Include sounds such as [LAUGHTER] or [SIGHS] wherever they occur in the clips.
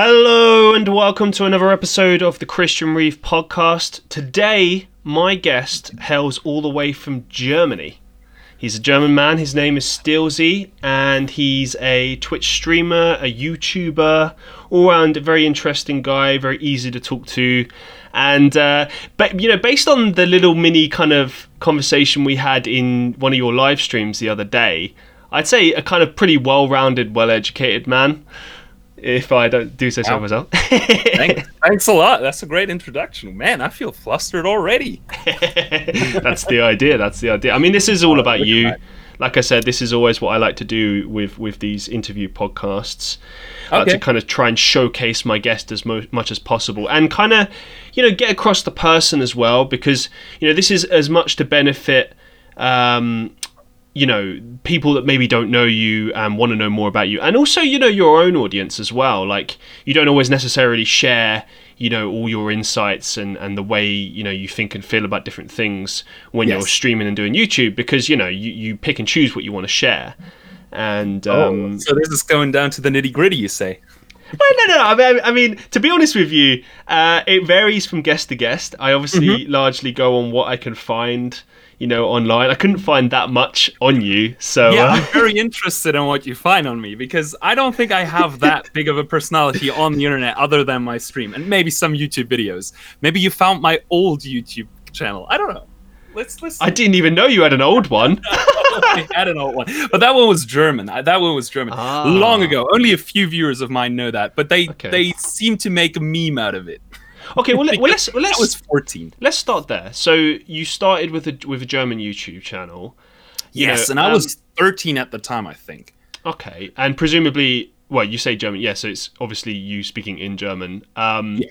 Hello and welcome to another episode of the Christian Reeve podcast. Today, my guest hails all the way from Germany. He's a German man. His name is Stealzy, and he's a Twitch streamer, a YouTuber, all round a very interesting guy, very easy to talk to. And uh, but you know, based on the little mini kind of conversation we had in one of your live streams the other day, I'd say a kind of pretty well-rounded, well-educated man. If I don't do so Wow. myself. Thanks, [LAUGHS] thanks a lot. That's a great introduction. Man, I feel flustered already. [LAUGHS] that's the idea. That's the idea. I mean, this is all about you. Like I said, this is always what I like to do with with these interview podcasts. Uh, Okay. to kind of try and showcase my guest as mo- much as possible, and kind of, you know, get across the person as well, because you know this is as much to benefit. Um, you know people that maybe don't know you and want to know more about you and also you know your own audience as well like you don't always necessarily share you know all your insights and and the way you know you think and feel about different things when you're streaming and doing youtube because you know you, you pick and choose what you want to share and um oh, so this is going down to the nitty gritty, you say? well, no, no. I mean, I mean, to be honest with you, uh, it varies from guest to guest. I obviously Mm-hmm. largely go on what I can find, you know, online. I couldn't find that much on you, so Yeah, uh, I'm very interested in what you find on me because I don't think I have that big of a personality [LAUGHS] on the internet other than my stream and maybe some YouTube videos. Maybe you found my old YouTube channel. I don't know. Let's let's. I didn't even know you had an old one. [LAUGHS] I had an old one, but that one was German. That one was German Ah. long ago. Only a few viewers of mine know that, but they Okay. they seem to make a meme out of it. Okay, well, let, well let's [LAUGHS] well, let's was 14. let's start there. So you started with a with a German YouTube channel. you Yes, know, and I um, was 13 at the time, I think. Okay, and presumably, well, you say German, yeah. So it's obviously you speaking in German. Um, Yeah.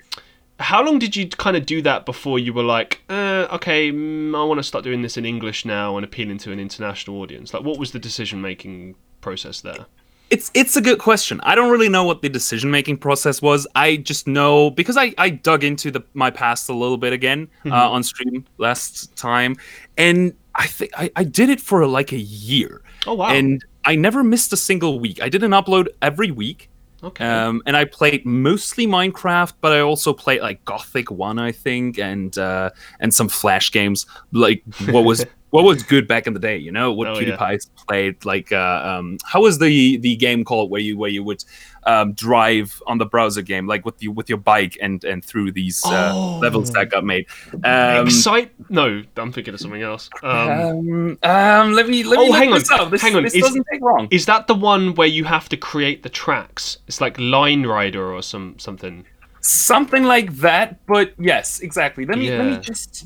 How long did you kind of do that before you were like, uh, okay, mm, I want to start doing this in English now and appealing to an international audience? Like, what was the decision making process there? It's it's a good question. I don't really know what the decision making process was. I just know because I, I dug into the my past a little bit again uh, on stream last time, and I think I, I did it for like a year, Oh wow! and I never missed a single week. I did an upload every week, okay. um, and I played mostly Minecraft, but I also played like Gothic One, I think, and uh, and some Flash games. Like what was [LAUGHS] what was good back in the day, you know, what Oh, yeah. PewDiePie played. Like uh, um, how was the the game called where you where you would um, drive on the browser game, like with you with your bike and and through these uh, Oh. levels that got made. Um, Excite? No, I'm thinking of something else. Um, um, um, let me let me Oh, hang on, this hang on, this is- doesn't take long. is that the one where you have to create the tracks? It's like Line Rider or some something. something like that but yes exactly let me let me just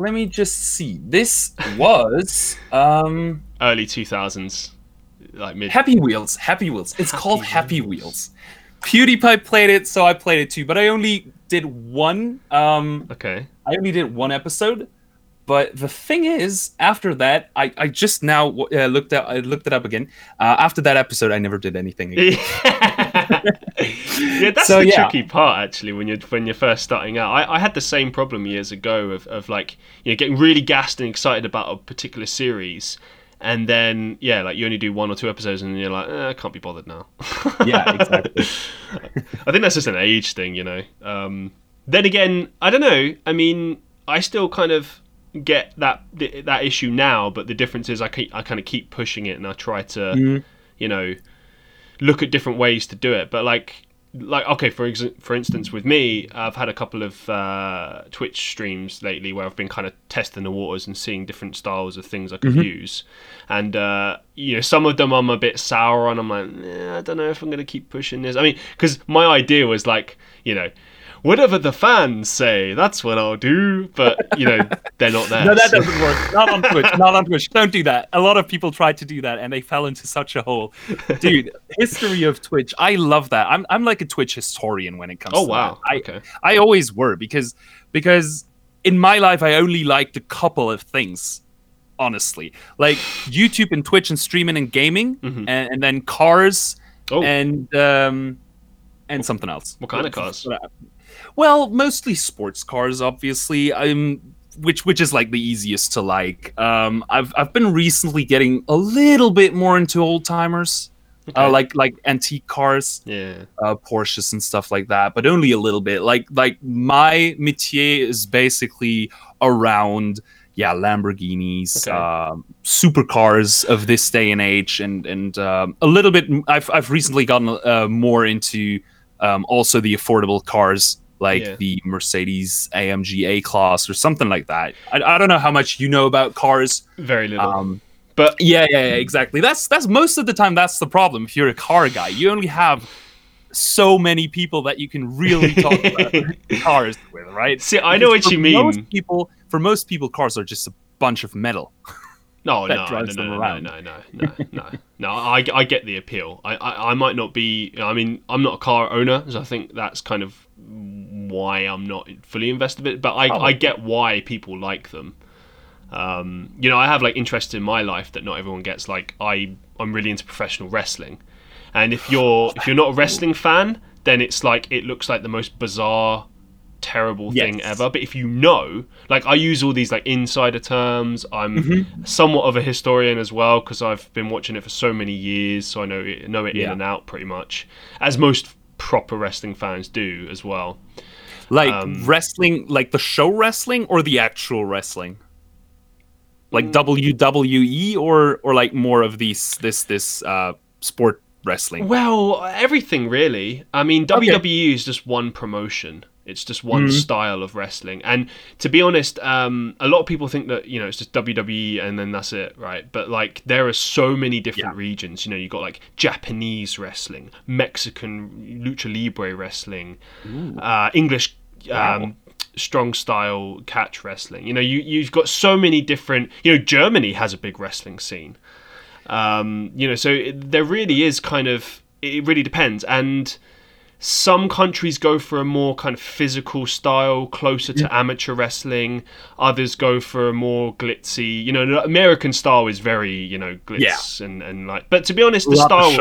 let me just see this was um Early 2000s, like mid. happy wheels happy wheels it's Happy called happy Wheels. wheels pewdiepie played it so i played it too but i only did one um Okay. i only did one episode but the thing is after that i i just now uh, looked at i looked it up again uh, after that episode i never did anything again. [LAUGHS] yeah, that's So, the yeah. tricky part actually when you're when you're first starting out. I, I had the same problem years ago of, of like you know getting really gassed and excited about a particular series, and then yeah, like you only do one or two episodes and you're like, eh, I can't be bothered now. [LAUGHS] Yeah, exactly. [LAUGHS] I think that's just an age thing, you know. Um, then again, I don't know. I mean, I still kind of get that that issue now, but the difference is I keep, I kind of keep pushing it and I try to Mhm. you know look at different ways to do it. But like like okay for ex- for instance with me I've had a couple of uh, Twitch streams lately where I've been kind of testing the waters and seeing different styles of things I could use. And uh, you know some of them I'm a bit sour on. I'm like "Nah, I don't know if I'm gonna keep pushing this. I mean because my idea was like you know whatever the fans say that's what I'll do but you know they're not there [LAUGHS] No, that so- doesn't work. Not on Twitch. Not on Twitch. Don't do that. A lot of people tried to do that and they fell into such a hole. Dude, [LAUGHS] history of Twitch. I love that. I'm I'm like a Twitch historian when it comes oh to wow that. I okay I always were because because in my life I only liked a couple of things. Honestly, like YouTube and Twitch and streaming and gaming, Mhm. and, and then cars oh and um and something else. what kind of cars Well, mostly sports cars, obviously. Um, which which is like the easiest to like. Um, I've I've been recently getting a little bit more into old timers. Okay. uh, like like antique cars, yeah. uh, Porsches and stuff like that, but only a little bit. Like like my métier is basically around yeah Lamborghinis, Okay. um, supercars of this day and age, and and um, a little bit. I've I've recently gotten uh, more into um, also the affordable cars. Like Yeah. the Mercedes AMG A class or something like that. I, I don't know how much you know about cars. Very little. Um, but yeah, yeah, yeah, exactly. That's that's most of the time that's the problem. If you're a car guy, you only have so many people that you can really talk [LAUGHS] about cars with, right? see, I know Because what you mean. Most people, for most people, cars are just a bunch of metal. [LAUGHS] No, no, no, no, no, no, no, no, no, no. I, I get the appeal. I, I, I might not be. I mean, I'm not a car owner, so I think that's kind of why I'm not fully invested in it. But I, Oh. I get why people like them. Um, you know, I have like interests in my life that not everyone gets. Like, I, I'm really into professional wrestling, and if you're [SIGHS] if you're not a wrestling fan, then it's like it looks like the most bizarre terrible thing Yes. ever. But if you know, like I use all these like insider terms. I'm Mm-hmm. somewhat of a historian as well because I've been watching it for so many years, so I know it, know it in and out pretty much, as most proper wrestling fans do as well. Like Um, wrestling, like the show wrestling or the actual wrestling, like Mm. WWE or or like more of these this this uh, sport wrestling. Well, everything really. I mean, Okay. WWE is just one promotion. It's just one Mhm. style of wrestling. And to be honest, um, a lot of people think that, you know, it's just WWE and then that's it, right? But like there are so many different Yeah. regions. You know, you've got like Japanese wrestling, Mexican lucha libre wrestling, uh, English Wow. um, strong style catch wrestling. You know, you you've got so many different. You know, Germany has a big wrestling scene. Um, you know, so it, there really is kind of it really depends, and some countries go for a more kind of physical style, closer to amateur wrestling. Others go for a more glitzy. You know, American style is very you know glitz and and like. But to be honest, the style.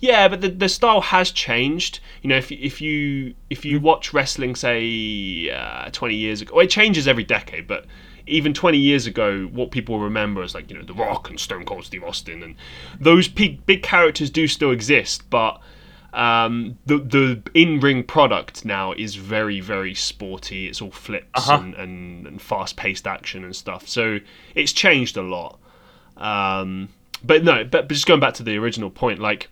Yeah, but the, the style has changed. You know, if you- if you if you watch wrestling, say uh, twenty years ago, well, it changes every decade. But even twenty years ago, what people remember is like you know The Rock and Stone Cold Steve Austin, and those big big characters do still exist. But um, the the in ring product now is very very sporty. It's all flips Uh-huh. and, and, and fast paced action and stuff. So it's changed a lot. Um, but no, but, but just going back to the original point, like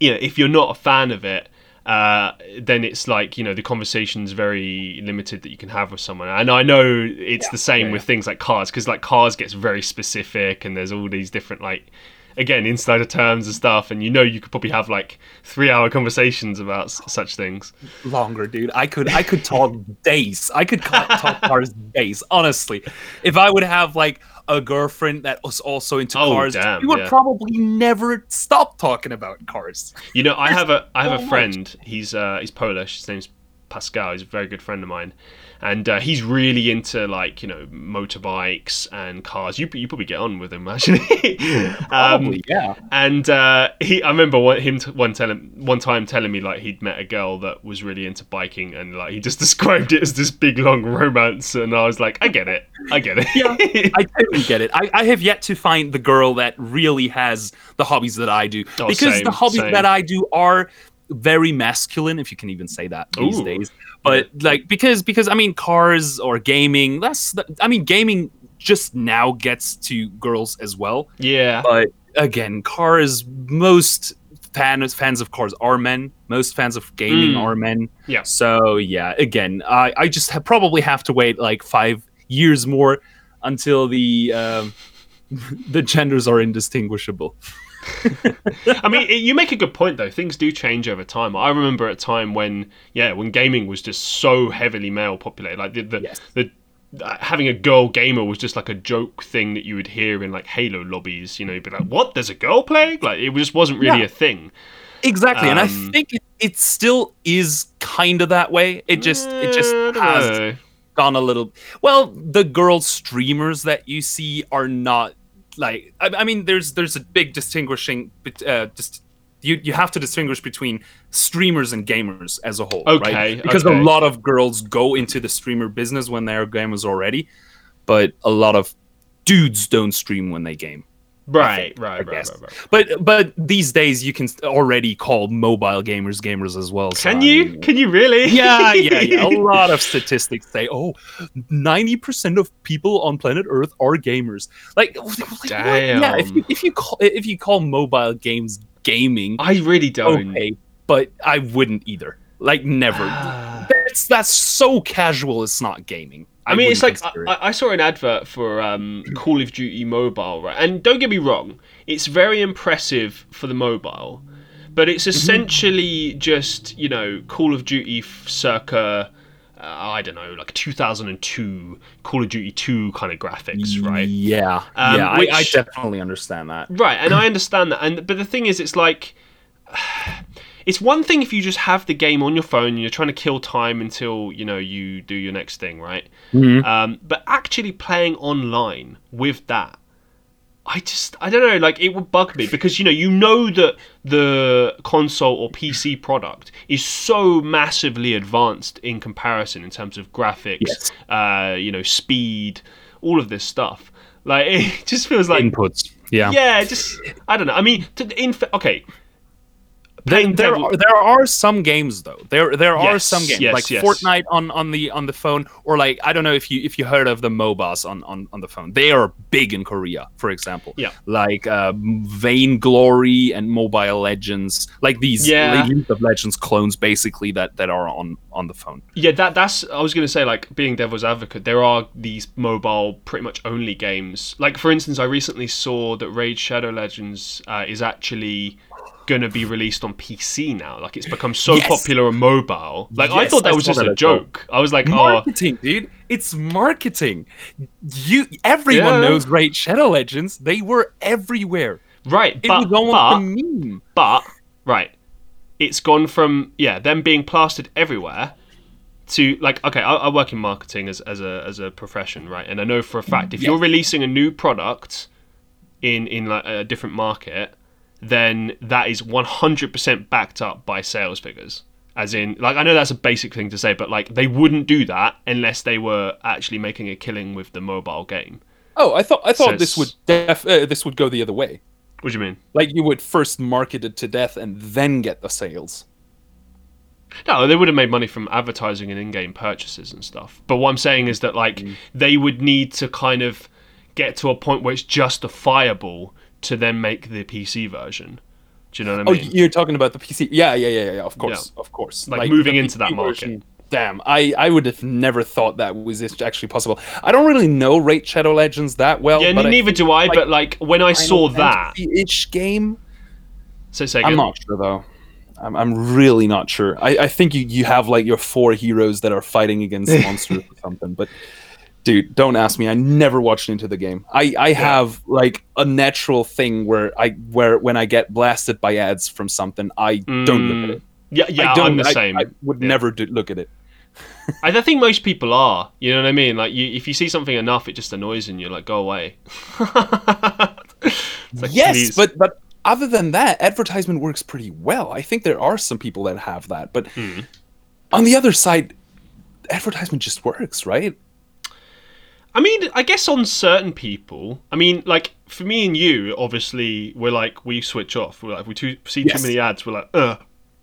you know, if you're not a fan of it, uh, then it's like you know the conversation's very limited that you can have with someone. And I know it's the same yeah, with things like cars because like cars gets very specific, and there's all these different like again insider terms and stuff, and you know you could probably have like three hour conversations about s- such things. longer, dude. I could I could talk days. I could talk [LAUGHS] cars days. Honestly, if I would have like a girlfriend that was also into Oh, cars, damn, we would yeah. probably never stop talking about cars. You know, I have a I have so a much. friend. He's uh, he's Polish. His name's Pascal. He's a very good friend of mine, and uh, he's really into like you know motorbikes and cars. You you probably get on with him [LAUGHS] actually. um, Probably, yeah. and uh, he, I remember one, him t- one telling one time telling me like he'd met a girl that was really into biking, and like he just [LAUGHS] described it as this big long romance, and I was like, I get it, I get it. Yeah. I [LAUGHS] totally get it. I, I have yet to find the girl that really has the hobbies that I do. Oh, because same, the hobbies same. that I do are very masculine, if you can even say that these Ooh. days. But like because because I mean cars or gaming, that's the, I mean gaming just now gets to girls as well. yeah, But again, cars most fans fans of cars are men. Most fans of gaming Mm. are men. Yeah. So yeah, again, I I just ha- probably have to wait like five years more until the um, [LAUGHS] the genders are indistinguishable. I mean, it, you make a good point though. Things do change over time. I remember a time when, yeah, when gaming was just so heavily male populated. Like the the, Yes. the uh, having a girl gamer was just like a joke thing that you would hear in like Halo lobbies. You know, you'd be like, "What? There's a girl playing?" Like it just wasn't really Yeah. a thing. Exactly, and I Um, think it, it still is kind of that way. It just it just Eh, has know. gone a little. Well, the girl streamers that you see are not like. I, I mean, there's there's a big distinguishing. Uh, just you you have to distinguish between streamers and gamers as a whole, Okay, right? Because okay. a lot of girls go into the streamer business when they're gamers already, but a lot of dudes don't stream when they game. Right, right, I right, right, right. But but these days you can already call mobile gamers gamers as well. so Can I you? mean- Can you really? [LAUGHS] yeah, yeah, yeah. A [LAUGHS] lot of statistics say, oh, 90% of people on planet Earth are gamers. Like, like what? yeah, if you, if you call if you call mobile games gaming, I really don't. okay, but I wouldn't either. Like, never. [SIGHS] That's that's so casual. It's not gaming. I mean, it's like I. I saw an advert for um, Call of Duty Mobile, right? And don't get me wrong, it's very impressive for the mobile, but it's Mm-hmm. essentially just you know Call of Duty circa. Uh, I don't know, like 2002 Call of Duty 2 kind of graphics, right? Yeah, Um, yeah. I, I definitely understand that. Right, and I understand that, and but the thing is, it's like it's one thing if you just have the game on your phone and you're trying to kill time until you know you do your next thing, right? Mhm. Um, but actually playing online with that, I just I don't know, like it would bug me because you know you know that the console or PC product is so massively advanced in comparison in terms of graphics, Yes. uh, you know, speed, all of this stuff. Like [LAUGHS] it just feels like Inputs. Yeah. yeah, just I don't know. I mean, to, in okay, There, there, are, there are some games though. There there are some games yes, like yes. Fortnite on, on the on the phone, or like I don't know if you if you heard of the MOBAs on, on, on the phone. They are big in Korea, for example. Yeah. Like uh, Vainglory and Mobile Legends, like these Yeah. League of Legends clones, basically that that are on on the phone. yeah, that that's I was gonna say like being devil's advocate. There are these mobile pretty much only games. Like for instance, I recently saw that Raid Shadow Legends uh, is actually gonna be released on PC now. Like it's become so Yes. popular on mobile. Like I thought that was just a joke. I was like, oh, Marketing, dude. It's marketing. You everyone Yeah. knows Raid Shadow Legends. They were everywhere. right, It but but. But right, it's gone from yeah them being plastered everywhere to like okay, I, I work in marketing as, as a as a profession, right? And I know for a fact if Yes. you're releasing a new product in in like a different market, then that is 100% backed up by sales figures. As in, like I know that's a basic thing to say, but like they wouldn't do that unless they were actually making a killing with the mobile game. Oh, I thought I So thought this would def- uh, this would go the other way. What do you mean? Like you would first market it to death and then get the sales. No, they would have made money from advertising and in-game purchases and stuff. But what I'm saying is that like they would need to kind of get to a point where it's justifiable to then make the PC version. Do you know what I mean? Oh, mean? you're talking about the PC? Yeah, yeah, yeah, yeah. Of course, of course. Like, moving the into that market. version, Damn, I, I would have never thought that was actually possible. I don't really know Raid Shadow Legends that well. yeah, but I neither think do I. like but like when I saw that, ish game. so say I'm not sure though. I'm, I'm really not sure. I, I think you, you have like your four heroes that are fighting against [LAUGHS] monsters or something. But dude, don't ask me. I never watched into the game. I, I have like a natural thing where I where when I get blasted by ads from something, I don't look at it. Yeah, yeah, I don't, I'm the I- same. I, would Yeah. never do, look at it. I [LAUGHS] think most people are. You know what I mean? Like, you, if you see something enough, it just annoys you, and you're like, go away. [LAUGHS] Like, yes, please. but but other than that, advertisement works pretty well. I think there are some people that have that, but Hmm. on the other side, advertisement just works, right? I mean, I guess on certain people, I mean, like for me and you, obviously, we're like we switch off. We're like, we too, see Yes. too many ads, we're like, ugh.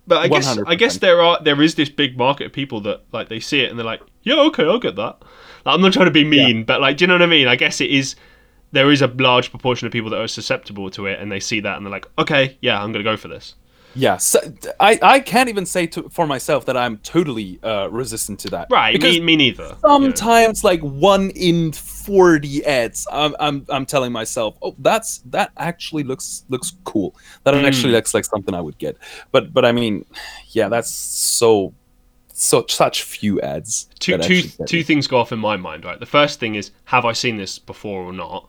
But I guess I guess there are there is this big market of people that like they see it and they're like, yeah, okay, I'll get that. Like, I'm not trying to be mean, but like, do you know what I mean? I guess it is. There is a large proportion of people that are susceptible to it, and they see that and they're like, okay, yeah, I'm gonna go for this. Yeah, so, I I can't even say to, for myself that I'm totally uh, resistant to that. Right, Because me, me neither. sometimes, like one in forty ads, I'm I'm I'm telling myself, oh, that's that actually looks looks cool. That Mm. actually looks like something I would get. But but I mean, yeah, that's so so such few ads. two two two things go off in my mind, right? The first thing is have I seen this before or not,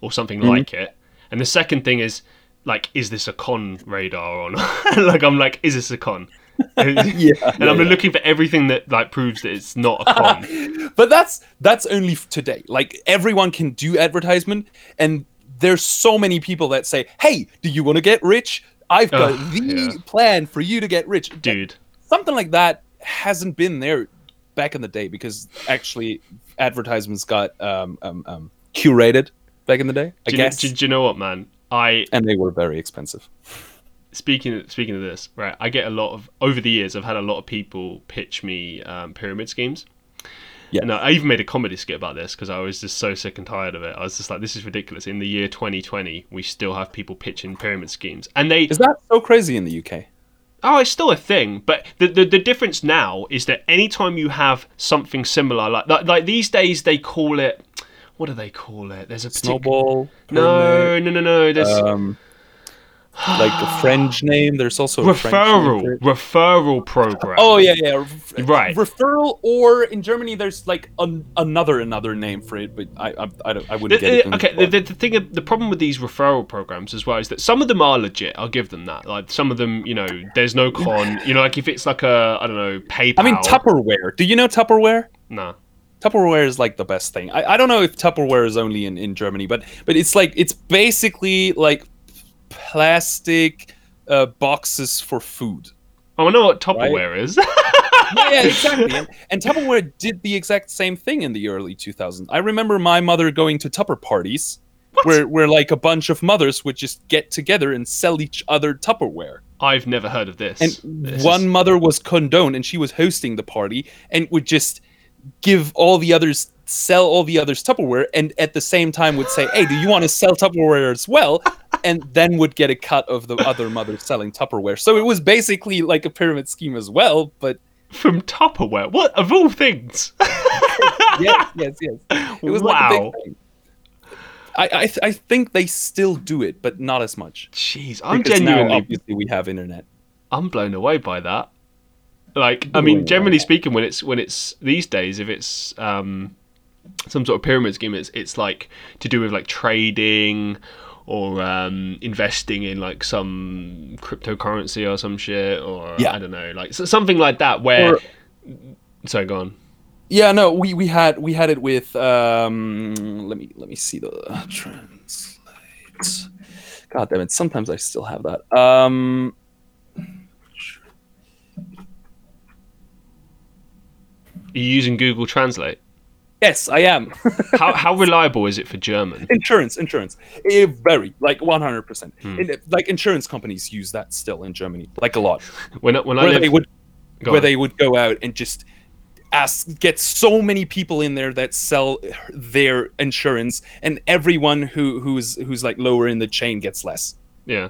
or something Mm-hmm. like it, and the second thing is like, is this a con radar or not? [LAUGHS] like I'm like, is this a con? [LAUGHS] Yeah. And Yeah, I'm yeah, looking for everything that like proves that it's not a con. [LAUGHS] but that's that's only today. Like everyone can do advertisement, and there's so many people that say, "Hey, do you want to get rich? I've got the plan for you to get rich." Dude, something like that hasn't been there back in the day because actually advertisements got um, um, um, curated back in the day. I Do know, guess, do, do you know what, man? I and they were very expensive. speaking speaking of this, right? I get a lot of over the years. I've had a lot of people pitch me um, pyramid schemes. Yeah. And I even made a comedy skit about this because I was just so sick and tired of it. I was just like, this is ridiculous. In the year 2020, we still have people pitching pyramid schemes, and they Is that so crazy in the UK? Oh, it's still a thing, but the, the the difference now is that anytime you have something similar, like like, like these days they call it, what do they call it? There's a Snowball. no, no, no, no. There's Um, like a French [SIGHS] name. There's also a French name for referral referral program. Oh yeah, yeah. Right. Referral, or in Germany, there's like an, another another name for it, but I I, I, don't, I wouldn't get it. okay, the the, the, the thing, the problem with these referral programs as well is that some of them are legit. I'll give them that. Like some of them, you know, there's no con. You know, like if it's like a, I don't know, PayPal. I mean Tupperware. Do you know Tupperware? Nah. Tupperware is like the best thing. I, I don't know if Tupperware is only in, in Germany, but but it's like it's basically like plastic uh, boxes for food. Oh, I know what Tupperware is. [LAUGHS] yeah, [LAUGHS] exactly. And, and Tupperware did the exact same thing in the early 2000s. I remember my mother going to Tupper parties where where like a bunch of mothers would just get together and sell each other Tupperware. I've never heard of this. And This one is- mother was condoned and she was hosting the party and would just give all the others sell all the others Tupperware and at the same time would say, "Hey, do you want to sell Tupperware as well?" and then would get a cut of the other mother selling Tupperware. So it was basically like a pyramid scheme as well, but from Tupperware. What of all things? [LAUGHS] yes, yes, yes. It was like a Wow. big thing. I, I, th- I think they still do it, but not as much. Jeez, I'm Because now, genuinely, obviously, we have internet. I'm blown away by that. Like, I mean, generally speaking, when it's when it's these days, if it's um, some sort of pyramid scheme, it's it's like to do with like trading or um, investing in like some cryptocurrency or some shit, or Yeah. I don't know, like so, something like that. Where, Or- sorry, go on. Yeah, no, we, we had we had it with um let me let me see the translate. God damn it, sometimes I still have that. Um Are you using Google Translate? yes, I am. [LAUGHS] How how reliable is it for German? insurance, insurance. It very like 100%. Hmm. Like insurance companies use that still in Germany, like a lot. When I- when I where live, they would go where on. they would go out and just ask get so many people in there that sell their insurance and everyone who who's who's like lower in the chain gets less yeah.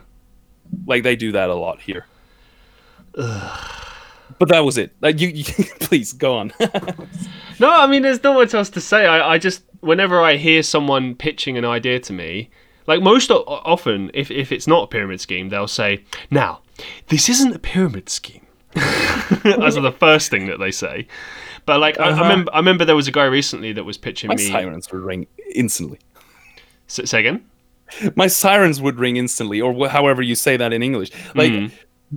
like they do that a lot here but that was it like you, you [LAUGHS] please go on [LAUGHS] No, I mean, there's not much else to say. I, I just, whenever I hear someone pitching an idea to me, like most o- often, if, if it's not a pyramid scheme, they'll say, now, this isn't a pyramid scheme. [LAUGHS] That's the first thing that they say. But like, I, I, Uh-huh. remember, I remember there was a guy recently that was pitching me my me. sirens would ring instantly S- say again? my sirens would ring instantly or wh- however you say that in english like Mm.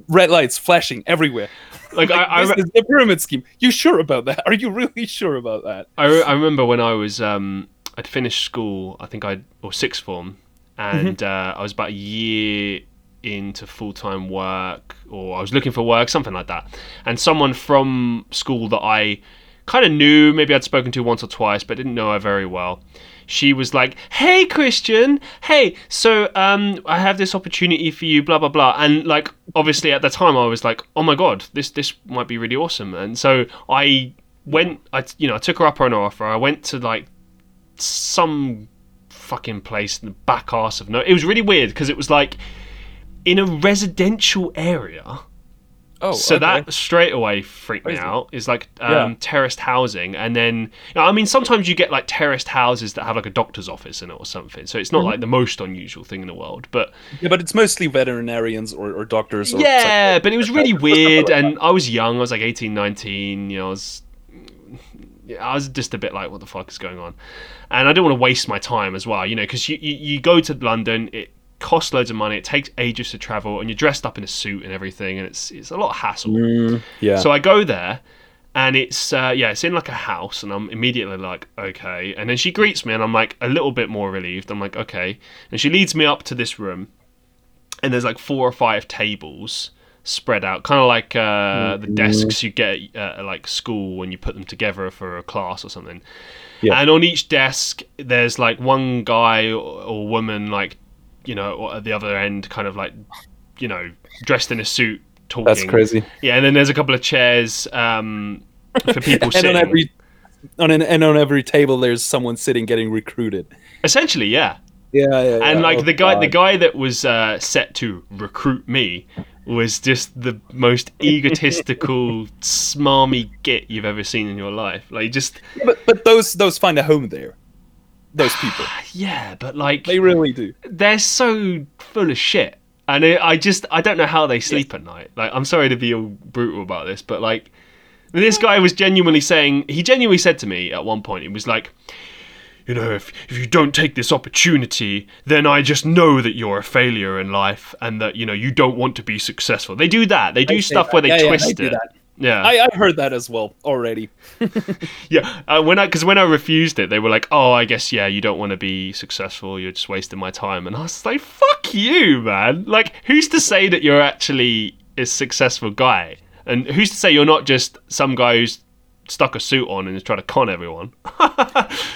red lights flashing everywhere [LAUGHS] Like, I, I, this re- is the pyramid scheme you sure about that are you really [LAUGHS] sure about that I, re- I remember when I was um, I'd finished school, I think I or sixth form, and uh, I was about a year into full time work, or I was looking for work, something like that. And someone from school that I kind of knew, maybe I'd spoken to once or twice, but didn't know her very well. She was like, "Hey, Christian. Hey, so um, I have this opportunity for you. Blah blah blah." And like, obviously at the time, I was like, "Oh my god, this this might be really awesome." And so I went. I you know I took her up on her offer. I went to like some fucking place in the back arse of no. It was really weird because it was like in a residential area. Oh So okay. that straight away freaked me out. Is like um, Yeah. terraced housing, and then you know, I mean sometimes you get like terraced houses that have like a doctor's office in it or something. So it's Mm-hmm. not like the most unusual thing in the world, but Yeah, but it's mostly veterinarians or, or doctors. Or yeah, but it was really [LAUGHS] weird, and I was young. I was like 18, 19. You know, I was, yeah, I was just a bit like, what the fuck is going on? And I didn't want to waste my time as well, you know, because you, you you go to London, it costs loads of money, it takes ages to travel, and you're dressed up in a suit and everything, and it's it's a lot of hassle. Mm, yeah. So I go there, and it's uh, yeah, it's in like a house, and I'm immediately like, okay. And then she greets me, and I'm like a little bit more relieved. I'm like, okay. And she leads me up to this room, and there's like four or five tables spread out, kind of like uh, the Mm-hmm. desks you get at uh, like school when you put them together for a class or something. Yeah. And on each desk, there's like one guy or, or woman, like you know, at the other end, kind of like you know, dressed in a suit, talking. That's crazy. Yeah, and then there's a couple of chairs um, for [LAUGHS] people and sitting. on every on an, and on every table, there's someone sitting getting recruited. Essentially, yeah. Yeah, yeah. and like Oh, the guy the guy that was uh, set to recruit me was just the most [LAUGHS] egotistical smarmy git you've ever seen in your life like just Yeah, but but those those find a home there. Those people, ah, yeah but like they really do. they're so full of shit and it, i just i don't know how they sleep at night like i'm sorry to be all brutal about this but like this guy was genuinely saying he genuinely said to me at one point he was like you know, if, if you don't take this opportunity, then I just know that you're a failure in life and that, you know, you don't want to be successful. They do that. They do They stuff that. where they Yeah, yeah, twist they do it. Yeah. I, I heard that as well already. [LAUGHS] yeah. Uh, when I, because when I refused it, they were like, oh, I guess, yeah, you don't want to be successful. You're just wasting my time. And I was like, fuck you, man. Like, who's to say that you're actually a successful guy? And who's to say you're not just some guy who's stuck a suit on and is trying to con everyone? [LAUGHS]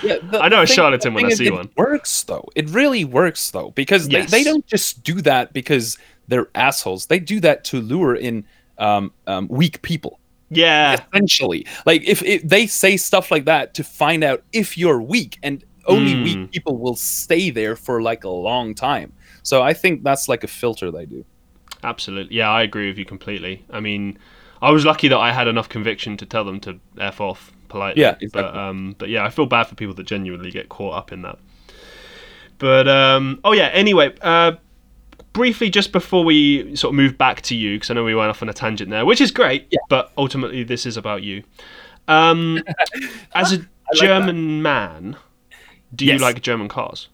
Yeah, the- I know a thing- charlatan when I see it one. Works though. It really works though because they, they don't just do that because they're assholes. They do that to lure in um, um, weak people. Yeah. Essentially, like if, if they say stuff like that to find out if you're weak, and only Mm. weak people will stay there for like a long time. So I think that's like a filter they do. Absolutely. Yeah, I agree with you completely. I mean, I was lucky that I had enough conviction to tell them to f off politely. Yeah, But um, but yeah, I feel bad for people that genuinely get caught up in that. But um, oh yeah. Anyway, uh, briefly, just before we sort of move back to you, because I know we went off on a tangent there, which is great. Yeah. But ultimately, this is about you. Um, [LAUGHS] as a that. German man, do you like German cars?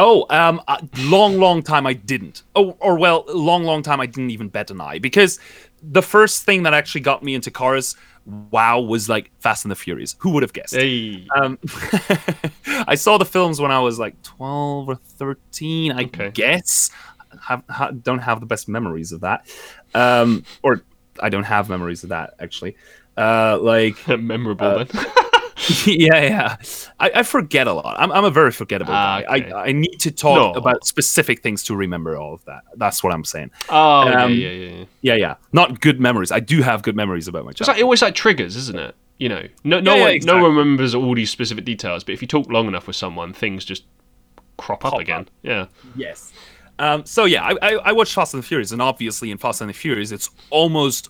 Oh, um, a long, long time I didn't. Oh, or well, long, long time I didn't even bet an eye because the first thing that actually got me into cars, wow, was like Fast and the Furious. Who would have guessed? Hey. Um, [LAUGHS] I saw the films when I was like twelve or thirteen, I Okay. guess. Have, ha, don't have the best memories of that, um, or I don't have memories of that actually. Uh, like [LAUGHS] Memorable uh, then. [LAUGHS] [LAUGHS] yeah, yeah. I, I forget a lot. I'm, I'm a very forgettable Ah, guy. okay. I, I need to talk No. about specific things to remember all of that. That's what I'm saying. oh yeah, um, yeah, yeah. yeah. Yeah, yeah. Not good memories. I do have good memories about my It's childhood. like always like triggers, isn't it? You know, no, no Yeah, yeah, one, exactly. no one remembers all these specific details, but if you talk long enough with someone, things just crop up Pop again. up. Yeah, Yes. Um, so yeah, I, I, I watched Fast and the Furious, and obviously in Fast and the Furious, it's almost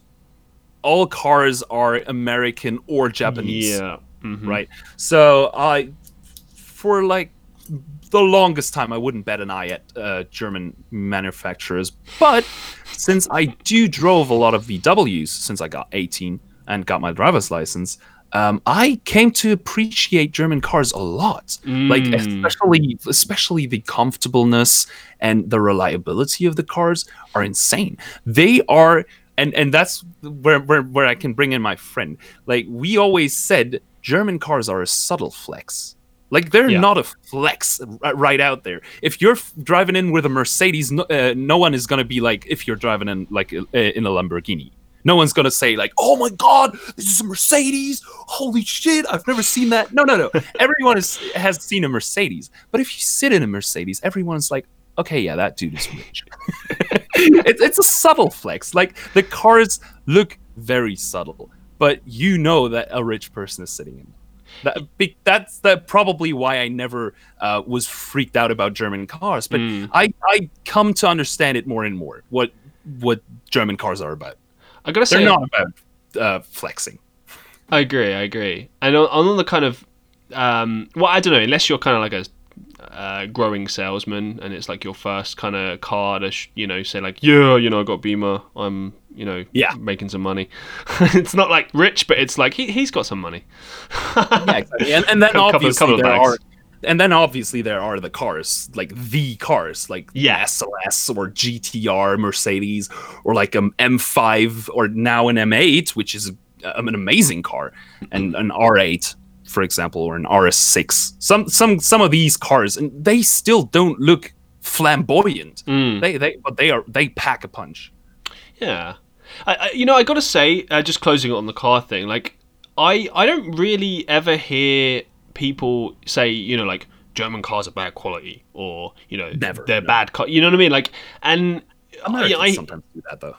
all cars are American or Japanese. yeah, mhm. right? So I, for like the longest time, I wouldn't bet an eye at uh, German manufacturers. But since I do drove a lot of VWs since I got 18 and got my driver's license, um, I came to appreciate German cars a lot. Like Mm. especially, especially the comfortableness and the reliability of the cars are insane. They are. And, and that's where, where where I can bring in my friend. Like we always said, German cars are a subtle flex. Like they're Yeah. not a flex right out there. If you're driving in with a Mercedes, no, uh, no one is gonna be like if you're driving in like uh, in a Lamborghini. No one's gonna say like, "Oh my God, this is a Mercedes! Holy shit, I've never seen that." No, no, no. [LAUGHS] Everyone is, has seen a Mercedes, but if you sit in a Mercedes, everyone's like, "Okay, yeah, that dude is rich." [LAUGHS] it's it's a subtle flex. Like the cars look very subtle, but you know that a rich person is sitting in. That, that's the, probably why I never uh, was freaked out about German cars. But Mm. I, I come to understand it more and more. What what German cars are about. I gotta say, They're not about uh, flexing. I agree, I agree. And on, on the kind of, um, well, I don't know, unless you're kind of like a uh, growing salesman and it's like your first kind of car to, sh- you know, say like, yeah, you know, I got Beamer, I'm, you know, Yeah. making some money. [LAUGHS] it's not like rich, but it's like he, he's got some money. Yeah, exactly. And, and [LAUGHS] then Couple- obviously couple there bags. are. And then obviously there are the cars, like the cars, like Yeah. SLS or GTR Mercedes, or like an M5 or now an M8, which is um, an amazing car, and an R8, for example, or an RS6. Some some some of these cars, and they still don't look flamboyant. Mm. They they but they are they pack a punch. Yeah, I, I, you know, I gotta say, uh, just closing it on the car thing, like I I don't really ever hear people say, you know, like German cars are bad quality or you know Never, they're no. bad car. You know what I mean? Like, and Americans I- sometimes do that though.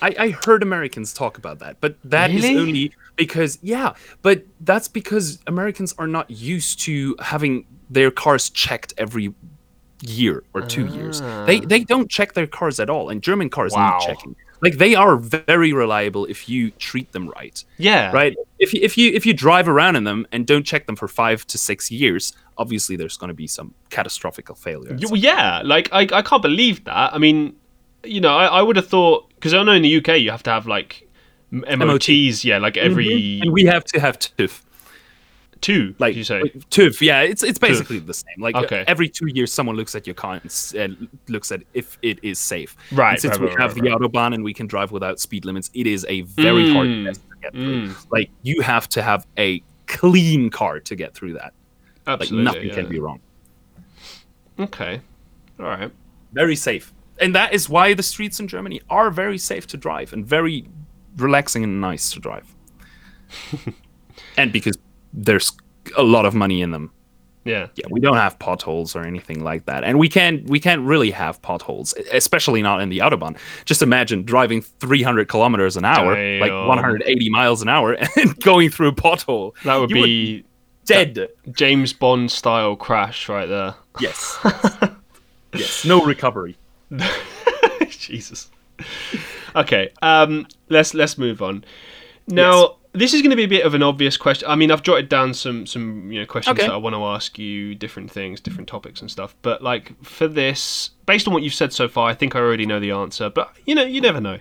I, I heard Americans talk about that, but that is Really? only because yeah, but that's because Americans are not used to having their cars checked every year or two years. They Ah. they don't check their cars at all, and German cars Wow. need checking. Like they are very reliable if you treat them right, yeah, right? If you, if you if you drive around in them and don't check them for five to six years, obviously there's going to be some catastrophic failure. Yeah, like I, I can't believe that. I mean, you know, I, I would have thought because I know in the UK you have to have like MOTs, yeah, like every and we have to have TÜV. two. Like you say? TÜV, yeah, it's it's basically the same. Like Okay. every two years, someone looks at your car and and looks at if it is safe. Right, And since right, we right, have right, the autobahn and we can drive without speed limits, it is a very hard Mm, test to get through. mm. Like you have to have a clean car to get through that. Absolutely, Like nothing yeah. can be wrong. Okay, all right. Very safe, and that is why the streets in Germany are very safe to drive and very relaxing and nice to drive. [LAUGHS] and because there's a lot of money in them. Yeah, yeah, we don't have potholes or anything like that, and we can't we can't really have potholes, especially not in the autobahn. Just imagine driving 300 kilometers an hour, like 180 miles an hour, [LAUGHS] and going through a pothole. that would You be dead. James Bond style crash right there. Yes. [LAUGHS] yes. No recovery. Jesus. [LAUGHS] Okay, um, let's let's move on. Now, Yes. this is going to be a bit of an obvious question. I mean, I've jotted down some some you know questions Okay. that I want to ask you, different things, different topics and stuff. But like for this, based on what you've said so far, I think I already know the answer. But you know, you never know.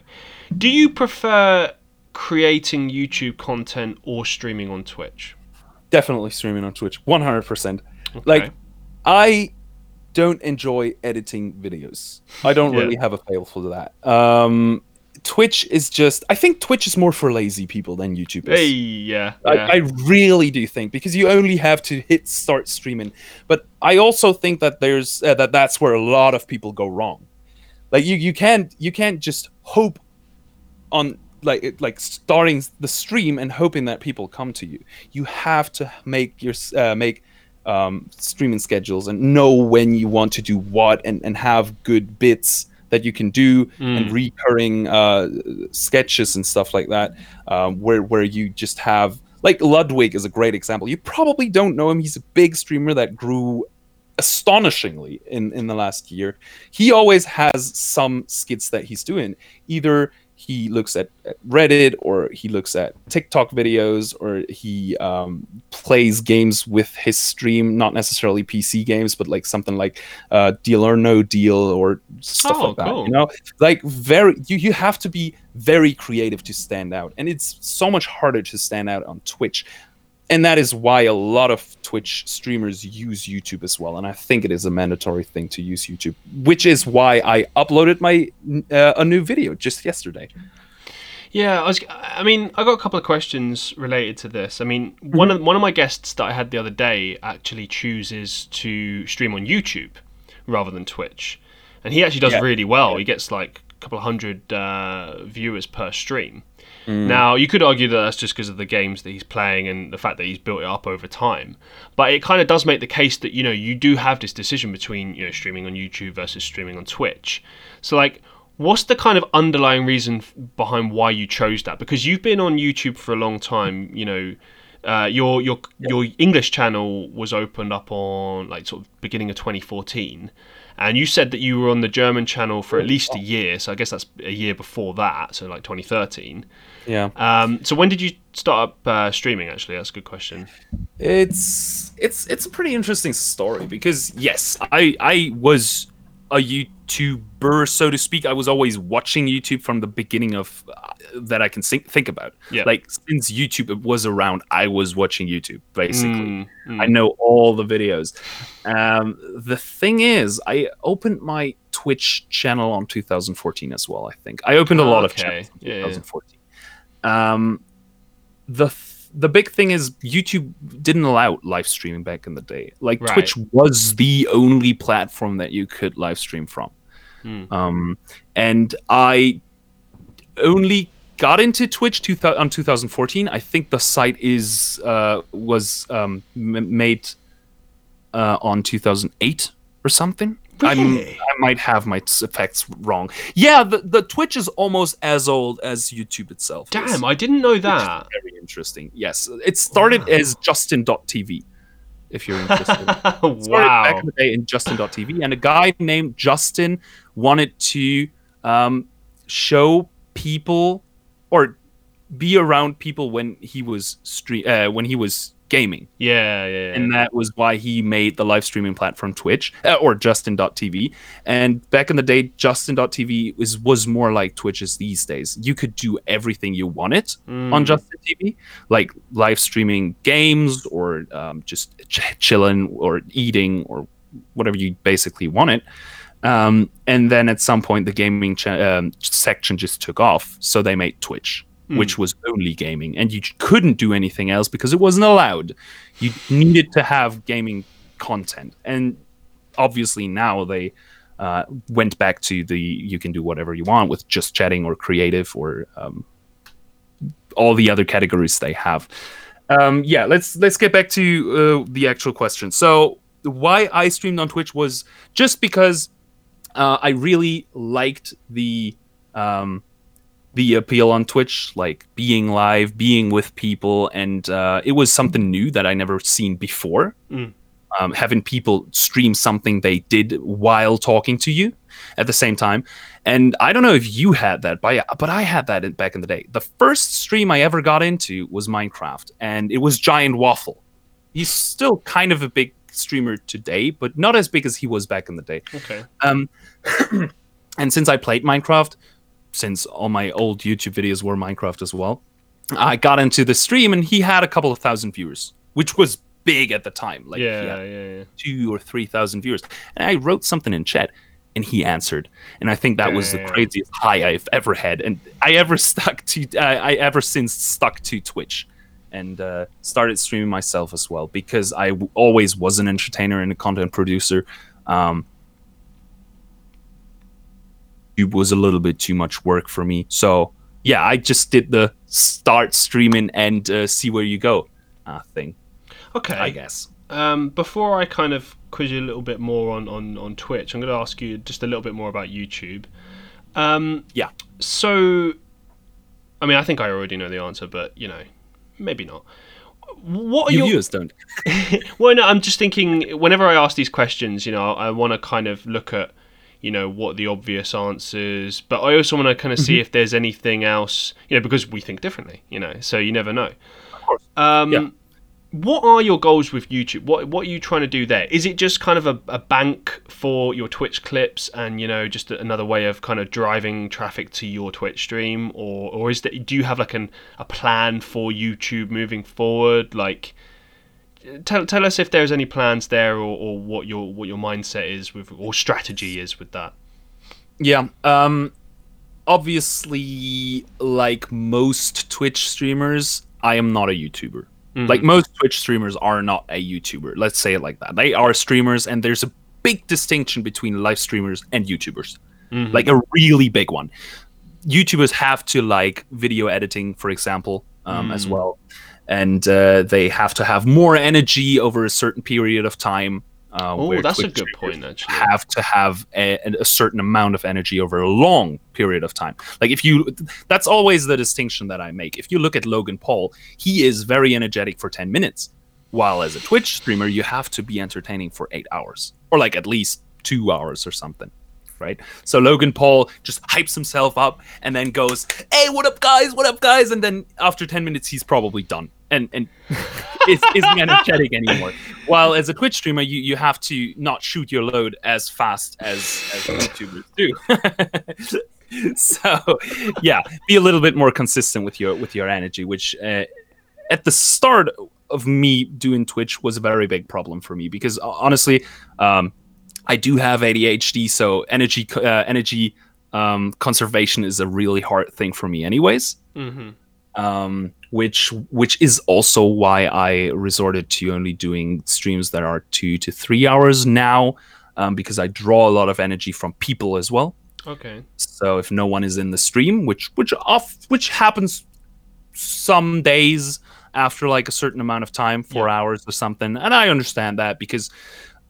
Do you prefer creating YouTube content or streaming on Twitch? Definitely streaming on Twitch. 100%. Like, I don't enjoy editing videos. I don't Yeah. really have a fail for that. Um, Twitch is just. I think Twitch is more for lazy people than YouTube is. Hey, yeah, I, yeah. I really do think because you only have to hit start streaming. But I also think that there's uh, that that's where a lot of people go wrong. Like you you can't you can't just hope on like like starting the stream and hoping that people come to you. You have to make your uh, make um, streaming schedules and know when you want to do what and, and have good bits that you can do and recurring uh, sketches and stuff like that um, where where you just have like Ludwig is a great example. You probably don't know him. He's a big streamer that grew astonishingly in in the last year. He always has some skits that he's doing. Either he looks at, at Reddit or he looks at TikTok videos or he um, plays games with his stream, not necessarily PC games, but like something like uh, Deal or No Deal or stuff Oh, like that. cool. You know, like very you you have to be very creative to stand out, and it's so much harder to stand out on Twitch. And that is why a lot of Twitch streamers use YouTube as well. And I think it is a mandatory thing to use YouTube, which is why I uploaded my uh, a new video just yesterday. Yeah, I was. I mean, I got a couple of questions related to this. I mean, one of one of my guests that I had the other day actually chooses to stream on YouTube rather than Twitch, and he actually does Yeah. really well. He gets like couple of hundred uh, viewers per stream. Now, you could argue that that's just because of the games that he's playing and the fact that he's built it up over time. But it kind of does make the case that you know you do have this decision between you know streaming on YouTube versus streaming on Twitch. So like what's the kind of underlying reason f- behind why you chose that because you've been on youtube for a long time you know uh, your your your english channel was opened up on like sort of beginning of 2014 and you said that you were on the german channel for at least a year so i guess that's a year before that so like 2013 Yeah. um, so when did you start up uh, streaming actually? That's a good question. It's it's it's a pretty interesting story because yes, I I was a YouTuber, so to speak. I was always watching YouTube from the beginning of uh, that I can think, think about. Yeah. Like since YouTube was around, I was watching YouTube basically. Mm, mm. I know all the videos. Um, the thing is, I opened my Twitch channel on 2014 as well. I think I opened a lot of channels in Yeah, yeah. 2014. Um, the th- the big thing is YouTube didn't allow live streaming back in the day. Like Right. Twitch was the only platform that you could live stream from. Hmm. Um, and I only got into Twitch two thou- on 2014. I think the site is uh, was um, m- made uh, on 2008 or something. I might have my effects wrong. Yeah, the, the Twitch is almost as old as YouTube itself. is, Damn, I didn't know that. very interesting. Yes, it started Wow. as Justin.tv. If you're interested. [LAUGHS] started back in the day in Justin.tv, and a guy named Justin wanted to um, show people or be around people when he was stre- uh, when he was gaming, Yeah, yeah, yeah. and that was why he made the live streaming platform Twitch uh, or Justin.tv. And back in the day, Justin.tv was was more like Twitch is these days. You could do everything you wanted Mm. on Justin TV, like live streaming games or um, just ch- chilling or eating or whatever you basically wanted. Um, and then at some point, the gaming cha- um, section just took off, so they made Twitch, Mm. which was only gaming, and you couldn't do anything else because it wasn't allowed. You needed to have gaming content, and obviously now they uh, went back to the you can do whatever you want with just chatting or creative or um, all the other categories they have. Um, yeah, let's let's get back to uh, the actual question. So why I streamed on Twitch was just because uh, I really liked the um, the appeal on Twitch, like being live, being with people, and uh, it was something new that I never seen before. Mm. Um, having people stream something they did while talking to you at the same time, and I don't know if you had that, but I, but I had that in, back in the day. The first stream I ever got into was Minecraft, and it was Giant Waffle. He's still kind of a big streamer today, but not as big as he was back in the day. Okay. Um, [CLEARS THROAT] and since I played Minecraft, since all my old YouTube videos were Minecraft as well, I got into the stream and he had a couple of thousand viewers, which was big at the time. Like yeah, yeah, yeah. two or three thousand viewers. And I wrote something in chat and he answered. And I think that was the craziest high I've ever had. And I ever [LAUGHS] stuck to, uh, I ever since stuck to Twitch and uh, started streaming myself as well because I w- always was an entertainer and a content producer. Um, it was a little bit too much work for me. So yeah, I just did the start streaming and uh, see where you go uh, thing, Okay. I guess. Um, before I kind of quiz you a little bit more on, on, on Twitch, I'm going to ask you just a little bit more about YouTube. Um, Yeah. So, I mean, I think I already know the answer, but you know, maybe not. What are You your viewers don't. [LAUGHS] well, no, I'm just thinking. Whenever I ask these questions, you know, I want to kind of look at, you know, what the obvious answers, but I also want to kind of see if there's anything else, you know, because we think differently, you know, so you never know. Um, Yeah. What are your goals with YouTube? What What are you trying to do there? Is it just kind of a, a bank for your Twitch clips, and you know, just another way of kind of driving traffic to your Twitch stream, or or is that do you have like an a plan for YouTube moving forward? Like, tell tell us if there's any plans there, or, or what your what your mindset is with, or strategy is with that. Yeah. Um obviously like most Twitch streamers, I am not a YouTuber. Mhm. Like most Twitch streamers are not a YouTuber. Let's say it like that. They are streamers and there's a big distinction between live streamers and YouTubers. Mhm. Like a really big one. YouTubers have to like video editing, for example, um, as Mm. well, and uh, they have to have more energy over a certain period of time. Uh, oh, that's a good point, actually. have to have a, a certain amount of energy over a long period of time. Like if you, that's always the distinction that I make. If you look at Logan Paul, he is very energetic for 10 minutes, while as a Twitch streamer, you have to be entertaining for eight hours or like at least two hours or something. Right. So Logan Paul just hypes himself up and then goes, Hey, what up, guys? What up, guys? And then after 10 minutes, he's probably done and, and [LAUGHS] is, isn't energetic anymore. While as a Twitch streamer, you, you have to not shoot your load as fast as, as YouTubers do. [LAUGHS] so yeah, be a little bit more consistent with your with your energy, which uh, at the start of me doing Twitch was a very big problem for me because uh, honestly, um, I do have ADHD, so energy uh, energy um, conservation is a really hard thing for me, anyways hmm um, which which is also why I resorted to only doing streams that are two to three hours now, um, because I draw a lot of energy from people as well. Okay. So if no one is in the stream, which which off which happens some days after like a certain amount of time, four Yeah. hours or something, and I understand that because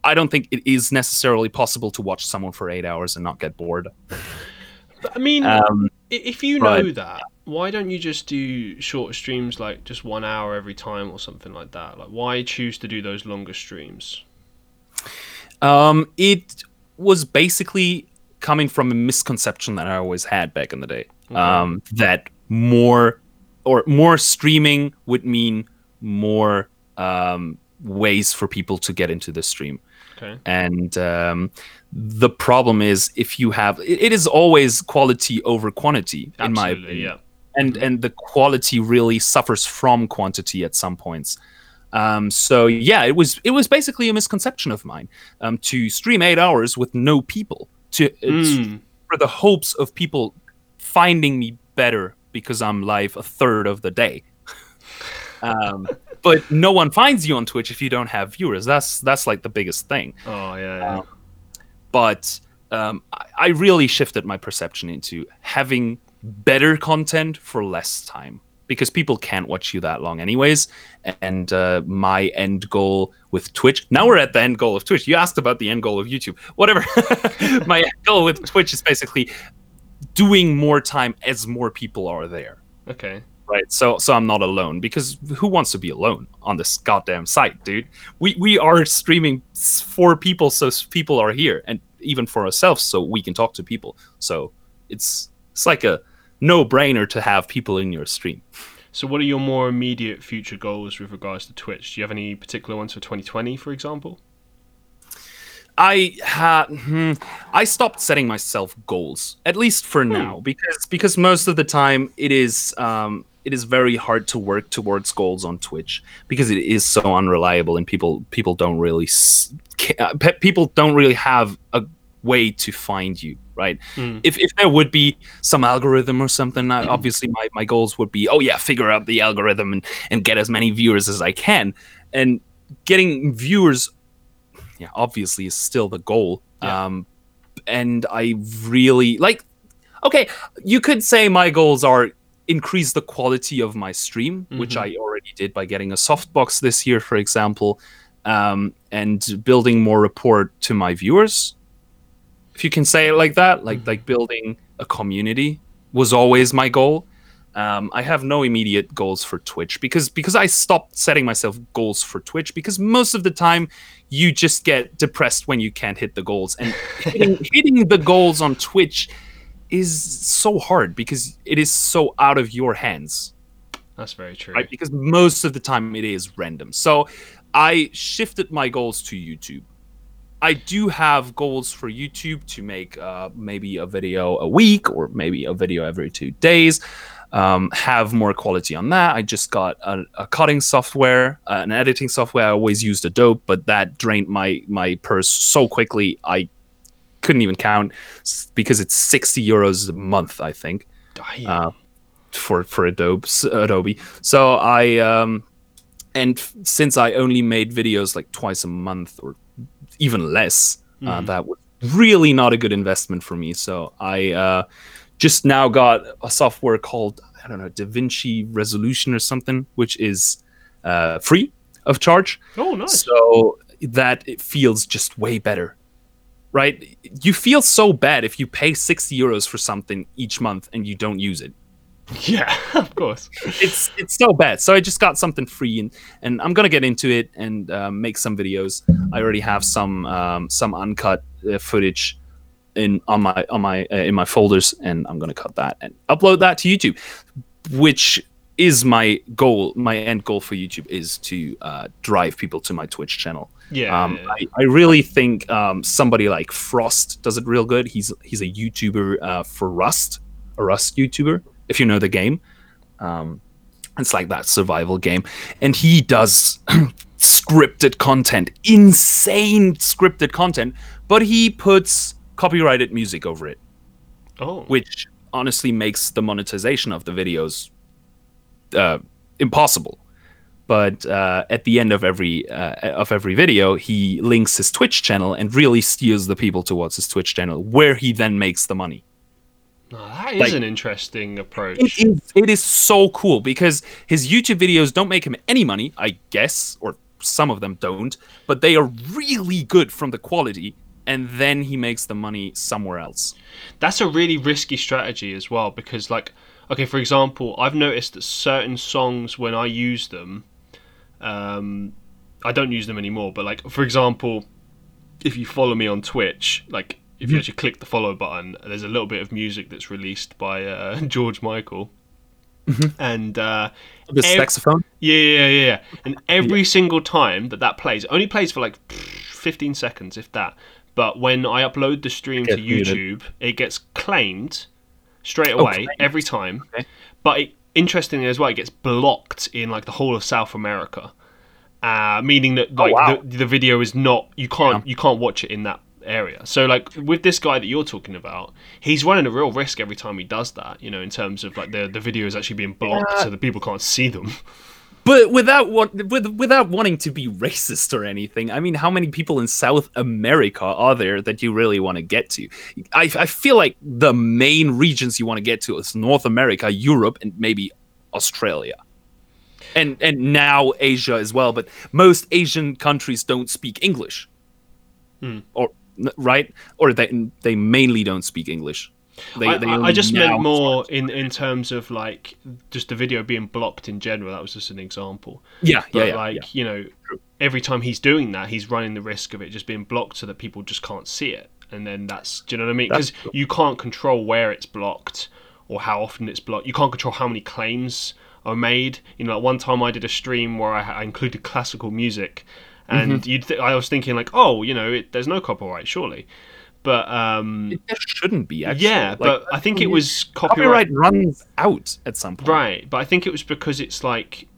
I don't think it is necessarily possible to watch someone for eight hours and not get bored. But, I mean, Um, if you know right. that, why don't you just do shorter streams like just one hour every time or something like that? Like, why choose to do those longer streams? Um, it was basically coming from a misconception that I always had back in the day. Um, that more or more streaming would mean more um, ways for people to get into the stream. Okay. And um, the problem is if you have it, it is always quality over quantity in my Absolutely, opinion yeah. and and the quality really suffers from quantity at some points. Um, so yeah, it was it was basically a misconception of mine um, to stream eight hours with no people to it's Mm. for the hopes of people finding me better because I'm live a third of the day. [LAUGHS] um, but no one finds you on Twitch if you don't have viewers. That's that's like the biggest thing Oh yeah. yeah. Um, but um, I, I really shifted my perception into having better content for less time because people can't watch you that long anyways and uh, my end goal with twitch now we're at the end goal of twitch you asked about the end goal of youtube whatever [LAUGHS] my end goal with twitch is basically doing more time as more people are there okay. Right? So so i'm not alone because who wants to be alone on this goddamn site dude? We we are streaming for people so people are here and even for ourselves so we can talk to people. So it's it's like a no brainer to have people in your stream. So, what are your more immediate future goals with regards to Twitch? Do you have any particular ones for 2020, for example? I had hmm, I stopped setting myself goals at least for now because because most of the time it is um, it is very hard to work towards goals on Twitch because it is so unreliable and people people don't really uh, pe- people don't really have a way to find you right Mm. if, if there would be some algorithm or something I, obviously my, my goals would be oh yeah figure out the algorithm and, and get as many viewers as i can and getting viewers yeah obviously is still the goal Yeah. um and i really like okay you could say my goals are increase the quality of my stream which Mhm. i already did by getting a softbox this year for example um, and building more rapport to my viewers if you can say it like that like Mhm. like building a community was always my goal um, I have no immediate goals for Twitch because because I stopped setting myself goals for Twitch because most of the time you just get depressed when you can't hit the goals and [LAUGHS] hitting, hitting the goals on Twitch is so hard because it is so out of your hands That's very true. right because most of the time it is random so I shifted my goals to YouTube I do have goals for YouTube to make uh, maybe a video a week or maybe a video every two days. Um, have more quality on that. I just got a, a cutting software, uh, an editing software. I always used Adobe, but that drained my my purse so quickly I couldn't even count because it's sixty euros a month. I think uh, for for Adobe. Adobe. So I um, and since I only made videos like twice a month or even less, uh, Mhm. that was really not a good investment for me. So I uh, just now got a software called I don't know DaVinci Resolution or something, which is uh, free of charge. oh, nice. So that it feels just way better. Right? You feel so bad if you pay 60 euros for something each month and you don't use it. [LAUGHS] yeah, of course. It's it's so bad. So I just got something free and and I'm going to get into it and um, make some videos. I already have some um, some uncut uh, footage in on my on my uh, in my folders and I'm going to cut that and upload that to YouTube, which is my goal. My end goal for YouTube is to uh, drive people to my Twitch channel. Yeah. Um, yeah, I, I really think um, somebody like Frost does it real good. He's he's a YouTuber uh, for Rust, a Rust YouTuber. If you know the game, um, it's like that survival game, and he does [CLEARS THROAT] scripted content, insane scripted content, but he puts copyrighted music over it, oh, which honestly makes the monetization of the videos uh, impossible but uh, at the end of every uh, of every video, he links his Twitch channel and really steers the people towards his Twitch channel, where he then makes the money. Oh, that is Like- an interesting approach. It is, it is so cool because his YouTube videos don't make him any money, I guess, or some of them don't, but they are really good from the quality, and then he makes the money somewhere else. That's a really risky strategy as well because, like, okay, for example, I've noticed that certain songs when I use them, um, I don't use them anymore. But like, for example, if you follow me on Twitch, like if you actually click the follow button, there's a little bit of music that's released by uh, [LAUGHS] George Michael, and uh, The Ev- saxophone? Yeah, yeah, yeah, yeah. And every single time that that plays, it only plays for like 15 seconds, if that. But when I upload the stream to Gets muted. YouTube, it gets claimed straight away claimed. every time. Okay. But it, interestingly as well, it gets blocked in like the whole of South America, uh, meaning that like wow. the, the video is not you can't you can't watch it in that area. So like with this guy that you're talking about, he's running a real risk every time he does that. You know, in terms of like the the video is actually being blocked so the people can't see them. [LAUGHS] But without with, without wanting to be racist or anything, I mean, how many people in South America are there that you really want to get to? I, I feel like the main regions you want to get to is North America, Europe, and maybe Australia, and and now Asia as well. But most Asian countries don't speak English, hmm. or right, or they they mainly don't speak English. They, I, they I- just meant more in, in terms of like just the video being blocked in general. That was just an example. Yeah, But yeah, yeah. like yeah. you know, every time he's doing that, he's running the risk of it just being blocked so that people just can't see it. And then that's do you know what I mean? Because you can't control where it's blocked or how often it's blocked. You can't control how many claims are made. You know, like one time I did a stream where I, I included classical music, and Mm-hmm. you'd th- I was thinking like, oh, you know, it, there's no copyright surely, but um, There shouldn't be actually. yeah, Like, but I think it was copyright copyright runs out at some point. Right, but I think it was because it's like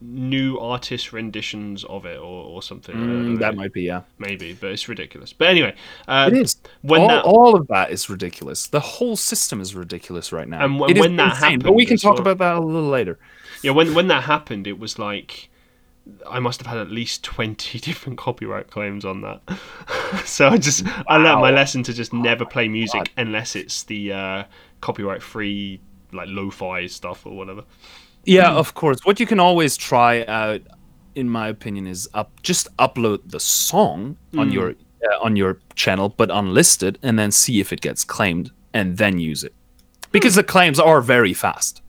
new artist renditions of it or, or something. Mm, that might be yeah. maybe, but it's ridiculous. But anyway, uh, It is. when all, that all of that is ridiculous. The whole system is ridiculous right now. And when- It is when that insane, but we can talk well- about that a little later. yeah, when when that happened, it was like I must have had at least twenty [LAUGHS] different copyright claims on that. [LAUGHS] so I just I learned my lesson to just never play music unless it's the uh, copyright free like lo-fi stuff or whatever. Yeah, of course. What you can always try out, in my opinion, is up just upload the song on your uh, on your channel, but unlisted, and then see if it gets claimed, and then use it. Because the claims are very fast.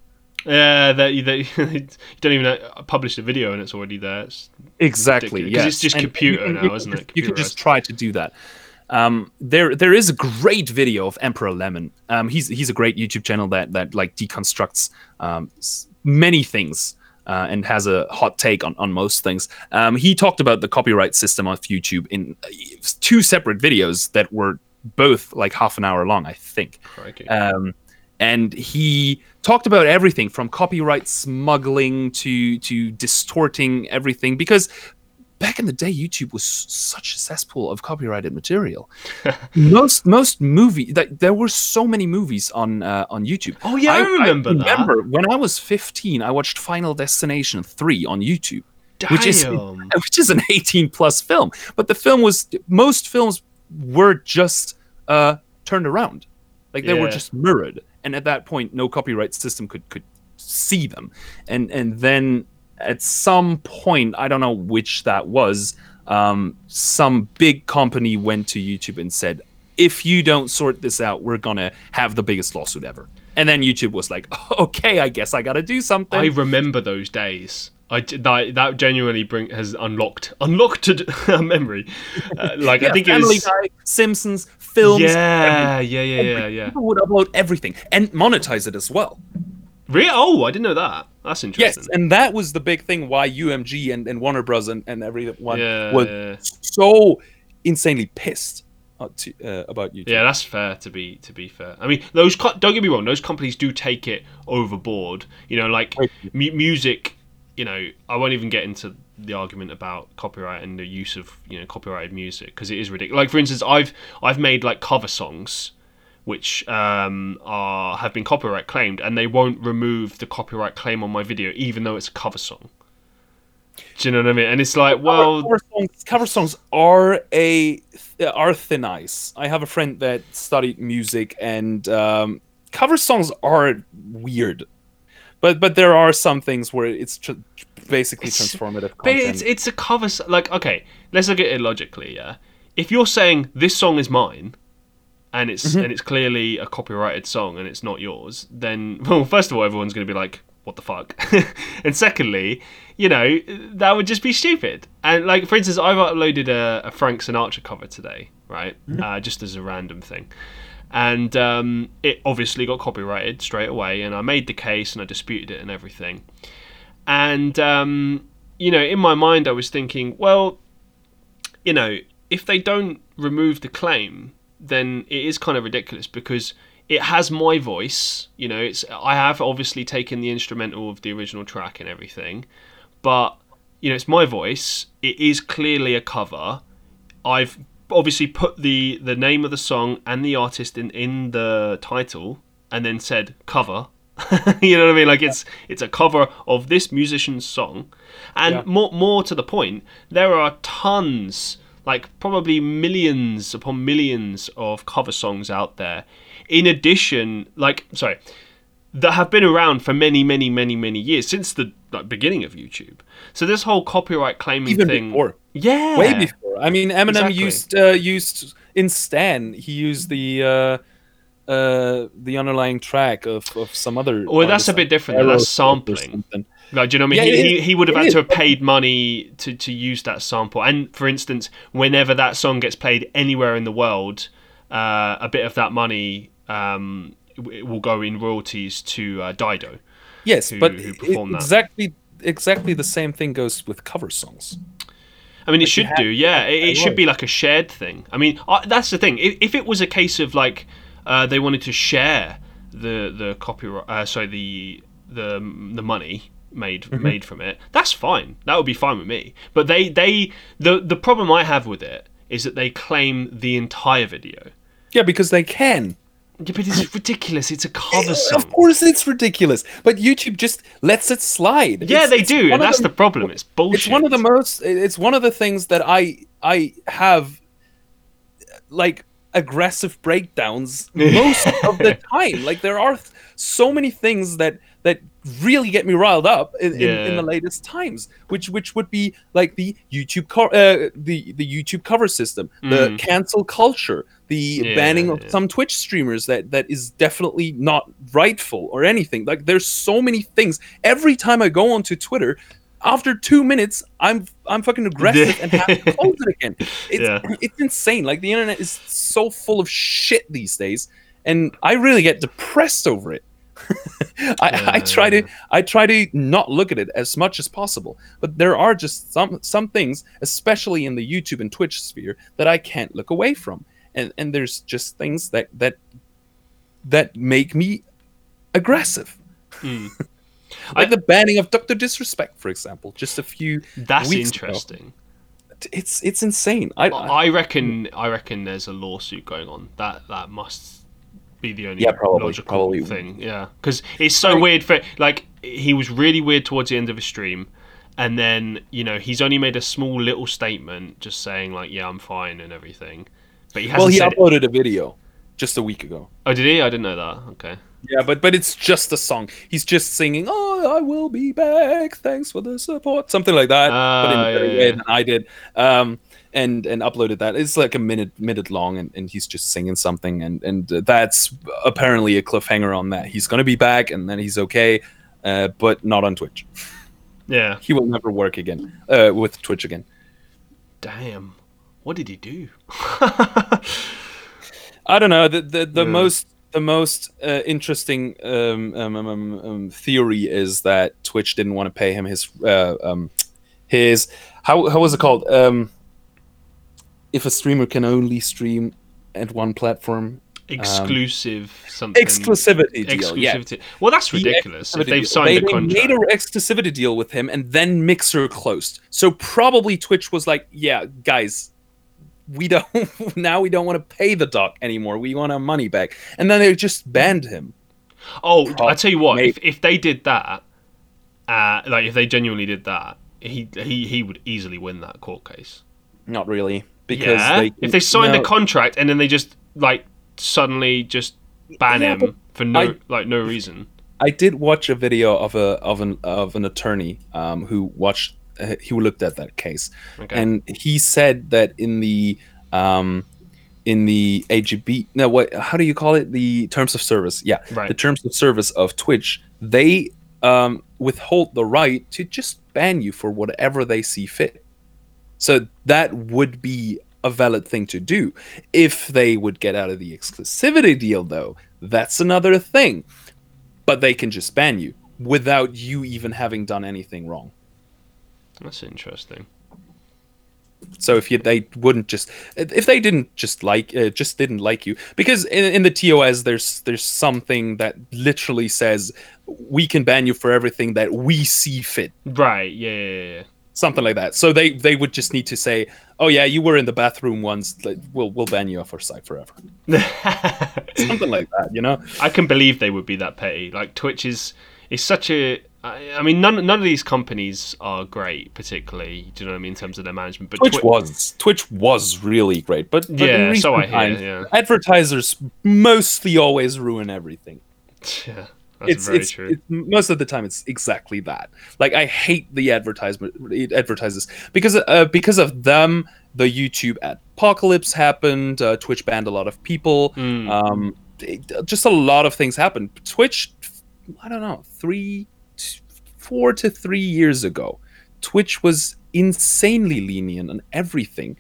Yeah, that you, that [LAUGHS] you don't even uh, publish the video and it's already there. It's Exactly. Ridiculous, 'cause Yes. it's just And computer you can- now, you isn't it? just- You can just try to do that. Um, there, there is a great video of Emperor Lemon. Um, he's he's a great YouTube channel that that like deconstructs um, many things uh, and has a hot take on on most things. Um, he talked about the copyright system of YouTube in uh, two separate videos that were both like half an hour long, I think. Um, and he talked about everything from copyright smuggling to to distorting everything because back in the day youtube was such a cesspool of copyrighted material. [LAUGHS] Most most movie that there were so many movies on uh, on youtube. Oh, yeah, I remember that. remember when i was 15 i watched final destination 3 on youtube which is [LAUGHS] which is an 18 plus film. But the film was most films were just uh turned around. Like they were just mirrored and at that point no copyright system could could see them. And and then at some point i don't know which that was um some big company went to youtube and said if you don't sort this out we're gonna have the biggest lawsuit ever. And then youtube was like [LAUGHS] okay i guess i gotta do something. I remember those days. I that, that genuinely bring has unlocked unlocked a [LAUGHS] memory. Uh, like I Yeah, think it was. Guy, Simpsons, films. Yeah, yeah, yeah, yeah, yeah. People would upload everything and monetize it as well. Really? Oh, I didn't know that. That's interesting. Yes, and that was the big thing why UMG and, and Warner Bros. and, and everyone Yeah, was yeah. so insanely pissed uh, to, uh, about YouTube. Yeah, that's fair to be to be fair. I mean, those don't get me wrong; those companies do take it overboard. You know, like mu- music. You know, I won't even get into the argument about copyright and the use of you know copyrighted music because it is ridiculous. Like for instance, I've I've made like cover songs which um, are have been copyright claimed, and they won't remove the copyright claim on my video, even though it's a cover song. Do you know what I mean? And it's like, well, cover, songs, cover songs are a are thin ice. I have a friend that studied music, and um, cover songs are weird. But but there are some things where it's tr- basically It's- transformative but it's it's a cover. Like, okay, let's look at it logically. Yeah, if you're saying this song is mine, and it's Mm-hmm. and it's clearly a copyrighted song and it's not yours, then [LAUGHS] well, first of all, everyone's going to be like, "What the fuck?" [LAUGHS] and secondly, you know, that would just be stupid. And like, for instance, I've uploaded a, a Frank Sinatra cover today, right? Mm-hmm. Uh, just as a random thing. And um, it obviously got copyrighted straight away, and I made the case and I disputed it and everything. And um, you know, in my mind, I was thinking, well, you know, if they don't remove the claim, then it is kind of ridiculous because it has my voice. You know, it's I have obviously taken the instrumental of the original track and everything, but you know, it's my voice. It is clearly a cover. I've obviously put the the name of the song and the artist in in the title, and then said cover. [LAUGHS] you know what I mean? Like it's it's a cover of this musician's song, and Yeah. more more to the point, there are tons, like probably millions upon millions of cover songs out there. In addition, like sorry, that have been around for many, many, many, many years since the like, beginning of YouTube. So this whole copyright claiming Even thing, before. yeah, way before. I mean, Eminem Exactly. used uh, used in Stan. He used the uh, uh, the underlying track of, of some other. Well, that's a bit like different, though. That's sampling. Like, do you know what I mean? Yeah, he, he, he would have had is. to have paid money to, to use that sample. And for instance, whenever that song gets played anywhere in the world, uh, a bit of that money um, will go in royalties to uh, Dido. Yes, who- but who it- performed that. exactly exactly the same thing goes with cover songs. I mean, it should have- do, yeah. It, it should be like a shared thing. I mean, that's the thing. If, if it was a case of like uh, they wanted to share the the copyright, uh, sorry, the the the money made Mm-hmm. made from it, that's fine. That would be fine with me. But they they the the problem I have with it is that they claim the entire video. Yeah, because they can. Yeah, but it's ridiculous. It's a eh, cover song. Of course, it's ridiculous, but YouTube just lets it slide. Yeah, It's- they do, and that's the problem. It's bullshit. It's one of the most. It's one of the things that I I have like aggressive breakdowns [LAUGHS] most of the time. Like there are th- so many things that really get me riled up in, in, in the latest times, which which would be like the YouTube co- uh, the the YouTube cover system, the Mm. cancel culture, the Yeah, banning of yeah. some Twitch streamers that that is definitely not rightful or anything. Like there's so many things. Every time I go onto Twitter, after two minutes, I'm I'm fucking aggressive and have to [LAUGHS] close it again. It's Yeah. it's insane. Like the internet is so full of shit these days, and I really get depressed over it. [LAUGHS] I, I try to I try to not look at it as much as possible, but there are just some some things, especially in the YouTube and Twitch sphere, that I can't look away from, and and there's just things that that that make me aggressive. Mm. [LAUGHS] Like the banning of Doctor Disrespect, for example, just a few. That's weeks ago. interesting. It's it's insane. I, I I reckon. I reckon there's a lawsuit going on. That that must be the only Yeah, probably, logical probably. thing. Yeah, because it's so weird. For like, he was really weird towards the end of his stream, and then you know he's only made a small little statement, just saying like, "Yeah, I'm fine" and everything. But he hasn't well, he said. uploaded a video just a week ago. oh, did he? I didn't know that. Okay. Yeah, but but it's just a song. He's just singing, "Oh, I will be back. Thanks for the support," something like that, but in a Ah, better yeah, way yeah. than I did. Um, and and uploaded that. It's like a minute minute long, and, and he's just singing something, and and that's apparently a cliffhanger on that. He's gonna be back, and then he's okay, uh, but not on Twitch. Yeah. He will never work again uh, with Twitch again. Damn. What did he do? [LAUGHS] I don't know. The the, the Yeah. most the most uh, interesting um, um, um, um, um, theory is that Twitch didn't want to pay him his uh, um, his how how was it called? Um, if a streamer can only stream at one platform, Exclusive something. exclusivity deal. Yeah. Exclusivity. Well, that's The ridiculous. If they've signed they, a they contract. made an exclusivity deal with him, and then Mixer closed. So probably Twitch was like, "Yeah, guys, we don't [LAUGHS] now we don't want to pay the doc anymore. We want our money back." And then they just banned him. Oh, I tell you what, if, if they did that, uh, like if they genuinely did that, he he he would easily win that court case. Not really, because yeah, they, if they signed no, a contract and then they just like suddenly just ban Yeah, him for no I- like no reason. I did watch a video of a of an of an attorney um, who watched uh, who looked at that case, Okay. and he said that in the um, in the AGB no what how do you call it the terms of service yeah Right. the terms of service of Twitch they um, withhold the right to just ban you for whatever they see fit. So that would be a valid thing to do. If they would get out of the exclusivity deal, though, that's another thing. But they can just ban you without you even having done anything wrong. That's interesting. So if you, they wouldn't just if they didn't just like uh, just didn't like you because in, in the TOS there's there's something that literally says we can ban you for everything that we see fit Right. Yeah. Yeah. Something like that. So they they would just need to say, "Oh yeah, you were in the bathroom once. like, We'll we'll ban you off our site forever." [LAUGHS] Something like that, you know? I can believe they would be that petty. Like Twitch is is such a. I I mean, none none of these companies are great, particularly. Do you know what I mean in terms of their management? But Twitch Twi- was Twitch was really great, but, but Yeah, so I hear, times, yeah. advertisers mostly always ruin everything. [LAUGHS] Yeah, that's it's very it's, true. it's most of the time it's exactly that. Like I hate the advertisement advertisers because uh, because of them. The YouTube apocalypse happened. Uh, Twitch banned a lot of people. Mm. Um, it- just a lot of things happened. Twitch, I don't know, three, four to three years ago, Twitch was insanely lenient on everything.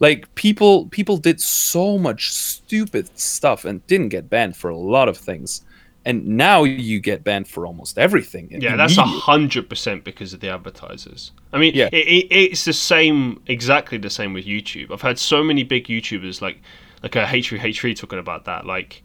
Like people, people did so much stupid stuff and didn't get banned for a lot of things. And now you get banned for almost everything. Yeah, that's a hundred percent because of the advertisers. I mean, Yeah. it, it, it's the same, exactly the same with YouTube. I've heard so many big YouTubers like like a H3 H3 talking about that. Like,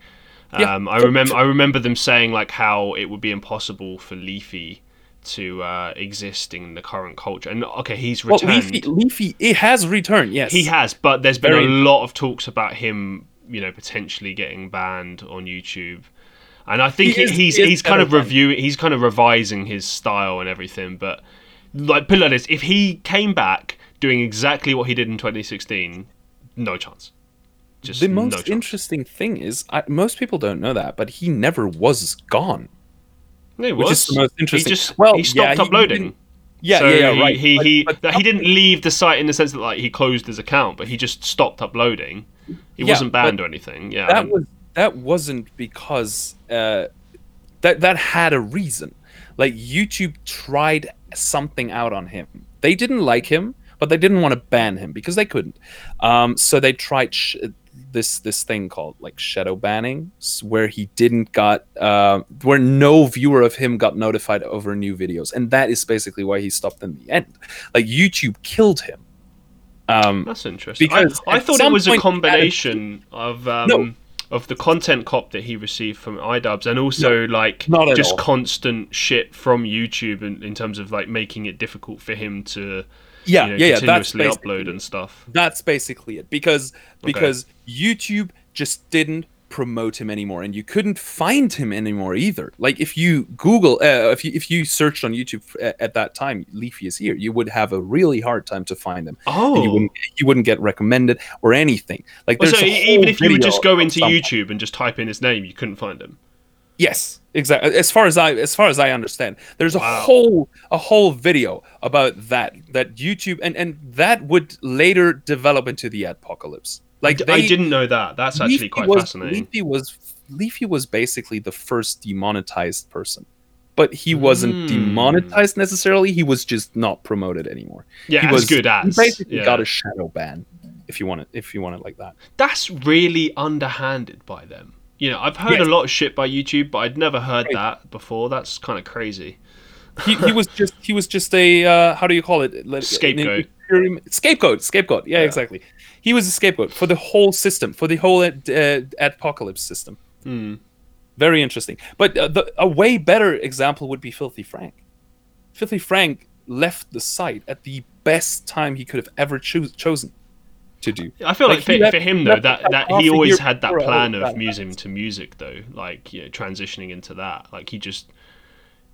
Yeah. um, I remember I remember them saying like how it would be impossible for Leafy to uh, exist in the current culture. And okay, he's returned. Well. Leafy, Leafy, it has returned. Yes, He has, but there's been Very a lot of talks about him, you know, potentially getting banned on YouTube. And I think He is- he's he he's kind of reviewing, he's kind of revising his style and everything. But like, put it like this: if he came back doing exactly what he did in 2016, no chance. Just the no most chance. interesting thing is I, most people don't know that, but he never was gone. He which is the most interesting. He just Well, he stopped yeah, uploading. didn't- Yeah, so yeah, yeah, he, right. He he but that he didn't leave the site in the sense that like he closed his account, but he just stopped uploading. He Yeah, wasn't banned or anything. Yeah, that was that wasn't because uh, that that had a reason. Like YouTube tried something out on him. They didn't like him, but they didn't want to ban him because they couldn't. Um, so they tried sh- this this thing called like shadow banning, where he didn't got uh, where no viewer of him got notified over new videos, and that is basically why he stopped in the end. Like YouTube killed him. Um, That's interesting. Because I, I thought it was a combination of um, No. Of the content cop that he received from iDubbbz and also like not just all. constant shit from YouTube in, in terms of like making it difficult for him to yeah, you know, yeah, yeah. Continuously basically upload and stuff. That's basically it because because YouTube just didn't promote him anymore and you couldn't find him anymore either like if you google uh, if you if you searched on youtube at, at that time leafy is here you would have a really hard time to find him Oh, and you wouldn't you wouldn't get recommended or anything like Well, there's so even if you would just go into YouTube and just type in his name, you couldn't find him. Yes, exactly. As far as I as far as I understand, there's a Wow. whole a whole video about that that YouTube and and that would later develop into the apocalypse. Like I they, didn't know that. That's actually Leafy quite was, fascinating. Leafy was Leafy was basically the first demonetized person. But he wasn't Mm. demonetized necessarily. He was just not promoted anymore. Yeah, he as was good He as. basically yeah. got a shadow ban, if you want it. If you want it like that. That's really underhanded by them. You know, I've heard Yes. a lot of shit by YouTube, but I'd never heard that before. That's kind of crazy. he, he was just he was just a uh, how do you call it Scapegoat. scapegoat scapegoat yeah, Yeah. exactly he was a scapegoat for the whole system for the whole ad, uh, apocalypse system. Hmm. very interesting. But uh, the, a way better example would be filthy frank. Filthy frank left the site at the best time he could have ever choose, chosen to do. I feel like, Like, for, left- for him though, that, that he always had that plan of of music to music though, like you know, transitioning into that. Like he just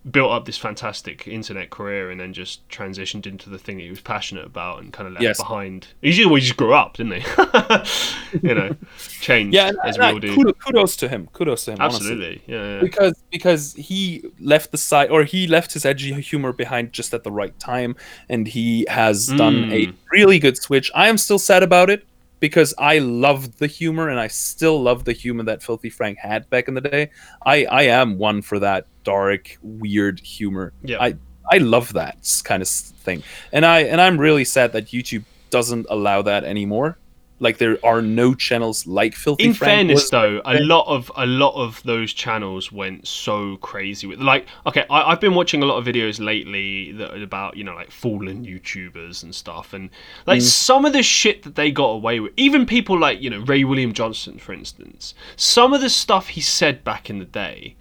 built up this fantastic internet career and then just transitioned into the thing that he was passionate about and kind of left Yes. behind. He just, well, just grew up, didn't he? [LAUGHS] you know, changed Yeah, as we all do. kudos, to him. Kudos to him. Absolutely, yeah, yeah. because because he left the side or he left his edgy humor behind just at the right time and he has done a Mm. really good switch i am still sad about it because i loved the humor and i still love the humor that filthy frank had back in the day i i am one for that dark weird humor. Yeah. i i love that kind of thing. And i and i'm really sad that youtube doesn't allow that anymore. Like there are no channels like filthy in frank. fairness though a lot of a lot of those channels went so crazy with like okay I, i've been watching a lot of videos lately that about you know like fallen youtubers and stuff. And like Mm. some of the shit that they got away with even people like you know ray william johnson for instance some of the stuff he said back in the day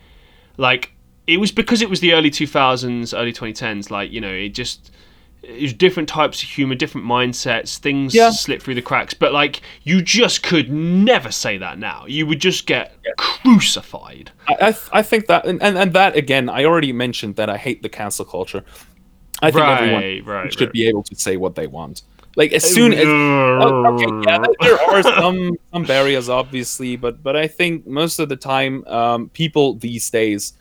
like it was because it was the early 2000s early 2010s like you know it just it was different types of humor different mindsets things Yeah. slip through the cracks. But like you just could never say that now. You would just get crucified. I, I, th- I think that and, and, and that again i already mentioned that i hate the cancel culture. I think everyone right right. should right. be able to say what they want. Like as soon as Oh, okay, yeah, there are [LAUGHS] some some barriers, obviously, but but I think most of the time, um, people these days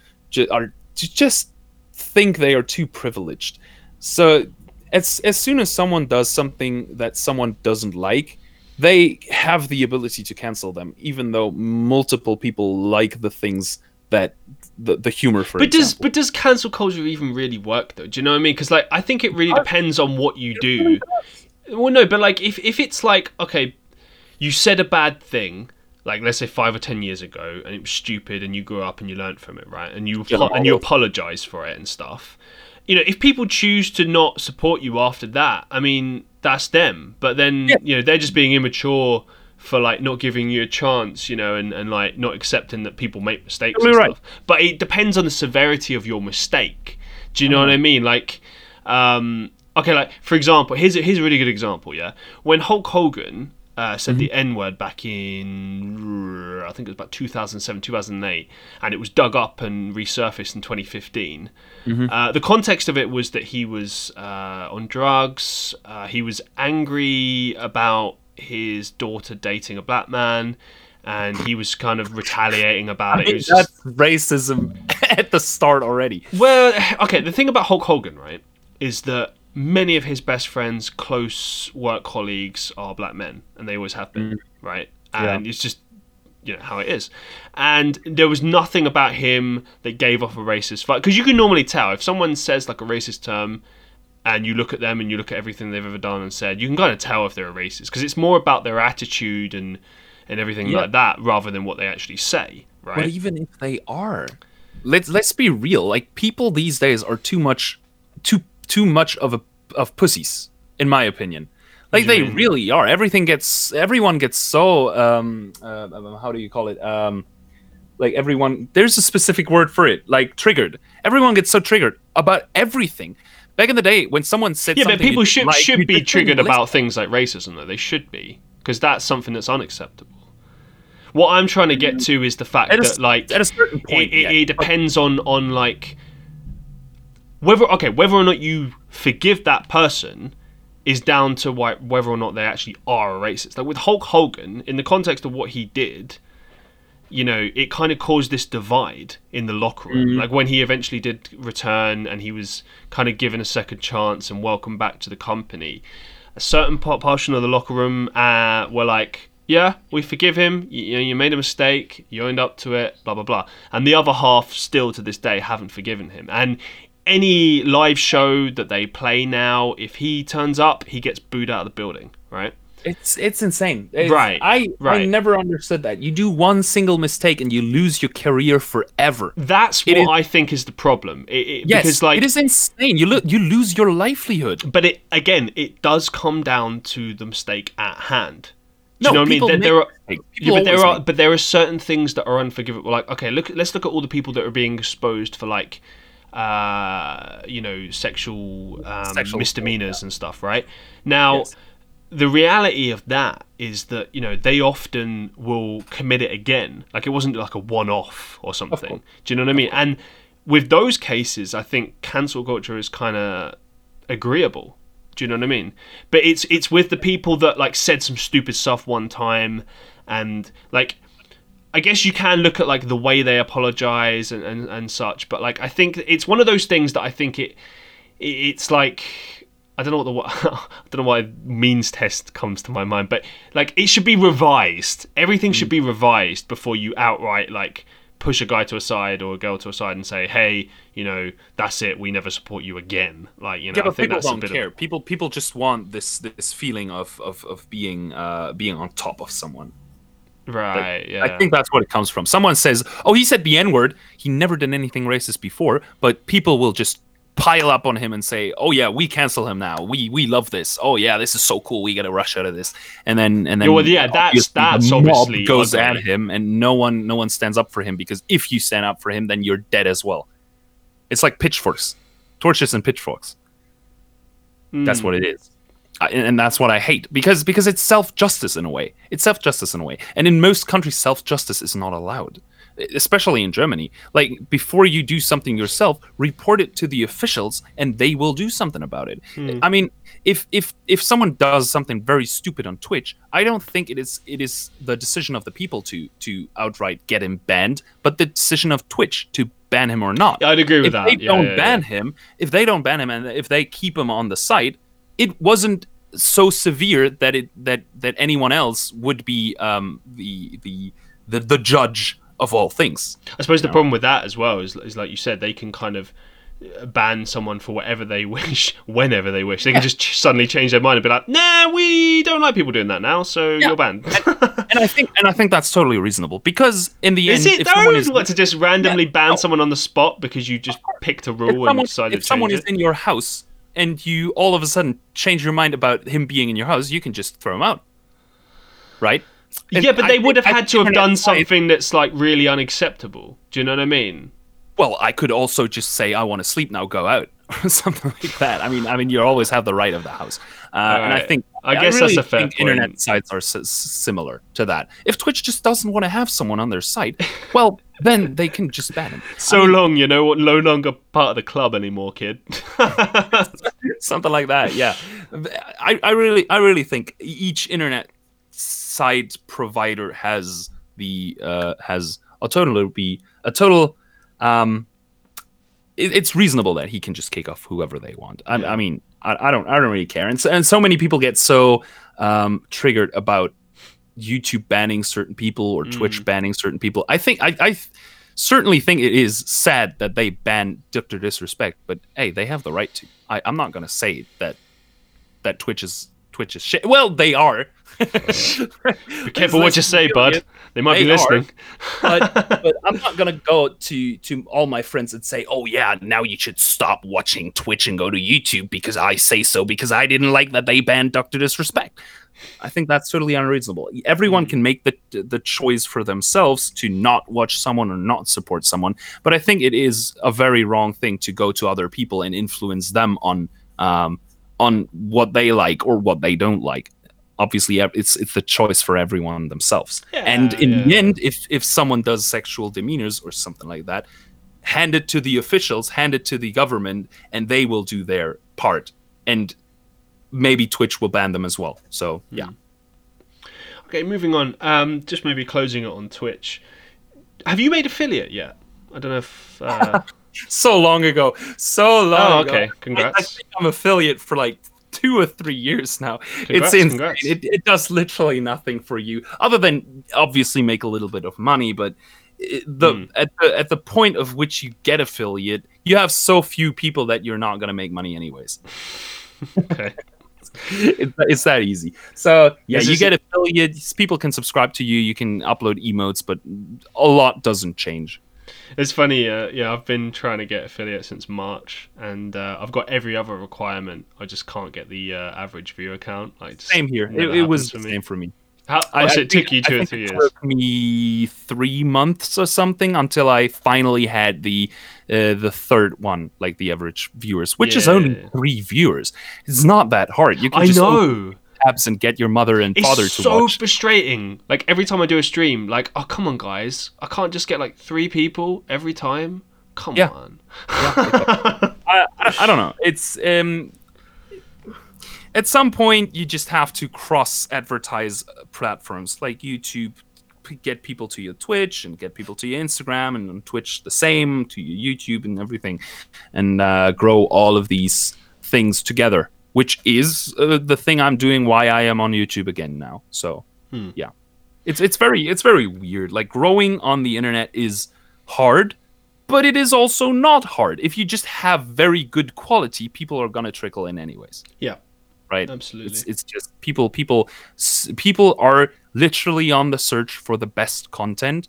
are just think they are too privileged. So as as soon as someone does something that someone doesn't like, they have the ability to cancel them, even though multiple people like the things that the, the humor for but does but does cancel culture even really work though? Do you know what I mean? Because like I think it really depends on what you do. Well, no, but like if if it's like okay, you said a bad thing, like let's say five or ten years ago, and it was stupid, and you grew up and you learned from it, right? And you apo- and you apologize for it and stuff. You know, if people choose to not support you after that, I mean that's them. But then Yeah. you know they're just being immature for like not giving you a chance, you know, and, and like not accepting that people make mistakes and right. stuff. But it depends on the severity of your mistake. Do you know what I mean? Like, um, okay, like for example, here's a, here's a really good example. Yeah, when Hulk Hogan uh, said Mm-hmm. the N word back in I think it was about 2007, 2008, and it was dug up and resurfaced in 2015. Mm-hmm. Uh, the context of it was that he was uh, on drugs. Uh, he was angry about his daughter dating a black man. And he was kind of retaliating about it. It was just- racism [LAUGHS] at the start already. well, okay, the thing about Hulk Hogan, right, is that many of his best friends, close work colleagues are black men, and they always have been, mm. right? Yeah. And it's just, you know, how it is. And there was nothing about him that gave off a racist vibe. Because you can normally tell if someone says like a racist term, and you look at them and you look at everything they've ever done and said, you can kind of tell if they're a racist because it's more about their attitude and and everything Yeah. like that rather than what they actually say, right? But even if they are, let's let's be real. Like people these days are too much, too too much of a of pussies, in my opinion. Like they mean? really are. Everything gets everyone gets so um uh, um, how do you call it um like everyone there's a specific word for it like triggered. Everyone gets so triggered about everything. Back in the day, when someone said Yeah, something but people should like, should be triggered about things like racism, though. They should be because that's something that's unacceptable. What I'm trying to get to is the fact a that, like, at a certain point. it, it, yeah. it depends on on like whether okay whether or not you forgive that person is down to why, whether or not they actually are a racist. Like with Hulk Hogan, in the context of what he did, you know, it kind of caused this divide in the locker room. Like when he eventually did return and he was kind of given a second chance and welcome back to the company, a certain part, portion of the locker room uh, were like, yeah, we forgive him. You, you know, you made a mistake. You owned up to it. Blah blah blah. And the other half, still to this day, haven't forgiven him. And any live show that they play now, if he turns up, he gets booed out of the building. Right? It's it's insane. It's- Right, I I never understood that. You do one single mistake and you lose your career forever. That's It what is- I think is the problem. It, it, Yes, because like it is insane. You lo- you lose your livelihood. but it again it does come down to the mistake at hand do No, you know what i mean there, make there are yeah, but there are make- but there are certain things that are unforgivable like okay look let's look at all the people that are being exposed for like uh you know sexual um Sexual misdemeanors assault, and stuff right? Now Yes. the reality of that is that you know they often will commit it again. Like it wasn't like a one-off or something. do you know what i mean? and with those cases, I think cancel culture is kind of agreeable. Do you know what I mean? But it's it's with the people that like said some stupid stuff one time, and like I guess you can look at like the way they apologize and, and, and such, but like I think it's one of those things that I think it, it it's like I don't know what the what, [LAUGHS] I don't know why means test comes to my mind, but like it should be revised. Everything should be revised before you outright like push a guy to a side or a girl to a side and say, "Hey, you know, that's it. We never support you again." Like, you know, Yeah, I but think people that's don't bit care. of People people just want this this feeling of of, of being uh being on top of someone. Right. Yeah, I think that's what it comes from. Someone says, "Oh, he said the N word. He never did anything racist before," but people will just pile up on him and say, "Oh yeah, we cancel him now. We we love this. Oh yeah, this is so cool. We got to rush out of this." And then and then Yeah, well, yeah, that's- obviously that's obviously goes ugly. at him, and no one no one stands up for him because if you stand up for him, then you're dead as well. It's like pitchforks, torches and pitchforks. That's Hmm. what it is. And that's what I hate because because it's self justice in a way. It's self justice in a way, and in most countries, self justice is not allowed, especially in Germany. Like before you do something yourself, report it to the officials, and they will do something about it. Hmm. I mean, if if if someone does something very stupid on Twitch, I don't think it is it is the decision of the people to to outright get him banned, but the decision of Twitch to ban him or not Yeah, I'd agree with if that. they Yeah, don't yeah. ban him, if they don't ban him, and if they keep him on the site, it wasn't so severe that it that that anyone else would be um, the, the the the judge of all things. I suppose the problem with that as well is, is like you said, they can kind of uh, ban someone for whatever they [LAUGHS] wish, whenever they wish. They can just ch- suddenly change their mind and be like, "Nah, we don't like people doing that now, so you're banned." And I think and I think that's totally reasonable because in the is end, it if though? someone is what to just randomly Yeah, ban no. someone on the spot because you just picked a if rule and someone, decided if to someone is it? in your house and you all of a sudden change your mind about him being in your house, you can just throw him out, right? And yeah, but they think- would have I had think to have done something that's like really unacceptable. Do you know what I mean? Well, I could also just say I want to sleep now, go out, [LAUGHS] or something like that. I mean, I mean, you always have the right of the house, uh, and I think I guess really that's a fair think Internet sites are similar to that. If Twitch just doesn't want to have someone on their site, well, [LAUGHS] then they can just ban him. So long, you know, what? no longer part of the club anymore, kid. [LAUGHS] something like that. Yeah, I, I really, I really think each internet site provider has the uh, has a total be a total. Um, it, it's reasonable that he can just kick off whoever they want. I, I mean, I, I don't, I don't really care. And so, and so many people get so um, triggered about YouTube banning certain people or Twitch banning certain people. I think I, I certainly think it is sad that they ban Dr. Disrespect, but hey, they have the right to. I, I'm not gonna say that that Twitch is Twitch is shit. Well, they are. Be careful what you say, bud. They might be They are. listening. but [LAUGHS] but I'm not gonna go to to all my friends and say, oh yeah, now you should stop watching Twitch and go to YouTube because I say so because I didn't like that they banned Doctor Disrespect. I think that's totally unreasonable. Everyone can make the the choice for themselves to not watch someone or not support someone, but I think it is a very wrong thing to go to other people and influence them on um, on what they like or what they don't like. Obviously, it's it's the choice for everyone themselves. and Yeah, in the end, if if someone does sexual demeanors or something like that, hand it to the officials, hand it to the government, and they will do their part. And maybe Twitch will ban them as well. So yeah. Okay, moving on. Um, just maybe closing it on Twitch. Have you made affiliate yet? I don't know if. Uh, [LAUGHS] So long ago. So long Oh, ago. okay. I, I Congrats. think I'm affiliate for like two or three years now. Congrats, it's insane. It, it does literally nothing for you other than obviously make a little bit of money, but it, the Hmm. at the at the point of which you get affiliate, you have so few people that you're not gonna make money anyways. okay. [LAUGHS] it's, it's that easy. So yeah, you get affiliates. People can subscribe to you. You can upload emotes, but a lot doesn't change. It's funny. Uh, yeah, I've been trying to get affiliate since March, and uh, I've got every other requirement. I just can't get the uh, average view account. Like Same here. It, it was for the same for me. How, I- oh, so it think- took you I or three it years. took me three months or something until I finally had the uh, the third one, like the average viewers, which is only three viewers. It's not that hard. You can I just open know. Tabs and get your mother and father It's to so watch. frustrating. Like every time I do a stream, like, oh come on, guys, I can't just get like three people every time. come Yeah. on. [LAUGHS] I, I, I don't know. It's um, at some point you just have to cross advertise uh, platforms like YouTube, get people to your Twitch and get people to your Instagram, and on Twitch the same to your YouTube and everything, and uh, grow all of these things together. Which is uh, the thing I'm doing. Why I am on YouTube again now. So Hmm. yeah, it's it's very it's very weird. Like growing on the internet is hard but it is also not hard. If you just have very good quality, people are gonna trickle in anyways, Yeah, right? absolutely. It's it's just people people people are literally on the search for the best content,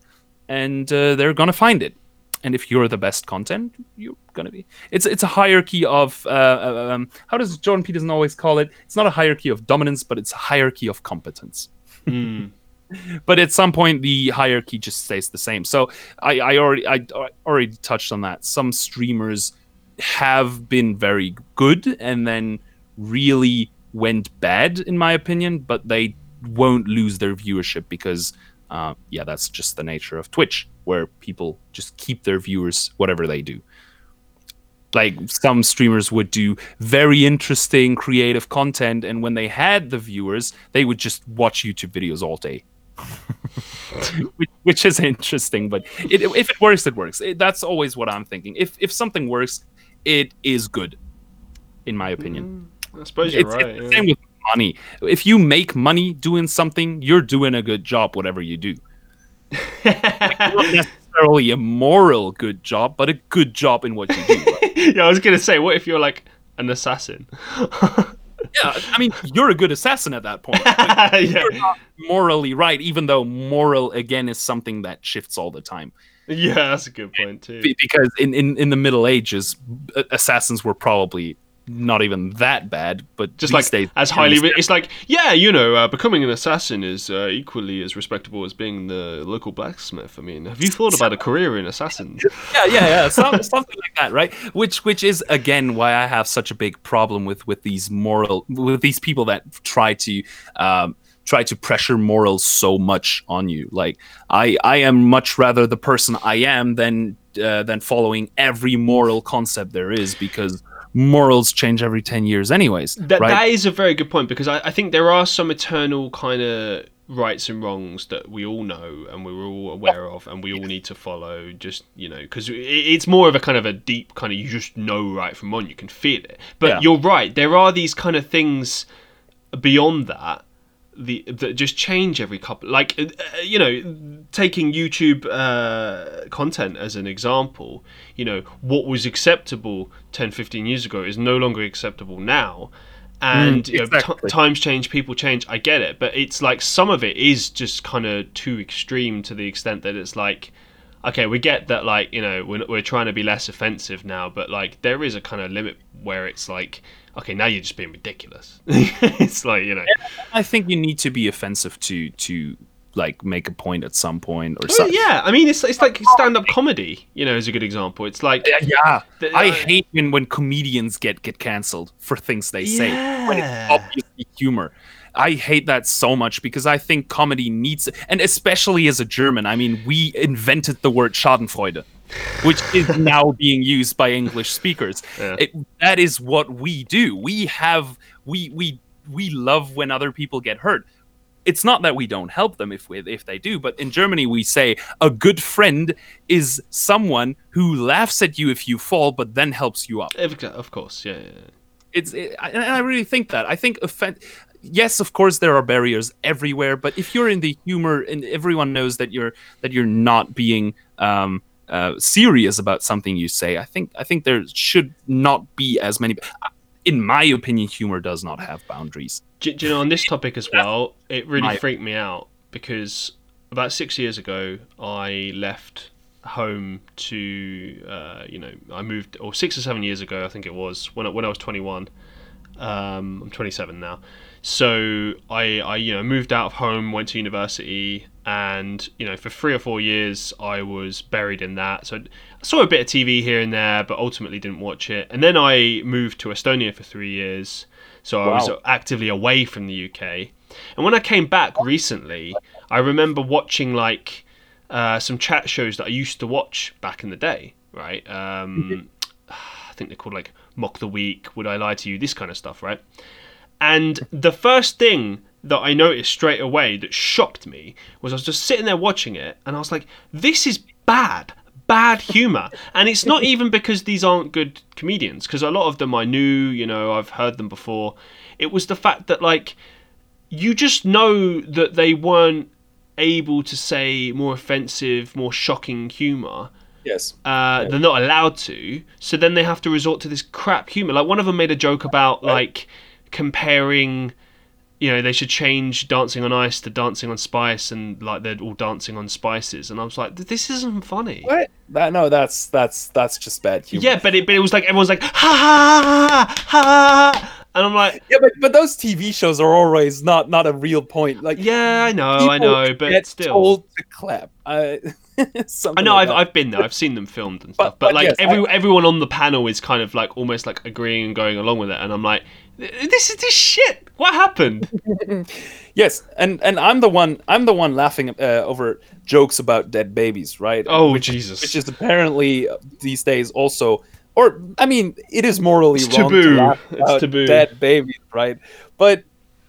and uh, they're gonna find it. And if you're the best content, you're gonna be. It's it's a hierarchy of uh, uh, um, how does Jordan Peterson always call it? It's not a hierarchy of dominance, but it's a hierarchy of competence Mm. [LAUGHS] but at some point the hierarchy just stays the same so i, I already I, I already touched on that some streamers have been very good and then really went bad in my opinion but they won't lose their viewership because uh, yeah that's just the nature of twitch where people just keep their viewers whatever they do. Like some streamers would do very interesting creative content and when they had the viewers they would just watch youtube videos all day. [LAUGHS] Which, which is interesting but it, if it works it works. It- that's always what i'm thinking. If if something works it is good in my opinion. Mm, I suppose you're it's, right. it's the yeah. same with money. If you make money doing something you're doing a good job whatever you do not [LAUGHS] necessarily a moral good job but a good job in what you do right? [LAUGHS] yeah, I was gonna say, what if you're like an assassin? [LAUGHS] yeah i mean you're a good assassin at that point yeah. morally right even though moral again is something that shifts all the time yeah, that's a good point too. Because in, in, in the middle ages assassins were probably not even that bad but Just like days, as highly, it's like yeah, you know, uh, becoming an assassin is uh, equally as respectable as being the local blacksmith. I mean, have you thought about a career in assassins? yeah yeah yeah some, something like that right which which is again why i have such a big problem with with these moral with these people that try to um try to pressure morals so much on you like i i am much rather the person i am than uh, than following every moral concept there is because morals change every 10 years anyways That, right that is a very good point because I, I think there are some eternal kind of rights and wrongs that we all know and we're all aware of and we all need to follow just you know because it's more of a kind of a deep kind of you just know right from wrong you can feel it but Yeah. you're right there are these kind of things beyond that the that just change every couple like uh, you know taking youtube uh, content as an example you know what was acceptable 10 15 years ago is no longer acceptable now. And you know, t- times change people change i get it but it's like some of it is just kind of too extreme to the extent that it's like okay we get that like you know we're, we're trying to be less offensive now but like there is a kind of limit where it's like okay now you're just being ridiculous. [LAUGHS] It's like you know. I think you need to be offensive to to like make a point at some point or Well, something yeah i mean it's, it's like stand-up comedy you know is a good example. It's like yeah The- i uh, hate when when comedians get get canceled for things they say when it's obviously humor. I hate that so much because i think comedy needs and especially as a german i mean we invented the word schadenfreude which is now being used by english speakers Yeah. it, that is what we do we have we we we love when other people get hurt it's not that we don't help them if we, if they do, but in Germany we say a good friend is someone who laughs at you if you fall, but then helps you up. of course yeah, yeah, yeah. It's it, I- and I really think that. I think offen- Yes, of course there are barriers everywhere, but if you're in the humor and everyone knows that you're that you're not being um, uh, serious about something you say, I think I think there should not be as many. In my opinion, humor does not have boundaries. Do, do you know on this topic as well it really My- freaked me out because about six years ago i left home to uh, you know i moved or six or seven years ago i think it was when I, when I was 21 um, i'm 27 now. So I, I you know moved out of home went to university and you know for three or four years i was buried in that. So i saw a bit of tv here and there but ultimately didn't watch it. And then i moved to estonia for three years. So i was actively away from the uk and when i came back recently i remember watching like uh, some chat shows that i used to watch back in the day right? Um, [SIGHS] I think they're called like Mock the Week, Would I Lie to You, this kind of stuff, right? And the first thing that I noticed straight away that shocked me was I was just sitting there watching it and I was like, this is bad. Bad humor. And it's not even because these aren't good comedians, because a lot of them I knew, you know, I've heard them before. It was the fact that, like, you just know that they weren't able to say more offensive, more shocking humor. Yes. Uh, they're not allowed to, so then they have to resort to this crap humor. Like one of them made a joke about like comparing, you know, they should change Dancing on Ice to Dancing on Spice, and like they're all dancing on spices. And I was like, this isn't funny. What? That no, that's that's that's just bad humor. Yeah, but it but it was like everyone's like ha ha ha ha, ha. and I'm like, Yeah, but but those TV shows are always not not a real point. Like yeah, I know, I know, but get still. told to clap. Uh, [LAUGHS] [LAUGHS] I know like I've, that. I've been there. I've seen them filmed and stuff. But, but like yes, every everyone on the panel is kind of like almost like agreeing and going along with it, and I'm like, this is this shit. What happened? [LAUGHS] Yes, and and I'm the one I'm the one laughing uh, over jokes about dead babies, right? Oh which, Jesus! which is apparently uh, these days also, or I mean, it is morally It's wrong taboo. to laugh It's about taboo. dead babies, right? But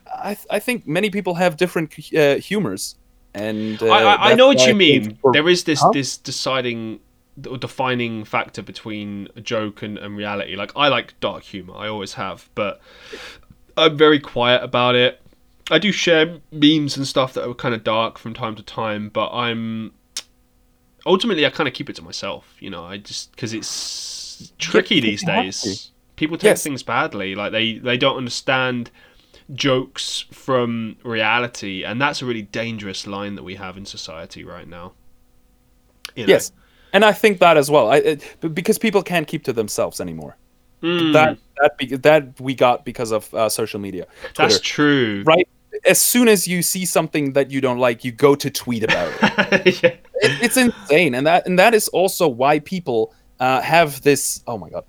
I I think many people have different uh, humors, and uh, I, I, I know what you mean. for- There is this Huh? this deciding or defining factor between a joke and, and reality. Like I like dark humor. I always have, but I'm very quiet about it. I do share memes and stuff that are kind of dark from time to time, but I'm ultimately I kind of keep it to myself. You know, I just because it's tricky Yeah, these days. People take Yes. things badly. Like they they don't understand jokes from reality, and that's a really dangerous line that we have in society right now. You know? yes, and I think that as well. I it, because people can't keep to themselves anymore. Mm, That that be, that we got because of uh, social media. that's true. right? As soon as you see something that you don't like, you go to tweet about it. [LAUGHS] yeah. it it's insane, and that and that is also why people uh, have this. Oh my god,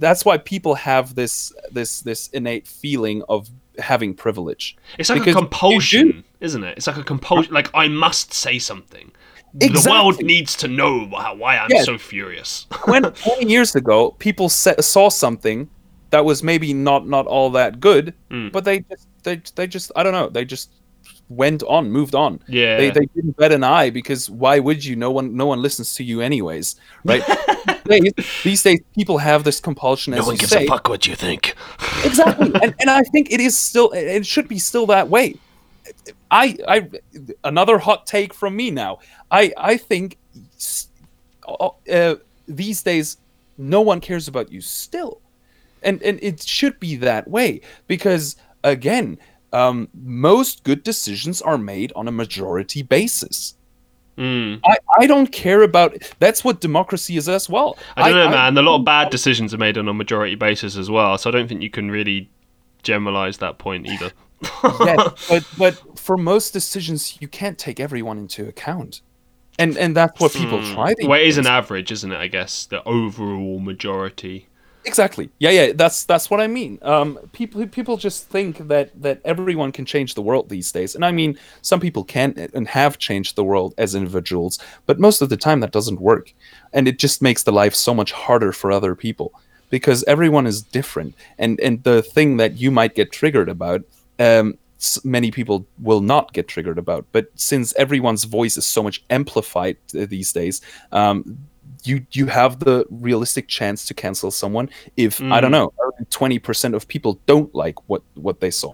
that's why people have this this this innate feeling of having privilege. It's like Because a compulsion, isn't it? It's like a compulsion. Like I must say something. The world needs to know why why I'm Yes. so furious. [LAUGHS] When 20 years ago, people saw something that was maybe not not all that good, Mm. but they just they they just I don't know they just went on, moved on. Yeah. They, they didn't bet an eye because why would you? No one no one listens to you anyways, right? [LAUGHS] these, days, these days, people have this compulsion. As you say. A fuck what you think. [LAUGHS] exactly, and, and I think it is still it should be still that way. I I another hot take from me now. I I think uh, these days no one cares about you still, and and it should be that way because again. Um, most good decisions are made on a majority basis. Mm. I, I don't care about that's what democracy is as well. I don't know, man. A lot of bad decisions are made on a majority basis as well, so I don't think you can really generalize that point either. yes, [LAUGHS] but but for most decisions, you can't take everyone into account, and and that's what people try. these Hmm. Well, it is an average, isn't it? I guess the overall majority. Exactly. Yeah, yeah. That's that's what I mean. Um, people people just think that that everyone can change the world these days, and I mean some people can and have changed the world as individuals, but most of the time that doesn't work, and it just makes the life so much harder for other people because everyone is different, and and the thing that you might get triggered about. Um, many people will not get triggered about. But since everyone's voice is so much amplified uh, these days, um, you you have the realistic chance to cancel someone if I don't Mm. know twenty percent of people don't like what what they saw.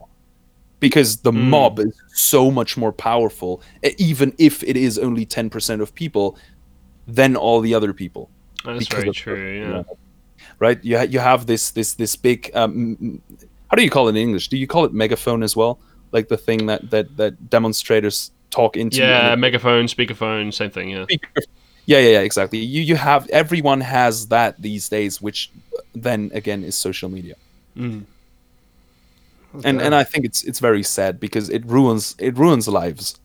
Because the Mm. mob is so much more powerful, even if it is only ten percent of people, than all the other people That's very of true. you Yeah. know, right you ha- you have this this this big um, how do you call it in english do you call it megaphone as well like the thing that that that demonstrators talk into Yeah, megaphone, speakerphone, same thing. Yeah. it- yeah yeah yeah exactly. You you have everyone has that these days which then again is social media. Mm. and and i think it's it's very sad because it ruins it ruins lives.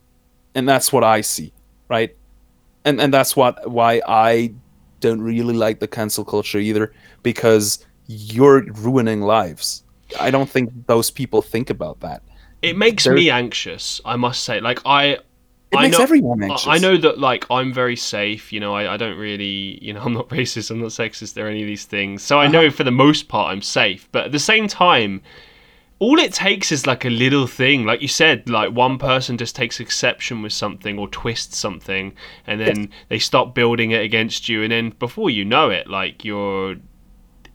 And that's what i see right? And and that's what why i don't really like the cancel culture either because you're ruining lives. I don't think those people think about that. It makes There- me anxious i must say. Like i It I makes know- everyone anxious. I know that like I'm very safe, you know, I, I don't really you know, [LAUGHS] I'm not racist, I'm not sexist or any of these things. So I know for the most part I'm safe. But at the same time, all it takes is like a little thing. Like you said, like one person just takes exception with something or twists something and then they stop building it against you and then before you know it, like you're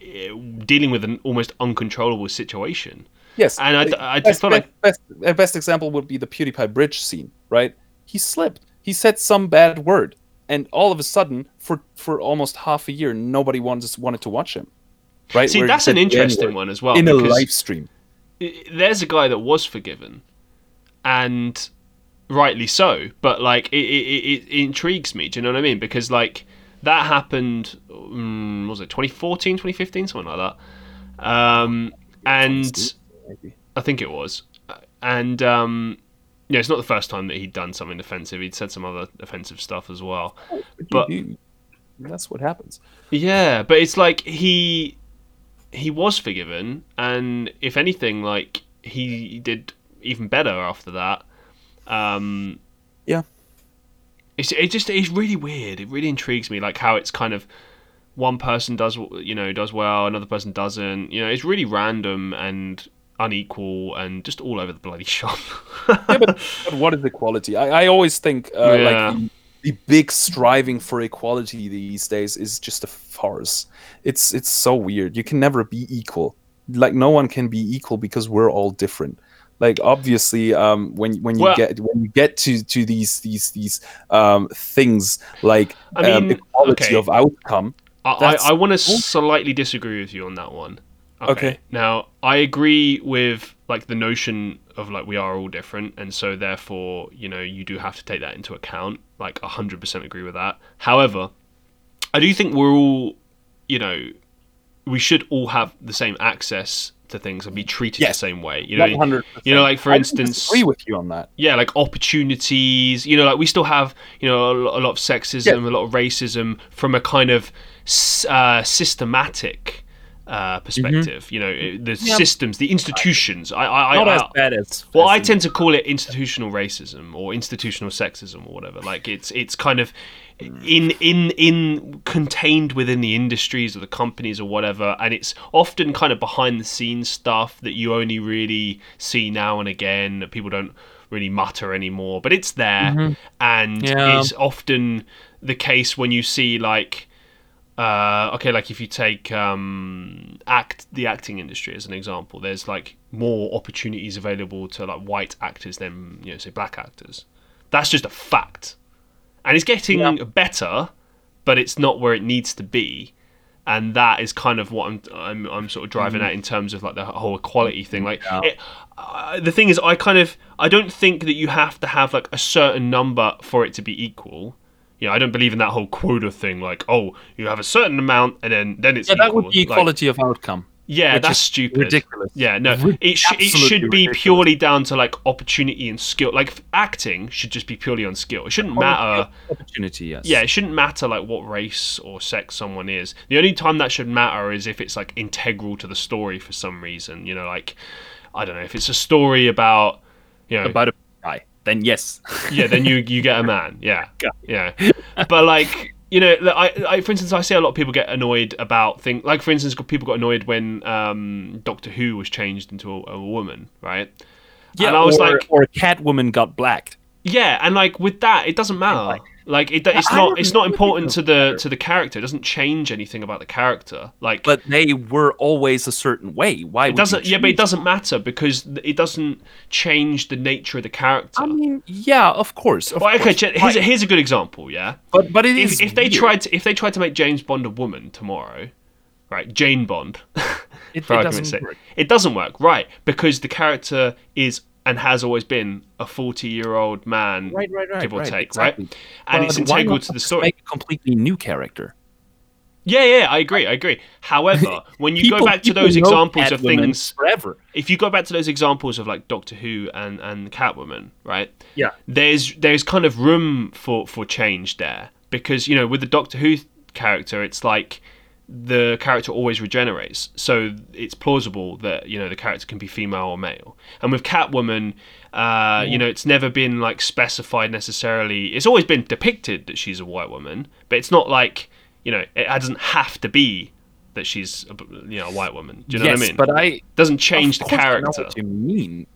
eh, dealing with an almost uncontrollable situation. Yes, And I- I just best, feel like- best, best example would be the PewDiePie bridge scene, right? He slipped. He said some bad word, and all of a sudden, for for almost half a year, nobody wanted wanted to watch him. Right? See, Where that's an interesting one as well. in a live stream. there's a guy that was forgiven, and rightly so. But like, it, it, it, intrigues me. Do you know what I mean? Because like that happened. Um, was it 2014, 2015, something like that? Um, and I think it was. And um, yeah, it's not the first time that he'd done something offensive. He'd said some other offensive stuff as well. But- you do- that's what happens. Yeah, but it's like he he was forgiven, and if anything, like he did even better after that. Um, Yeah. it's it just it's really weird. It really intrigues me, like how it's kind of one person does you know does well, another person doesn't. You know, it's really random and unequal and just all over the bloody shop. [LAUGHS] yeah, but, but what is equality? I, I always think uh, Yeah. like the, big striving for equality these days is just a farce. It's it's so weird. You can never be equal. Like no one can be equal because we're all different. Like obviously, um, when when you Well- get when you get to to these these these um, things like I um, equality okay. of outcome, I, I, I want to slightly disagree with you on that one. Okay. Now, I agree with like the notion of like we are all different, and so therefore, you know, you do have to take that into account. Like hundred percent agree with that. However, I do think we're all, you know, we should all have the same access to things and be treated Yes. the same way. You know, 100%. you know, like for instance, disagree with you on that. yeah, like opportunities. You know, like we still have you know a, a lot of sexism, Yeah. a lot of racism from a kind of uh, systematic uh, mm-hmm. perspective. You know, the Yeah. systems, the institutions. I, I, Not I, as bad as well, I tend to call it institutional racism or institutional sexism or whatever. Like it's it's kind of mm. in in in contained within the industries or the companies or whatever, and it's often kind of behind the scenes stuff that you only really see now and again that people don't really mutter anymore. But it's there, mm-hmm. and Yeah. it's often the case when you see like uh, okay, like if you take um, act the acting industry as an example, there's like more opportunities available to like white actors than you know say black actors. That's just a fact, and it's getting Yeah. better, but it's not where it needs to be. And that is kind of what I'm I'm, I'm sort of driving at in terms of like the whole equality thing. Like. Yeah. it, uh, the thing is, I kind of I don't think that you have to have like a certain number for it to be equal. You know, I don't believe in that whole quota thing. Like, oh, you have a certain amount, and then then it's Yeah, that would equal. be Like, equality of outcome. yeah, that's stupid. ridiculous. Yeah, no, it, sh- it should be ridiculous. purely down to like opportunity and skill. Like acting should just be purely on skill. It shouldn't matter. Opportunity, yes. Yeah, it shouldn't matter like what race or sex someone is. The only time that should matter is if it's like integral to the story for some reason. You know, like I don't know if it's a story about you know About a guy. Then yes. [LAUGHS] yeah, then you you get a man. Yeah, yeah. But like you know, I, I for instance, I see a lot of people get annoyed about things. Like for instance, people got annoyed when um, Doctor Who was changed into a, a woman, right? yeah, and I was or, like, or Catwoman got blacked. yeah, and like with that, it doesn't matter. Like it, it's I not it's not important to the to the character. It doesn't change anything about the character. Like But they were always a certain way. Why it doesn't. Yeah, but it doesn't matter because it doesn't change the nature of the character. I mean, yeah, of course. Of well, okay, course. here's a, here's a good example. Yeah. but but it is if, if they weird. tried to if they tried to make James Bond a woman tomorrow, right? Jane Bond, [LAUGHS] it, it doesn't sake, work. it doesn't work, right? Because the character is and has always been a forty-year-old man, Right, right, right. give or take, exactly. right? And it's integral to the story. Make a completely new character. Yeah, yeah, I agree, I agree. However, [LAUGHS] when you go back to those examples of things, forever. if you go back to those examples of like Doctor Who and and Catwoman, right? Yeah. there's there's kind of room for for change there because you know with the Doctor Who character, it's like the character always regenerates. So it's plausible that you know the character can be female or male. And with Catwoman, uh, you know, it's never been like specified necessarily. It's always been depicted that she's a white woman, but it's not like you know it doesn't have to be that she's a, you know a white woman. Do you know yes, what I mean? but I doesn't change the course I know character. what you mean,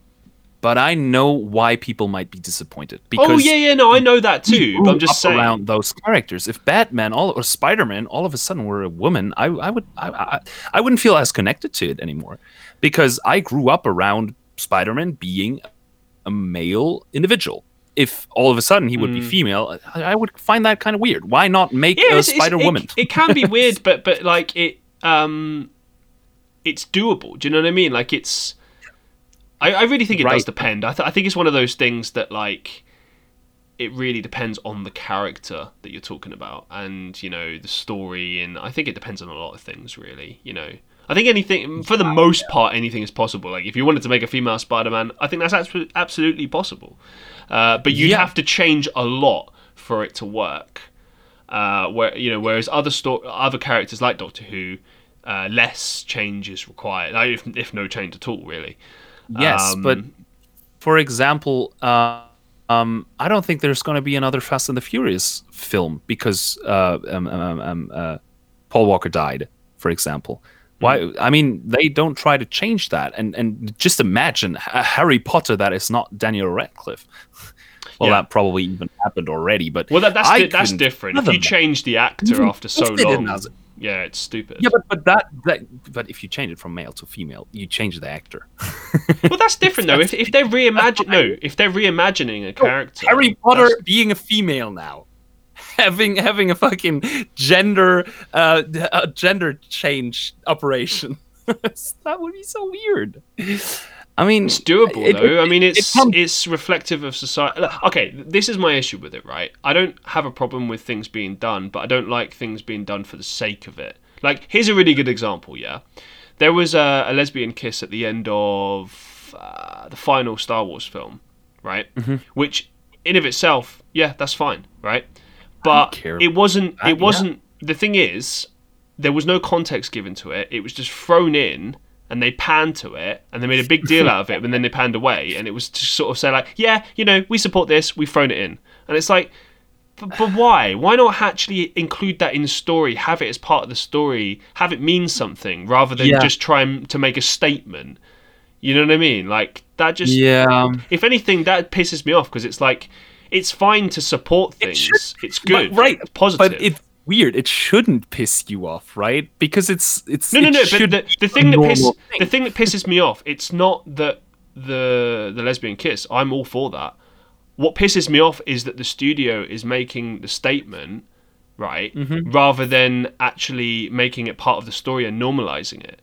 but I know why people might be disappointed. Because Oh yeah, yeah, no, I know that too. But I'm just up saying. around those characters. If Batman all or Spider Man all of a sudden were a woman, I, I would I, I, I wouldn't feel as connected to it anymore, because I grew up around Spider Man being a male individual. If all of a sudden he would be Mm. female, I, I would find that kind of weird. Why not make Yeah, a Spider it- Woman? It, can be weird, [LAUGHS] but but like it, um, it's doable. Do you know what I mean? Like it's. I, I really think it does depend. I, th- I think it's one of those things that like. It really depends on the character that you're talking about, and you know the story, and I think it depends on a lot of things. Really, you know, I think anything, for the most part, anything is possible. Like if you wanted to make a female Spider-Man, I think that's abso- absolutely possible. Uh, but you'd Yeah. have to change a lot for it to work uh, where you know whereas other sto- other characters like Doctor Who, uh, less change is required, like, if, if no change at all, really. Yes, Um, but for example, uh, um, I don't think there's going to be another Fast and the Furious film because uh, um, um, um, uh, Paul Walker died, for example. Why? Hmm. I mean, they don't try to change that, and and just imagine a Harry Potter that is not Daniel Radcliffe. [LAUGHS] well, Yeah. that probably even happened already, but Well, that, that's di- that's different. If you change the actor after so long, as- yeah, it's stupid. yeah, but but that, that but if you change it from male to female, you change the actor. well, that's different though. If, if they're reimagine no, if they're reimagining a character, Harry Potter that's- being a female now, [LAUGHS] having having a fucking gender uh, a gender change operation. [LAUGHS] that would be so weird. I mean, It's doable it- though. it- I mean, it it's comes- it's reflective of society. Okay, this is my issue with it. Right, I don't have a problem with things being done, but I don't like things being done for the sake of it. Like, here's a really good example. Yeah, there was a, a lesbian kiss at the end of uh, the final Star Wars film, right? Mm-hmm. Which, in of itself, yeah, that's fine, right? But it wasn't. that, It wasn't. The thing is, there was no context given to it. It was just thrown in, and they panned to it, and they made a big deal out of it, and then they panned away, and it was to sort of say like, yeah, you know, we support this, we've thrown it in, and it's like, but, but why? Why not actually include that in the story? Have it as part of the story. Have it mean something rather than Yeah. just trying to make a statement. You know what I mean? Like that just. yeah, um, If anything, that pisses me off because it's like, it's fine to support It things. should- it's good, but- right, It's positive. but it's weird. It shouldn't piss you off, right? Because it's it's No, no, no. But the, the thing that piss, normal the thing. thing that pisses me off, it's not that the the lesbian kiss. I'm all for that. What pisses me off is that the studio is making the statement, right, Mm-hmm. rather than actually making it part of the story and normalizing it.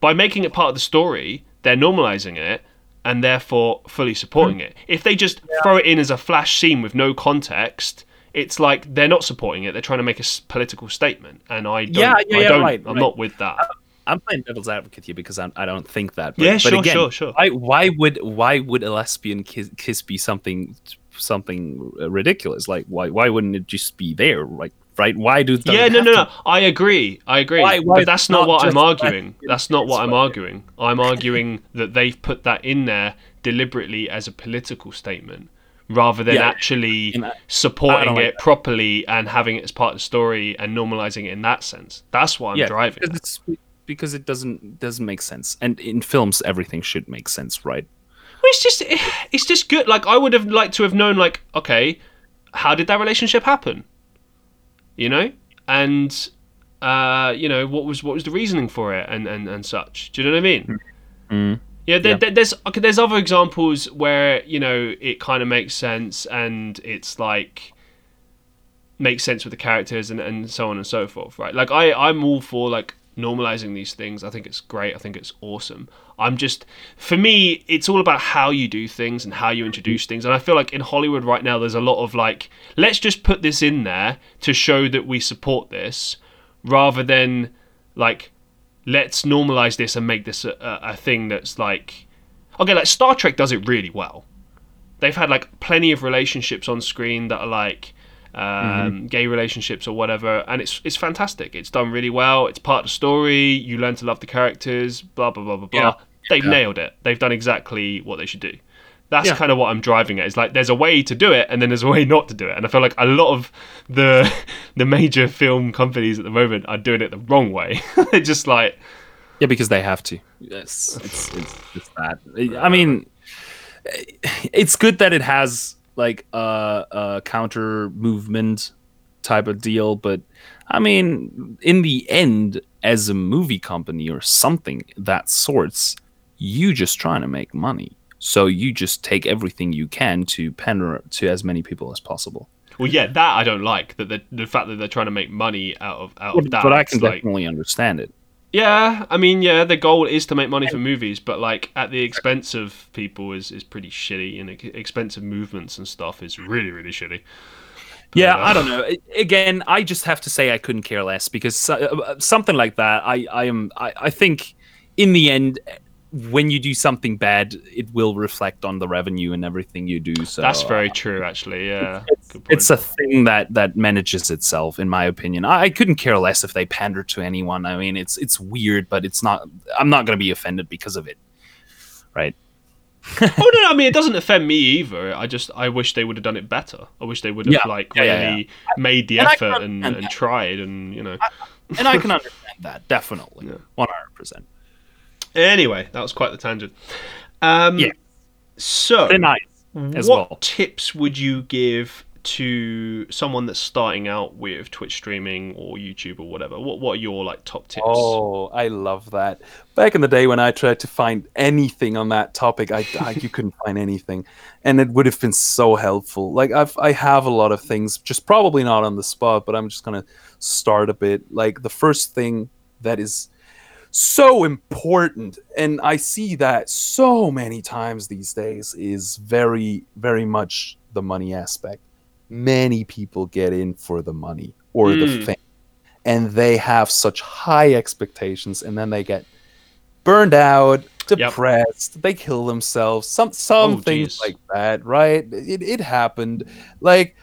By making it part of the story, they're normalizing it and therefore fully supporting Hmm. it. If they just throw it in as a flash scene with no context, it's like they're not supporting it. They're trying to make a political statement, and I don't. Yeah, yeah, I yeah, don't. right, I'm right. not with that. I'm playing devil's advocate here because I'm, I don't think that. But, Yeah, but sure, again, sure, sure. Why, why would why would a lesbian kiss, kiss be something something ridiculous? Like why why wouldn't it just be there? Like right? Why do Yeah, no, no, no. I agree. I agree. Why- why but that's not not what I'm arguing. That's not what I'm arguing. I'm arguing that they've put that in there deliberately as a political statement rather than Yeah. actually I- supporting like it properly and having it as part of the story and normalizing it in that sense. That's what I'm yeah, driving. because it doesn't doesn't make sense. And in films, everything should make sense, right? Well, it's just [SIGHS] it's just good. Like I would have liked to have known. Like, okay, how did that relationship happen? You know, and uh, you know what was what was the reasoning for it, and and and such. Do you know what I mean? Mm. Yeah, there, Yeah. there's okay, there's other examples where you know it kind of makes sense, and it's like makes sense with the characters and, and so on and so forth, right? Like I I'm all for like normalizing these things. I think it's great. I think it's awesome. I'm just for me, it's all about how you do things and how you introduce things. And I feel like in Hollywood right now, there's a lot of like, let's just put this in there to show that we support this, rather than like, let's normalize this and make this a, a, a thing that's like, okay, like Star Trek does it really well. They've had like plenty of relationships on screen that are like um, Mm-hmm. gay relationships or whatever, and it's it's fantastic. It's done really well. It's part of the story. You learn to love the characters. Blah blah blah blah blah. Yeah. They've Yeah. nailed it. They've done exactly what they should do. That's Yeah. kind of what I'm driving at. Is like there's a way to do it, and then there's a way not to do it. And I feel like a lot of the [LAUGHS] the major film companies at the moment are doing it the wrong way. [LAUGHS] They're just like Yeah, because they have to. Yes, it's, it's, it's that. I mean, it's good that it has like a, a counter movement type of deal, but I mean, in the end, as a movie company or something that sorts, you just trying to make money. So you just take everything you can to pander to as many people as possible. Well, yeah, that I don't like. That the, the fact that they're trying to make money out of out of that. but I it's can like, definitely understand it. yeah, I mean, yeah, the goal is to make money for movies, but like at the expense of people is is pretty shitty, and expensive movements and stuff is really really shitty. Yeah, uh, I don't know. Again, I just have to say I couldn't care less because uh, something like that, I, I am, I, I think, in the end, when you do something bad, it will reflect on the revenue and everything you do. So That's very uh, true, actually. Yeah, It's, it's a thing that that manages itself, in my opinion. I, I couldn't care less if they pander to anyone. I mean, it's it's weird, but it's not. I'm not going to be offended because of it, right? [LAUGHS] oh no, no, I mean it doesn't offend me either. I just I wish they would have done it better. I wish they would have Yeah, like yeah, yeah, really made the And effort and, and tried and you know. And I can [LAUGHS] understand that definitely, Yeah. one hundred percent. Anyway, that was quite the tangent. Um, Yeah. So, nice. as what well. tips would you give to someone that's starting out with Twitch streaming or YouTube or whatever? What What are your like top tips? Oh, I love that. Back in the day when I tried to find anything on that topic, I, I you [LAUGHS] couldn't find anything, and it would have been so helpful. Like I've I have a lot of things, just probably not on the spot, but I'm just gonna start a bit. Like the first thing that is so important, and I see that so many times these days, is very very much the money aspect. Many people get in for the money or the Mm. fame and they have such high expectations and then they get burned out depressed they kill themselves some some Oh, things geez. like that right it, it happened like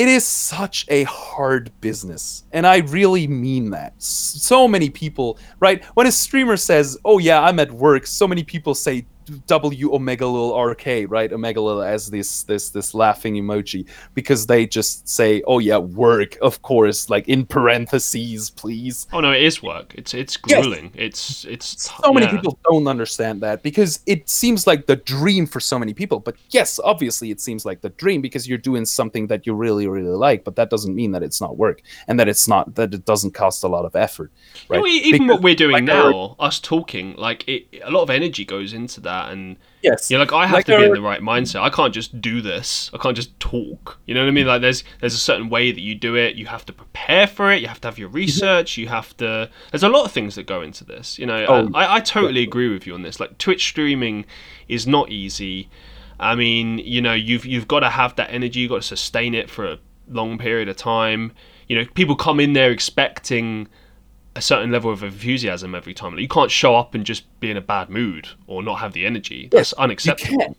it is such a hard business and i really mean that. So many people right? When a streamer says oh yeah i'm at work so many people say w OMEGALUL rk right OMEGALUL as this this this laughing emoji because they just say oh yeah work of course like in parentheses please Oh no, it is work. It's it's Yes. grueling. It's it's so many people don't understand that because it seems like the dream for so many people but yes obviously it seems like the dream because you're doing something that you really really like but that doesn't mean that it's not work and that it's not that it doesn't cost a lot of effort You know, right even Because, what we're doing like, now, us talking, like it, a lot of energy goes into that, and yes you know, like I have Like to be in the right mindset. I can't just do this. I can't just talk. You know what I mean? Like there's there's a certain way that you do it. You have to prepare for it. You have to have your mm-hmm. research. You have to. There's a lot of things that go into this. You know, Oh, I, I totally agree with you on this. Like Twitch streaming is not easy. I mean, you know, you've you've got to have that energy. You've got to sustain it for a long period of time. You know, people come in there expecting a certain level of enthusiasm every time. Like, you can't show up and just be in a bad mood or not have the energy. That's unacceptable.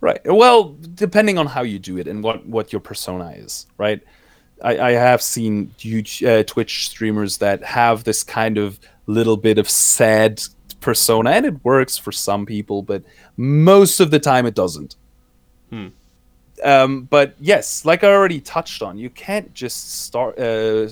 right well depending on how you do it and what what your persona is right i, I have seen huge uh, twitch streamers that have this kind of little bit of sad persona and it works for some people but most of the time it doesn't Hmm. um, but yes like i already touched on you can't just start uh,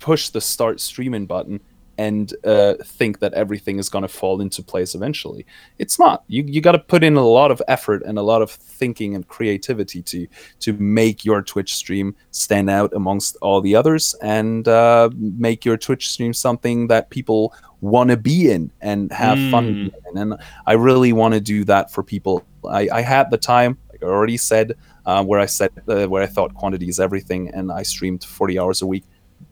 push the start streaming button and uh, think that everything is going to fall into place eventually it's not you you got to put in a lot of effort and a lot of thinking and creativity to to make your twitch stream stand out amongst all the others and uh, make your twitch stream something that people want to be in and have fun Mm. in. and i really want to do that for people i i had the time like i already said uh, where i said uh, where i thought quantity is everything and i streamed 40 hours a week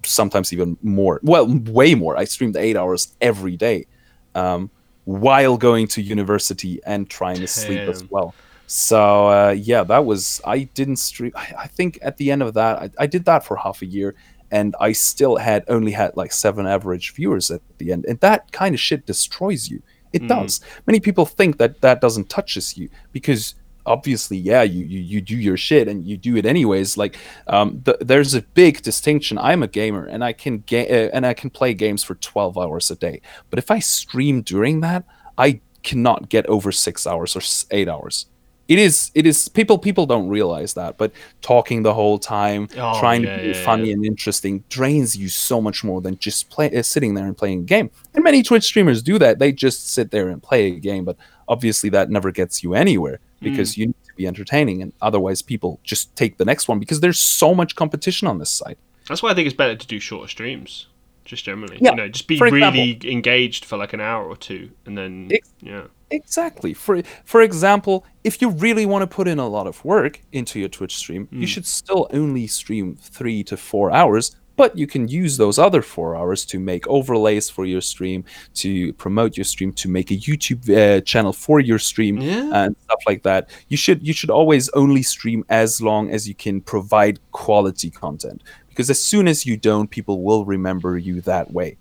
sometimes even more. Well way more. I streamed eight hours every day um, while going to university and trying to sleep as well. So uh, yeah that was i didn't stream I, I think at the end of that I, I did that for half a year and i still had only had like seven average viewers at the end and that kind of shit destroys you. It Mm. does. Many people think that that doesn't touches you because obviously yeah you, you you do your shit and you do it anyways like um th- there's a big distinction. I'm a gamer and i can ga- uh, and i can play games for 12 hours a day. But if i stream during that i cannot get over six hours or eight hours. It is it is people people don't realize that but talking the whole time Oh, trying yeah, to be yeah, funny yeah. and interesting drains you so much more than just play uh, sitting there and playing a game. And many twitch streamers do that. They just sit there and play a game but obviously that never gets you anywhere Because mm. you need to be entertaining and otherwise people just take the next one because there's so much competition on this site That's why I think it's better to do shorter streams, just generally. Yeah, You know, just be for really engaged for like an hour or two, and then Ex- yeah. Exactly. For for example, if you really want to put in a lot of work into your Twitch stream, you mm. should still only stream 3 to 4 hours, but you can use those other 4 hours to make overlays for your stream, to promote your stream, to make a YouTube uh, channel for your stream Yeah. and stuff like that. You should you should always only stream as long as you can provide quality content because as soon as you don't, people will remember you that way.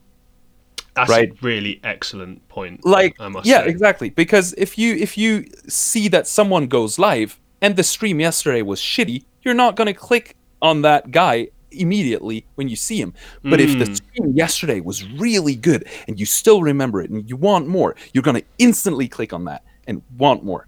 That's Right. a really excellent point. like I must yeah say. exactly because if you if you see that someone goes live and the stream yesterday was shitty you're not going to click on that guy immediately when you see him but if the Mm. stream yesterday was really good and you still remember it and you want more you're going to instantly click on that and want more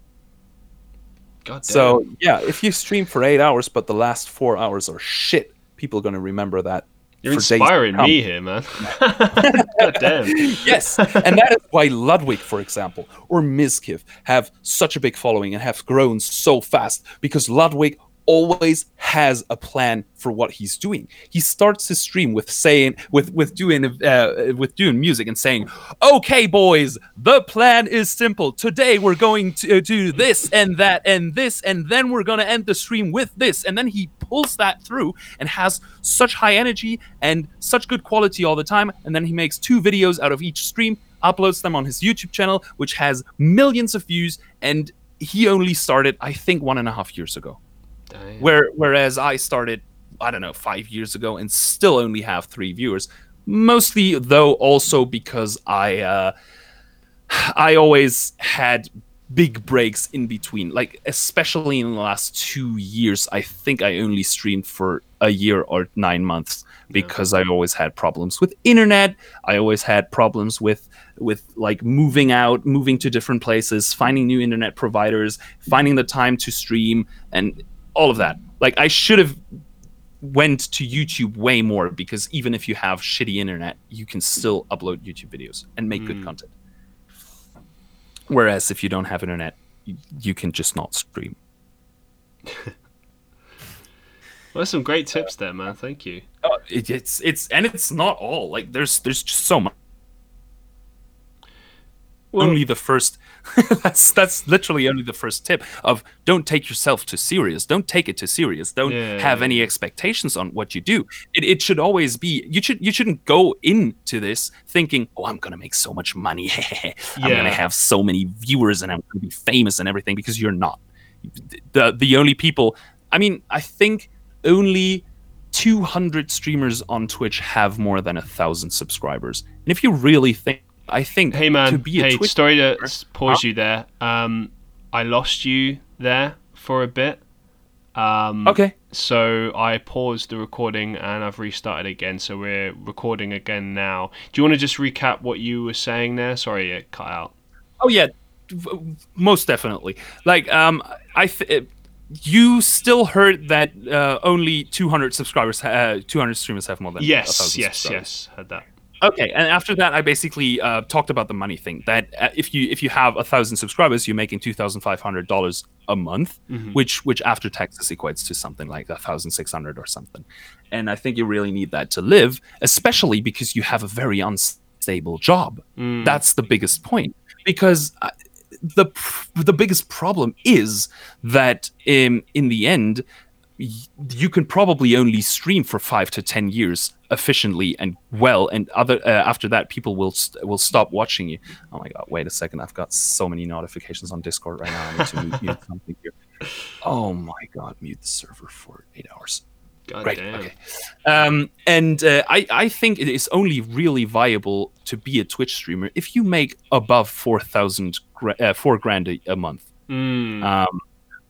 God damn. so yeah if you stream for eight hours but the last four hours are shit people are going to remember that you're for days to inspiring me here, man. [LAUGHS] God damn. [LAUGHS] yes, and that is why Ludwig, for example, or Mizkif have such a big following and have grown so fast because Ludwig always has a plan for what he's doing. He starts his stream with saying, with with doing uh, with doing music and saying, "Okay, boys, the plan is simple. Today we're going to do this and that and this, and then we're gonna end the stream with this." And then he pulls that through and has such high energy and such good quality all the time. And then he makes two videos out of each stream, uploads them on his YouTube channel, which has millions of views. And he only started, I think, one and a half years ago. Damn. Where whereas I started, I don't know, five years ago and still only have three viewers. Mostly though also because I uh I always had big breaks in between. Like especially in the last two years, I think I only streamed for a year or nine months because I always had problems with internet. I always had problems with with like moving out, moving to different places, finding new internet providers, finding the time to stream, and all of that. Like I should have went to YouTube way more because even if you have shitty internet, you can still upload YouTube videos and make good Mm. content. Whereas if you don't have internet, you, you can just not stream. [LAUGHS] Well, there's some great tips there, man. Thank you. Uh, it, it's it's and it's not all like there's there's just so much. Well- only the first. [LAUGHS] that's that's literally only the first tip of don't take yourself too serious. Don't take it too serious. Don't Yeah, have yeah, any expectations on what you do. It, it should always be you should you shouldn't go into this thinking oh I'm gonna make so much money. [LAUGHS] I'm Yeah. gonna have so many viewers and I'm gonna be famous and everything because you're not. The the only people. I mean I think only 200 streamers on Twitch have more than a thousand subscribers. And if you really think, I think Hey, man. to be a hey, Twitch story to pause you there. Um, I lost you there for a bit. Um, okay, So I paused the recording and I've restarted again. So we're recording again now. Do you want to just recap what you were saying there? Sorry, it cut out. oh yeah, most definitely. Like um, I th- you still heard that uh, only 200 subscribers, ha- uh, 200 streamers have more than Yes, yes, yes. Heard that. Okay, and after that, I basically uh, talked about the money thing. That uh, if you if you have a thousand subscribers, you're making two thousand five hundred dollars a month, Mhm. which which after taxes equates to something like a thousand six hundred or something. And I think you really need that to live, especially because you have a very unstable job. Mm. That's the biggest point. Because uh, the the biggest problem is that in in the end, you can probably only stream for five to ten years efficiently and well, and other uh, after that, people will st- will stop watching you. Oh my god! Wait a second, I've got so many notifications on Discord right now. I need to mute, mute [LAUGHS] something here. Oh my god! Mute the server for eight hours. God Great. damn. Okay. Um, and uh, I, I think it is only really viable to be a Twitch streamer if you make above four thousand, gra- uh, four grand a, a month. Mm. Um,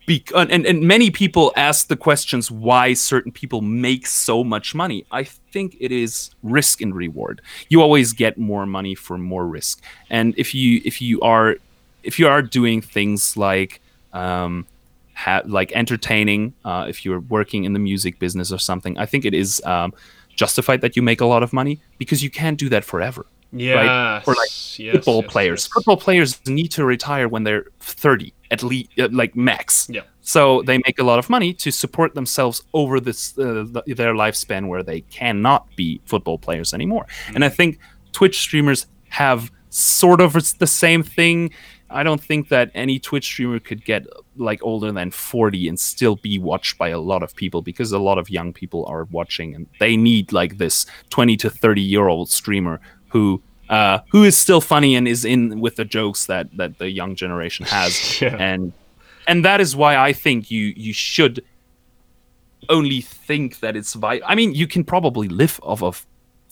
Be- and, and many people ask the questions why certain people make so much money. I think it is risk and reward. You always get more money for more risk. And if you if you are if you are doing things like um, ha- like entertaining, uh, if you're working in the music business or something, I think it is um, justified that you make a lot of money because you can't do that forever. Yeah. Or like yes, football yes, players. yes. Football players need to retire when they're 30 at least, uh, like max. Yeah. So they make a lot of money to support themselves over this uh, their lifespan where they cannot be football players anymore. And I think Twitch streamers have sort of the same thing. I don't think that any Twitch streamer could get like older than 40 and still be watched by a lot of people because a lot of young people are watching and they need like this 20 to 30 year old streamer who uh, who is still funny and is in with the jokes that that the young generation has [LAUGHS] Yeah. and and that is why I think you you should only think that it's vital. I mean, you can probably live off of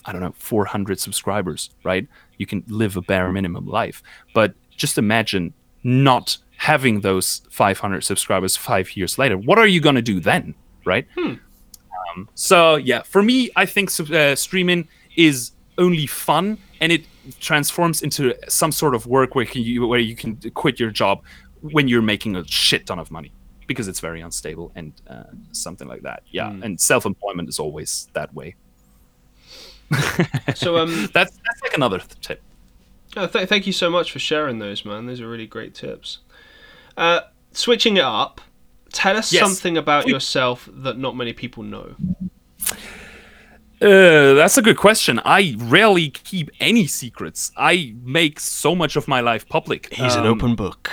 I don't know 400 subscribers, right? You can live a bare minimum life, but just imagine not having those 500 subscribers five years later. What are you gonna do then, right? Um, so yeah, for me, I think uh, streaming is only fun, and it transforms into some sort of work where you where you can quit your job when you're making a shit ton of money because it's very unstable and uh, something like that. Yeah, and self-employment is always that way. So [LAUGHS] um, That's that's like another th- tip. oh, th- thank you so much for sharing those, man. Those are really great tips. Uh, switching it up, tell us Yes. something about yourself that not many people know. Uh, that's a good question. I rarely keep any secrets. I make so much of my life public. He's um, an open book.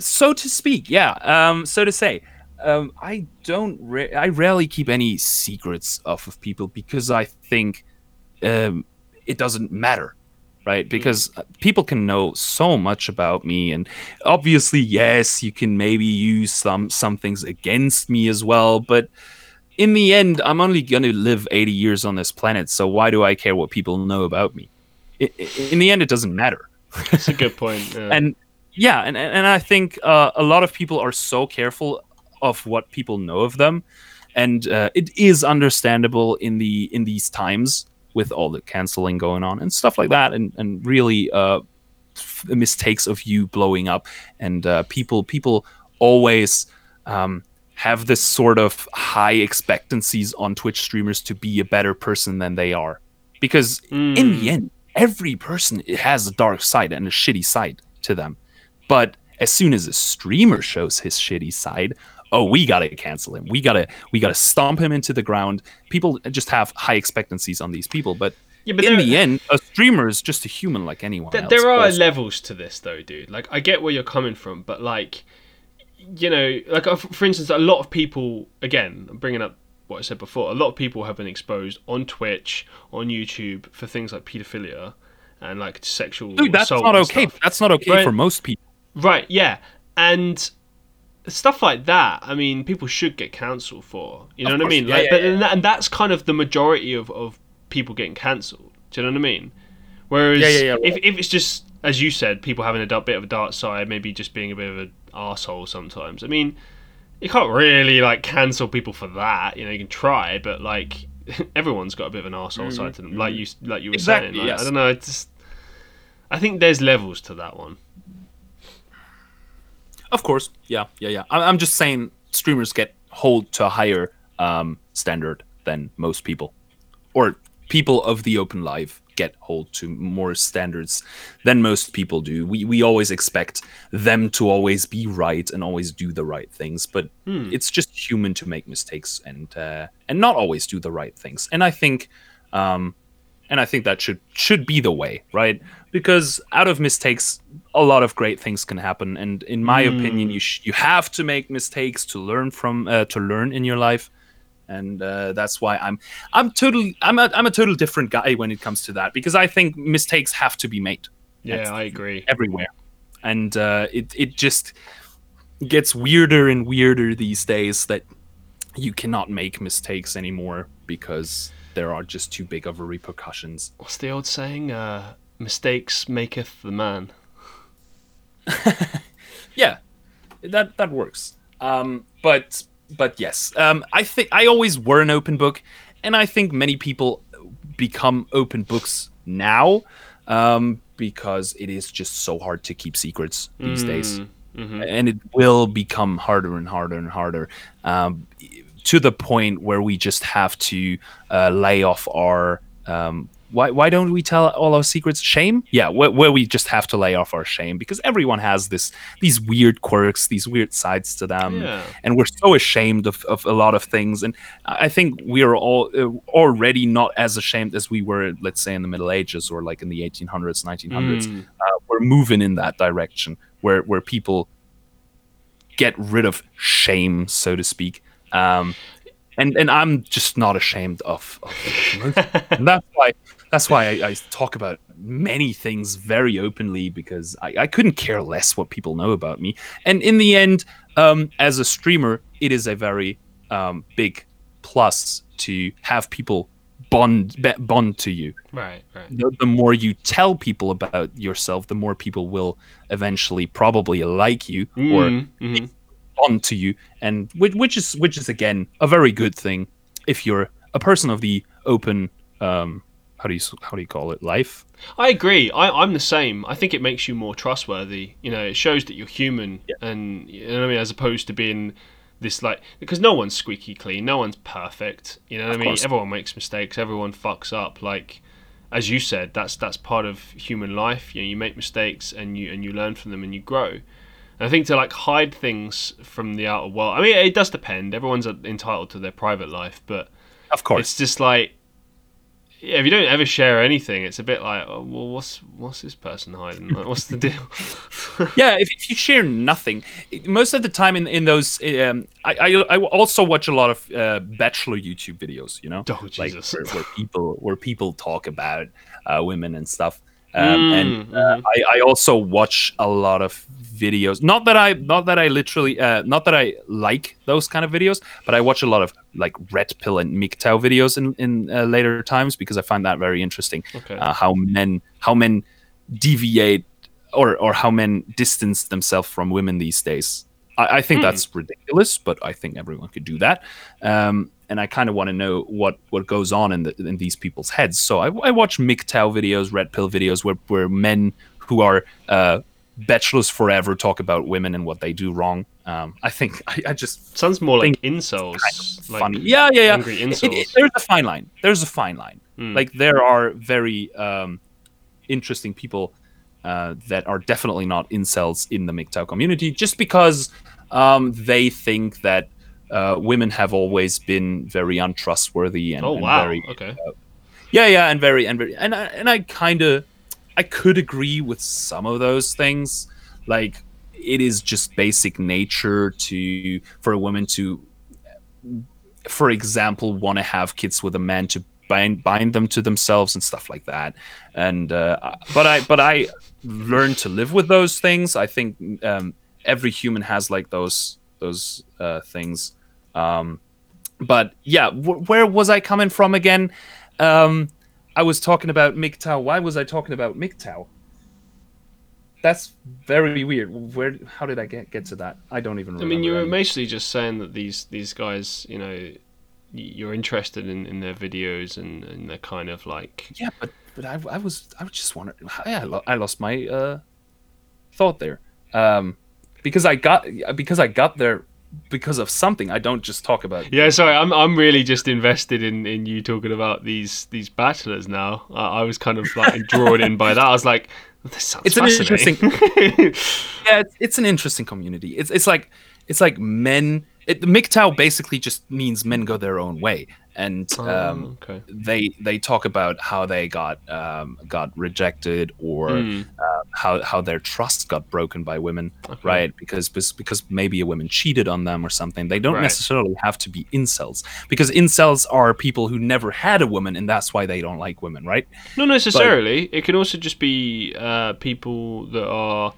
so to speak yeah um so to say um i don't i rarely keep any secrets off of people because i think um it doesn't matter right because uh, people can know so much about me and obviously yes you can maybe use some some things against me as well but in the end i'm only going to live 80 years on this planet so why do i care what people know about me I- I- in the end it doesn't matter That's a good point. [LAUGHS] yeah. and yeah and and i think uh, a lot of people are so careful of what people know of them and uh, it is understandable in the in these times with all the canceling going on and stuff like that and and really uh f- mistakes of you blowing up and uh, people people always um have this sort of high expectancies on twitch streamers to be a better person than they are. Because in the hmm. end every person has a dark side and a shitty side to them. But as soon as a streamer shows his shitty side oh we gotta cancel him. We gotta we gotta stomp him into the ground. People just have high expectancies on these people but, Yeah, but in the end a streamer is just a human like anyone Th- else there are levels to this though dude. Like i get where you're coming from but like you know like uh, for instance a lot of people again i'm bringing up what i said before a lot of people have been exposed on twitch on youtube for things like pedophilia and like sexual Dude, that's not okay stuff. that's not okay Right. for most people right yeah and stuff like that i mean people should get cancelled for you know Of what i mean yeah, like yeah, but yeah. And, that, and that's kind of the majority of, of people getting cancelled do you know what i mean whereas Yeah, yeah, yeah, if, right. if it's just as you said people having a dark, bit of a dark side maybe just being a bit of an asshole sometimes i mean you can't really like cancel people for that you know you can try but like [LAUGHS] everyone's got a bit of an asshole side to them like you like you were Mm-hmm. Exactly, saying like, yes. i don't know it's just i think there's levels to that one Of course, yeah, yeah, yeah. I- I'm just saying streamers get hold to a higher um, standard than most people, or people of the open life get hold to more standards than most people do. We we always expect them to always be right and always do the right things, but it's just human to make mistakes and uh, and not always do the right things. And I think. Um, and I think that should should be the way, right? Because out of mistakes, a lot of great things can happen. And in my opinion, you sh- you have to make mistakes to learn from uh, to learn in your life, and uh, that's why I'm I'm totally I'm a I'm a total different guy when it comes to that because I think mistakes have to be made. Yeah That's- i agree. everywhere, and uh, it it just gets weirder and weirder these days that you cannot make mistakes anymore because there are just too big of a repercussions. what's the old saying? Uh mistakes maketh the man. [LAUGHS] Yeah, that that works. Um, but but yes, um, I think I always were an open book, and I think many people become open books now um, because it is just so hard to keep secrets these days, and it will become harder and harder and harder. Um, to the point where we just have to uh, lay off our um, why why don't we tell all our secrets? Shame? Yeah where, where we just have to lay off our shame because everyone has this these weird quirks these weird sides to them. Yeah. and we're so ashamed of, of a lot of things. And i think we are all uh, already not as ashamed as we were let's say in the middle ages or like in the 1800s 1900s Mm. uh, we're moving in that direction where where people get rid of shame so to speak. Um and and i'm just not ashamed of, of and [LAUGHS] that's why that's why I, I talk about many things very openly because I, I couldn't care less what people know about me and in the end um, as a streamer it is a very um, big plus to have people bond bond to you Right, right. the, the more you tell people about yourself the more people will eventually probably like you or Mm, mhm. bond to you and which, which is which is again a very good thing if you're a person of the open um how do you how do you call it life I agree. I, I'm the same. I think it makes you more trustworthy. You know, it shows that you're human, and you know what I mean, as opposed to being this like because no one's squeaky clean, no one's perfect. You know what I mean? course. Everyone makes mistakes. Everyone fucks up. Like as you said, that's that's part of human life. You know, you make mistakes and you and you learn from them and you grow. And I think to like hide things from the outer world. I mean, it does depend. Everyone's entitled to their private life, but of course it's just like yeah, if you don't ever share anything, it's a bit like, oh, well, what's what's this person hiding? Like, what's the deal? [LAUGHS] yeah if, if you share nothing most of the time in, in those um, I, I i also watch a lot of uh, bachelor youtube videos you know Oh, like where, where people where people talk about uh, women and stuff um, Mm, and uh, I, I also watch a lot of videos not that i not that i literally uh, not that i like those kind of videos but i watch a lot of like red pill and MGTOW videos in in uh, later times because i find that very interesting Okay. uh, how men how men deviate or or how men distance themselves from women these days. I, I think that's ridiculous, but I think everyone could do that. Um, and I kind of want to know what what goes on in the, in these people's heads. So I, I watch MGTOW videos, red pill videos, where where men who are uh, bachelors forever talk about women and what they do wrong. Um, I think [LAUGHS] I, I just Sounds more like think incels. like funny. Yeah, yeah, yeah. angry It- it- there's a fine line. There's a fine line. Mm. Like there are very um, interesting people uh, that are definitely not incels in the MGTOW community, just because um, they think that uh, women have always been very untrustworthy and, oh and wow. very okay. yeah, yeah, and very and very and I, and I kind of I could agree with some of those things. Like it is just basic nature to for a woman to, for example, want to have kids with a man to bind bind them to themselves and stuff like that. And uh, but I but I learned to live with those things. I think um, every human has like those those uh, things. Um, but yeah, wh- where was I coming from again? Um, I was talking about MGTOW. Why was I talking about MGTOW? That's very weird. Where? How did I get get to that? I don't even I mean, you were mostly just saying that these these guys, you know, you're interested in, in their videos and, and they're kind of like Yeah, but but I, I was I was just wondering. I, lo- I lost my uh, thought there. Um, because I got because I got there because of something. I don't just talk about. Yeah, sorry, I'm I'm really just invested in, in you talking about these these bachelors now. I, I was kind of like drawn in by that. I was like, oh, this sounds It's an fascinating. [LAUGHS] yeah, it's, it's an interesting community. It's it's like it's like men. It, MGTOW basically just means men go their own way, and um, Oh, okay. they they talk about how they got um, got rejected or Mm. uh, how how their trust got broken by women, right? Because because maybe a woman cheated on them or something. They don't Right. necessarily have to be incels because incels are people who never had a woman, and that's why they don't like women, right? Not necessarily. it can also just be uh, people that are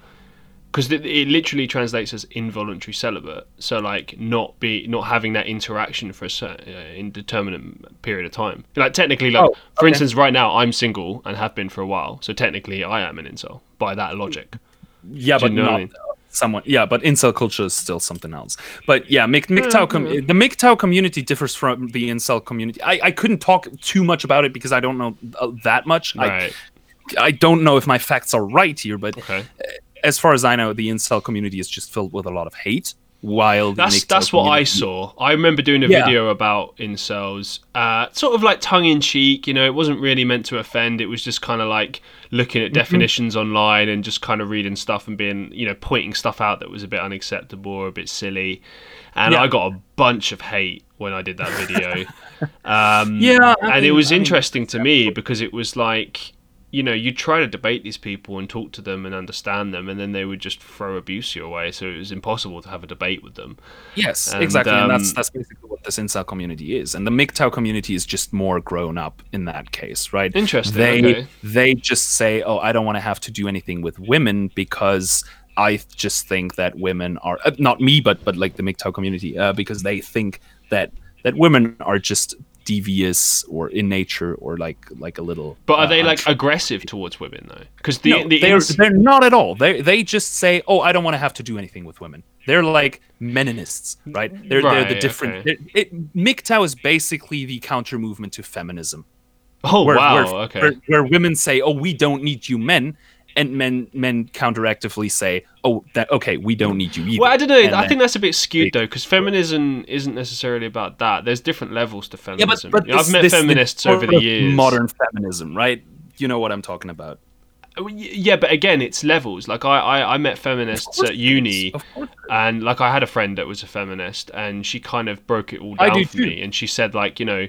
because it, it literally translates as involuntary celibate. So like not be not having that interaction for a certain uh, indeterminate period of time. Like technically, like Oh, for instance, right now I'm single and have been for a while. So technically, I am an incel by that logic. Yeah, Do you but know what I not mean? someone yeah but incel culture is still something else but yeah Mik- MGTOW com- the MGTOW community differs from the incel community I, I couldn't talk too much about it because I don't know uh, that much Right. I, I don't know if my facts are right here but Okay. As far as I know the incel community is just filled with a lot of hate while That's that's what I saw. I remember doing a Yeah. video about incels, uh, sort of like tongue in cheek. You know, it wasn't really meant to offend. It was just kind of like looking Mm-hmm. at definitions online and just kind of reading stuff and being, you know, pointing stuff out that was a bit unacceptable or a bit silly. And Yeah. I got a bunch of hate when I did that video. [LAUGHS] um, Yeah, I and it was I mean- interesting to me because it was like. You know, you try to debate these people and talk to them and understand them, and then they would just throw abuse your way. So it was impossible to have a debate with them. Yes, And, exactly, and that's um, that's basically what this incel community is, and the MGTOW community is just more grown up in that case, right? Interesting, They okay. they just say, "Oh, I don't want to have to do anything with women because I just think that women are uh, not me, but but like the MGTOW community, uh, because they think that that women are just devious or in nature or like like a little." But are uh, they like aggressive towards women though? Because the no, the they're, ins- they're not at all. They they just say, "Oh, I don't want to have to do anything with women." They're like meninists, right? They're they're the different. okay. It, it, MGTOW is basically the counter movement to feminism. oh Where, wow, where, okay, where, where women say, "Oh, we don't need you, men," and men men counteractively say, "Oh, that okay, we don't need you either." well I don't know. And I think that's a bit skewed though, because feminism isn't necessarily about that. There's different levels to feminism. yeah, but, but You know, I've met this- this feminists sort over the years. Modern feminism, right? You know what I'm talking about. Oh, Yeah, but again, it's levels. Like I, I, I met feminists at uni, is, Of course. and like I had a friend that was a feminist, and she kind of broke it all down do for too. me. And she said, like, you know,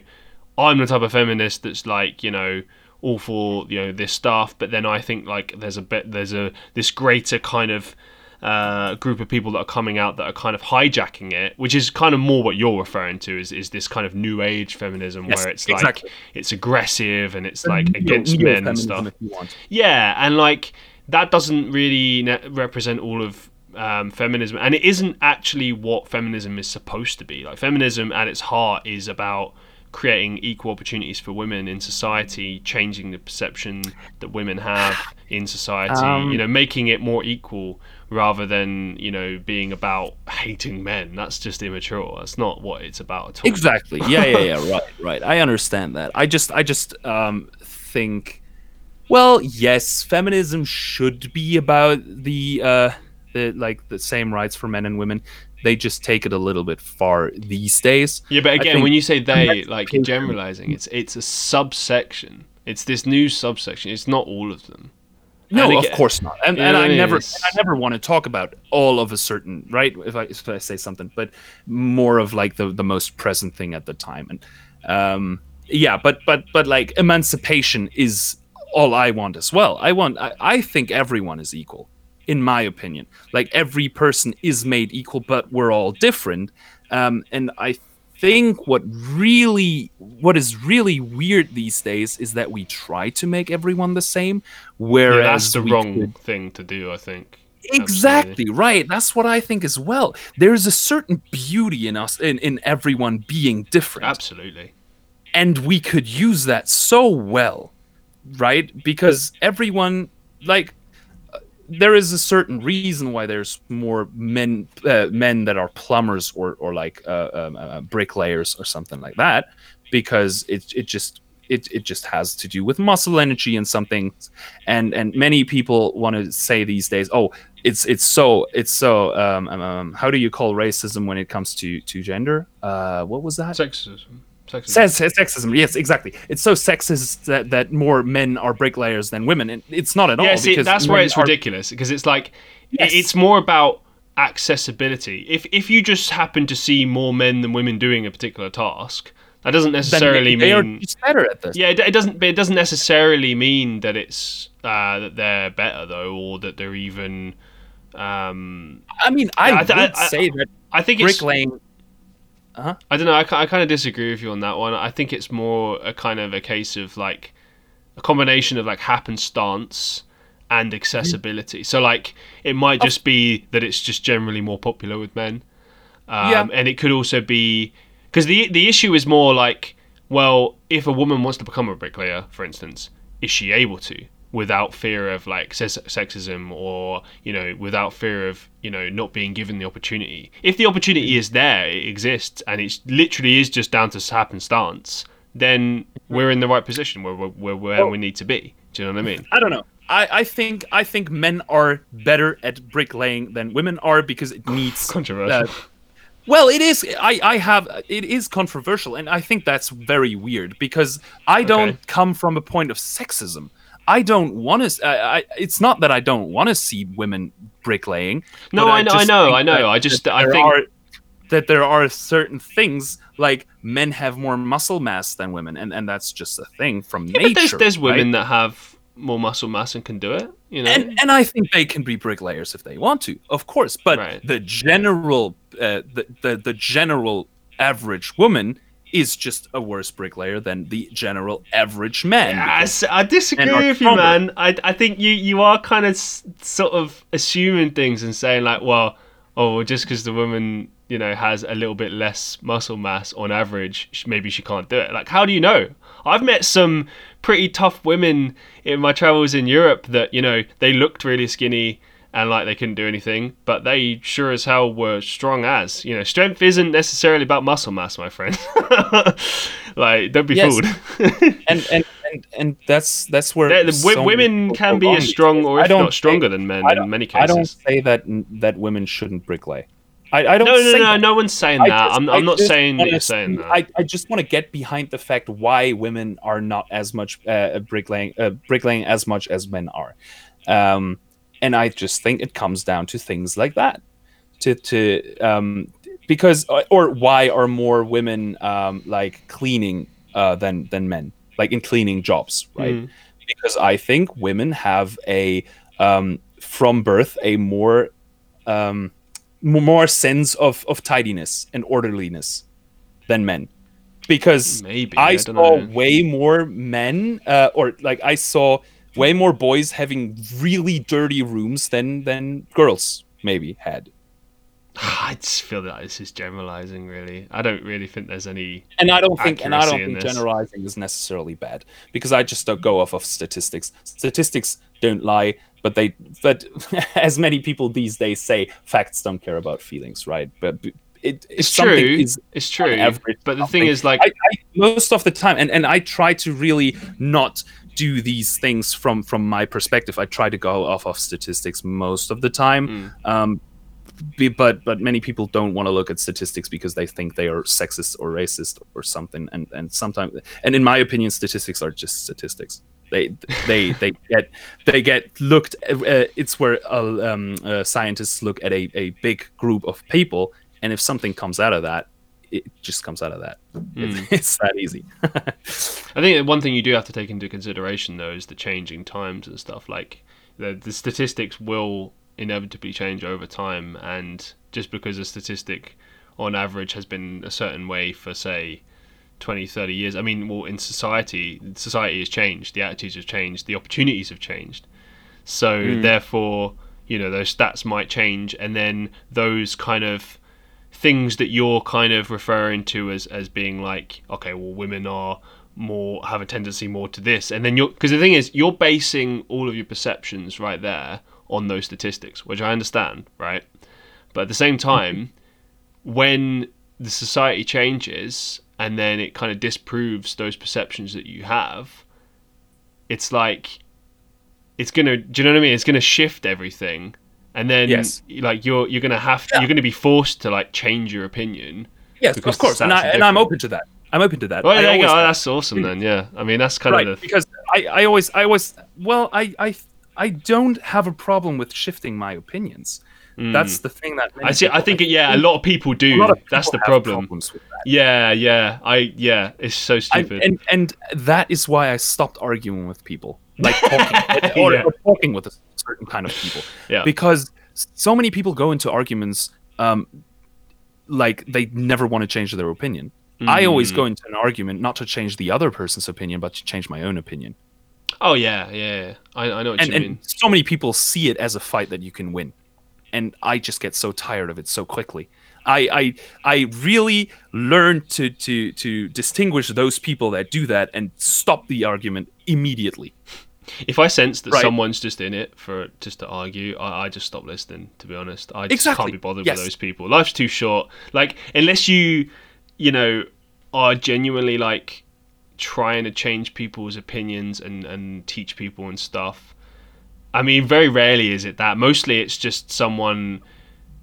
I'm the type of feminist that's like, you know, all for you know this stuff, but then I think like there's a bit there's a this greater kind of uh, group of people that are coming out that are kind of hijacking it, which is kind of more what you're referring to is is this kind of new age feminism Yes, where it's exactly. like it's aggressive and it's like Neo- against men and stuff. If you want. Yeah, and like that doesn't really ne- represent all of um, feminism, and it isn't actually what feminism is supposed to be. Like feminism, at its heart, is about creating equal opportunities for women in society, changing the perception that women have in society. Um, you know, making it more equal rather than you know being about hating men. That's just immature. That's not what it's about at all. Exactly. [LAUGHS] Yeah, yeah, yeah. right, right. I understand that. I just, I just um, think, well, yes, feminism should be about the, uh, the like the same rights for men and women. They just take it a little bit far these days. Yeah, but again, when you say they, like generalizing, it's it's a subsection. It's this new subsection. It's not all of them. No, And of course not. And, and I what I mean? never, I never want to talk about all of a certain right. If I, if I say something, but more of like the the most present thing at the time. And um, yeah, but but but like emancipation is all I want as well. I want. I, I think everyone is equal, in my opinion. Like every person is made equal, but we're all different. Um, and I think what really what is really weird these days is that we try to make everyone the same whereas Yeah, that's the wrong could- thing to do. I think. exactly right that's what i think as well there's a certain beauty in us in, in everyone being different Absolutely. and we could use that so well right because everyone like there is a certain reason why there's more men uh, men that are plumbers or or like uh, um, uh, bricklayers or something like that because it it just it, it just has to do with muscle energy and something and and many people want to say these days oh it's it's so it's so um, um, um how do you call racism when it comes to to gender? Uh what was that? Sexism. Sexism. Says says sexism. Yes, exactly. It's so sexist that, that more men are bricklayers than women, and it's not at yeah, all. see, that's where it's are- ridiculous because it's like it- Yes. it's more about accessibility. If if you just happen to see more men than women doing a particular task, that doesn't necessarily they are mean just better at this. Yeah, it, it doesn't. It doesn't necessarily mean that it's uh, that they're better though, or that they're even. Um, I mean, I, I th- would I- say that I think it's. Bricklaying. I don't know. I, I kind of disagree with you on that one. I think it's more a kind of a case of like a combination of like happenstance and accessibility. So like it might just be that it's just generally more popular with men. Um, Yeah. And it could also be because the the issue is more like, well, if a woman wants to become a bricklayer, for instance, is she able to? Without fear of like sexism or you know without fear of you know not being given the opportunity if the opportunity is there it exists and it literally is just down to happenstance then we're in the right position where we're, where, where we need to be do you know what i mean I don't know. I, I think I think men are better at bricklaying than women are because it needs [LAUGHS] Controversial. uh, well, it is. I, I have. It is controversial, and I think that's very weird because I don't Okay. come from a point of sexism. I don't want to. I, I, it's not that I don't want to see women bricklaying. No, but I know- I know, I know, that- I just- I think- are, that there are certain things like men have more muscle mass than women, and, and that's just a thing from Yeah, nature. there's there's right? women that have more muscle mass and can do it you know and and I think they can be bricklayers if they want to, of course. But Right. the general, uh, the, the the general average woman is just a worse bricklayer than the general average man. Yes, I disagree with you, man. I, I think you, you are kind of s- sort of assuming things and saying like, well, oh, just because the woman you know has a little bit less muscle mass on average, maybe she can't do it. Like, how do you know? I've met some pretty tough women in my travels in Europe that you know they looked really skinny and like they couldn't do anything, but they sure as hell were strong as. You know, strength isn't necessarily about muscle mass, my friend. [LAUGHS] like, don't be Yes. fooled. [LAUGHS] and, and and and that's that's where the so women can be as strong or if don't stronger say- than men in many cases. I don't say that that women shouldn't bricklay. I, I don't No, no, no, that. no one's saying that. just- I'm, I'm not saying that you're saying that. I, I just want to get behind the fact why women are not as much uh, bricklaying uh, bricklaying as much as men are, um, and I just think it comes down to things like that. To to um, because uh, or why are more women um, like cleaning uh, than than men like in cleaning jobs right? Mm. Because I think women have a um, from birth a more um, more sense of, of tidiness and orderliness than men because Maybe. I, I, saw know. way more men uh, or like I saw way more boys having really dirty rooms than than girls maybe had [SIGHS] I just feel that this is generalizing, really. I don't really think there's any. and I don't think and I don't think this. generalizing is necessarily bad because I just don't go off of statistics statistics don't lie but they but [LAUGHS] as many people these days say facts don't care about feelings right but it, It's true. is It's true. average But the thing is, like, I, I most of the time and, and i try to really not do these things from from my perspective i try to go off of statistics most of the time Mm. um be, but but many people don't want to look at statistics because they think they are sexist or racist or something and and sometimes and in my opinion statistics are just statistics they they they [LAUGHS] get they get looked uh, it's where uh, um, uh, scientists look at a, a big group of people and if something comes out of that it just comes out of that Mm. [LAUGHS] it's that easy [LAUGHS] I think one thing you do have to take into consideration, though, is the changing times and stuff. Like, the, the statistics will inevitably change over time, and just because a statistic on average has been a certain way for, say, 20, 30 years, I mean, well, in society, society has changed, the attitudes have changed, the opportunities have changed. So, Mm. therefore, you know, those stats might change, and then those kind of things that you're kind of referring to as as being like okay well women are more have a tendency more to this. And then you're because the thing is you're basing all of your perceptions right there on those statistics which i understand right? But at the same time when the society changes and then it kind of disproves those perceptions that you have it's like it's gonna do you know what i mean? It's gonna shift everything and then Yes. like you're you're gonna have to, Yeah. you're gonna be forced to like change your opinion. Yes of course and, I, and I'm open to that. I'm open to that. Well I you go always- Oh, that's awesome then yeah. I mean that's kind right of the because I, I always i always well I, I i don't have a problem with shifting my opinions. That's the thing that Mm. i see i think people- yeah a lot of people do. Of that's the problem. that. yeah yeah i yeah it's so I, stupid. and and that is why I stopped arguing with people, like [LAUGHS] talking or, Yeah. or talking with a certain kind of people, yeah because so many people go into arguments um, like they never want to change their opinion. I always Mm. go into an argument not to change the other person's opinion, but to change my own opinion. oh yeah yeah, yeah. I, I know what And, you and mean so many people see it as a fight that you can win, and I just get so tired of it so quickly. I I, I really learned to, to to distinguish those people that do that and stop the argument immediately. If I sense that Right. someone's just in it for just to argue, I, I just stop listening. To be honest, I just Exactly. can't be bothered Yes. with those people. Life's too short. Like unless you, you know, are genuinely like trying to change people's opinions and and teach people and stuff. I mean, very rarely is it that. Mostly, it's just someone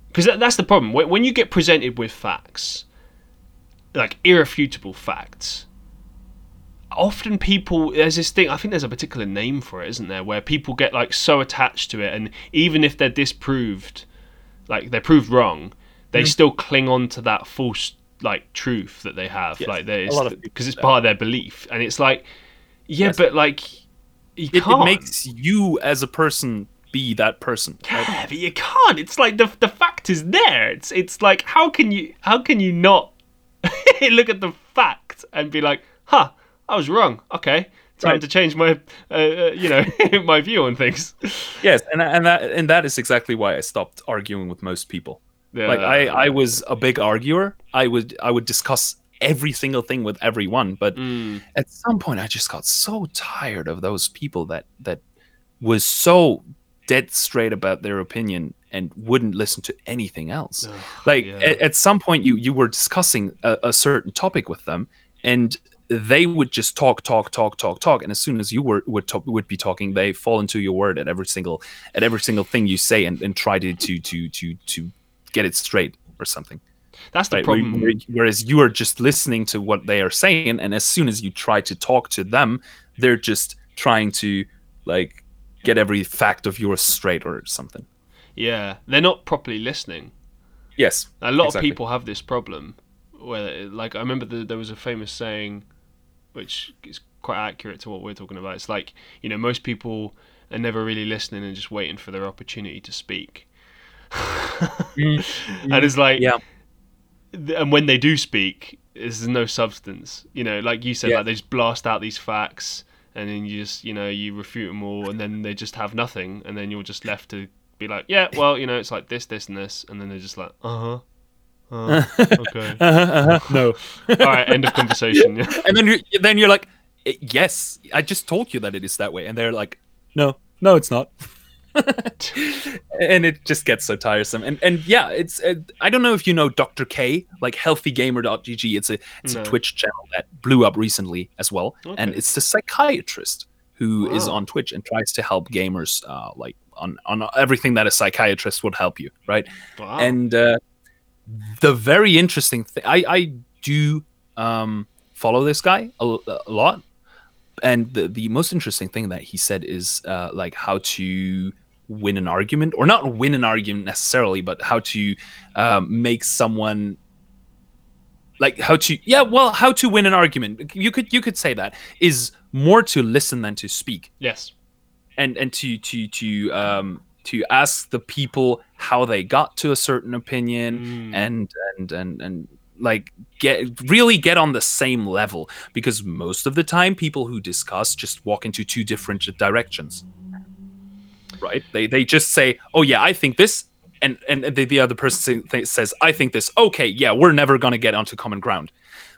because that, that's the problem. When, when you get presented with facts, like irrefutable facts, often people there's this thing. I think there's a particular name for it, isn't there? Where people get like so attached to it, and even if they're disproved, like they're proved wrong, they mm. still cling on to that false like truth that they have. Yes, Like there a lot of people because it's part of their belief, and it's like, yeah, Yes. but like. You It, can't. it makes you as a person be that person. right? Yeah, but you can't. It's like the the fact is there. It's it's like how can you how can you not [LAUGHS] look at the fact and be like, huh, I was wrong. Okay, time Right. to change my uh, uh, you know [LAUGHS] my view on things. Yes, and and that and that is exactly why I stopped arguing with most people. Yeah, Like I, I was a big arguer. I would I would discuss every single thing with everyone, but Mm, at some point I just got so tired of those people that that was so dead straight about their opinion and wouldn't listen to anything else. Like yeah. at, at some point you you were discussing a, a certain topic with them and they would just talk talk talk talk talk and as soon as you were would talk, would be talking they fall into your word at every single at every single thing you say and, and try to to to to to get it straight or something that's the right? Problem. whereas you are just listening to what they are saying, and as soon as you try to talk to them, they're just trying to like get every fact of yours straight or something. Yeah, they're not properly listening. Yes, A lot Exactly. of people have this problem. Where, like, I remember the, there was a famous saying, which is quite accurate to what we're talking about. It's like, you know, most people are never really listening and just waiting for their opportunity to speak. [LAUGHS] and it's like, yeah, and when they do speak, there's no substance. You know, like you said, Yeah. like they just blast out these facts, and then you just, you know, you refute them all, and then they just have nothing, and then you're just left to be like, yeah, well, you know, it's like this, this, and this, and then they're just like, uh huh, uh, okay, [LAUGHS] uh-huh, uh-huh, no. [LAUGHS] all right, end of conversation. Yeah. and then you then you're like, "Eh, yes, I just told you that it is that way, and they're like, no, no, it's not. [LAUGHS] and it just gets so tiresome. And and yeah, it's uh, I don't know if you know Dr. K, like healthygamer.gg. It's a it's No. a Twitch channel that blew up recently as well, and it's the psychiatrist who is Wow. on Twitch and tries to help gamers, uh, like on on everything that a psychiatrist would help you, right? Wow. And uh, the very interesting thing, I, I do um, follow this guy a, a lot. And the, the most interesting thing that he said is uh, like how to win an argument, or not win an argument necessarily, but how to um, make someone like how to yeah well how to win an argument you could you could say that is more to listen than to speak yes. and and to to to um to ask the people how they got to a certain opinion Mm. and and and and like get really get on the same level. Because most of the time people who discuss just walk into two different directions. Right? They they just say oh yeah i think this and and the, the other person says i think this. Okay yeah we're never going to get onto common ground.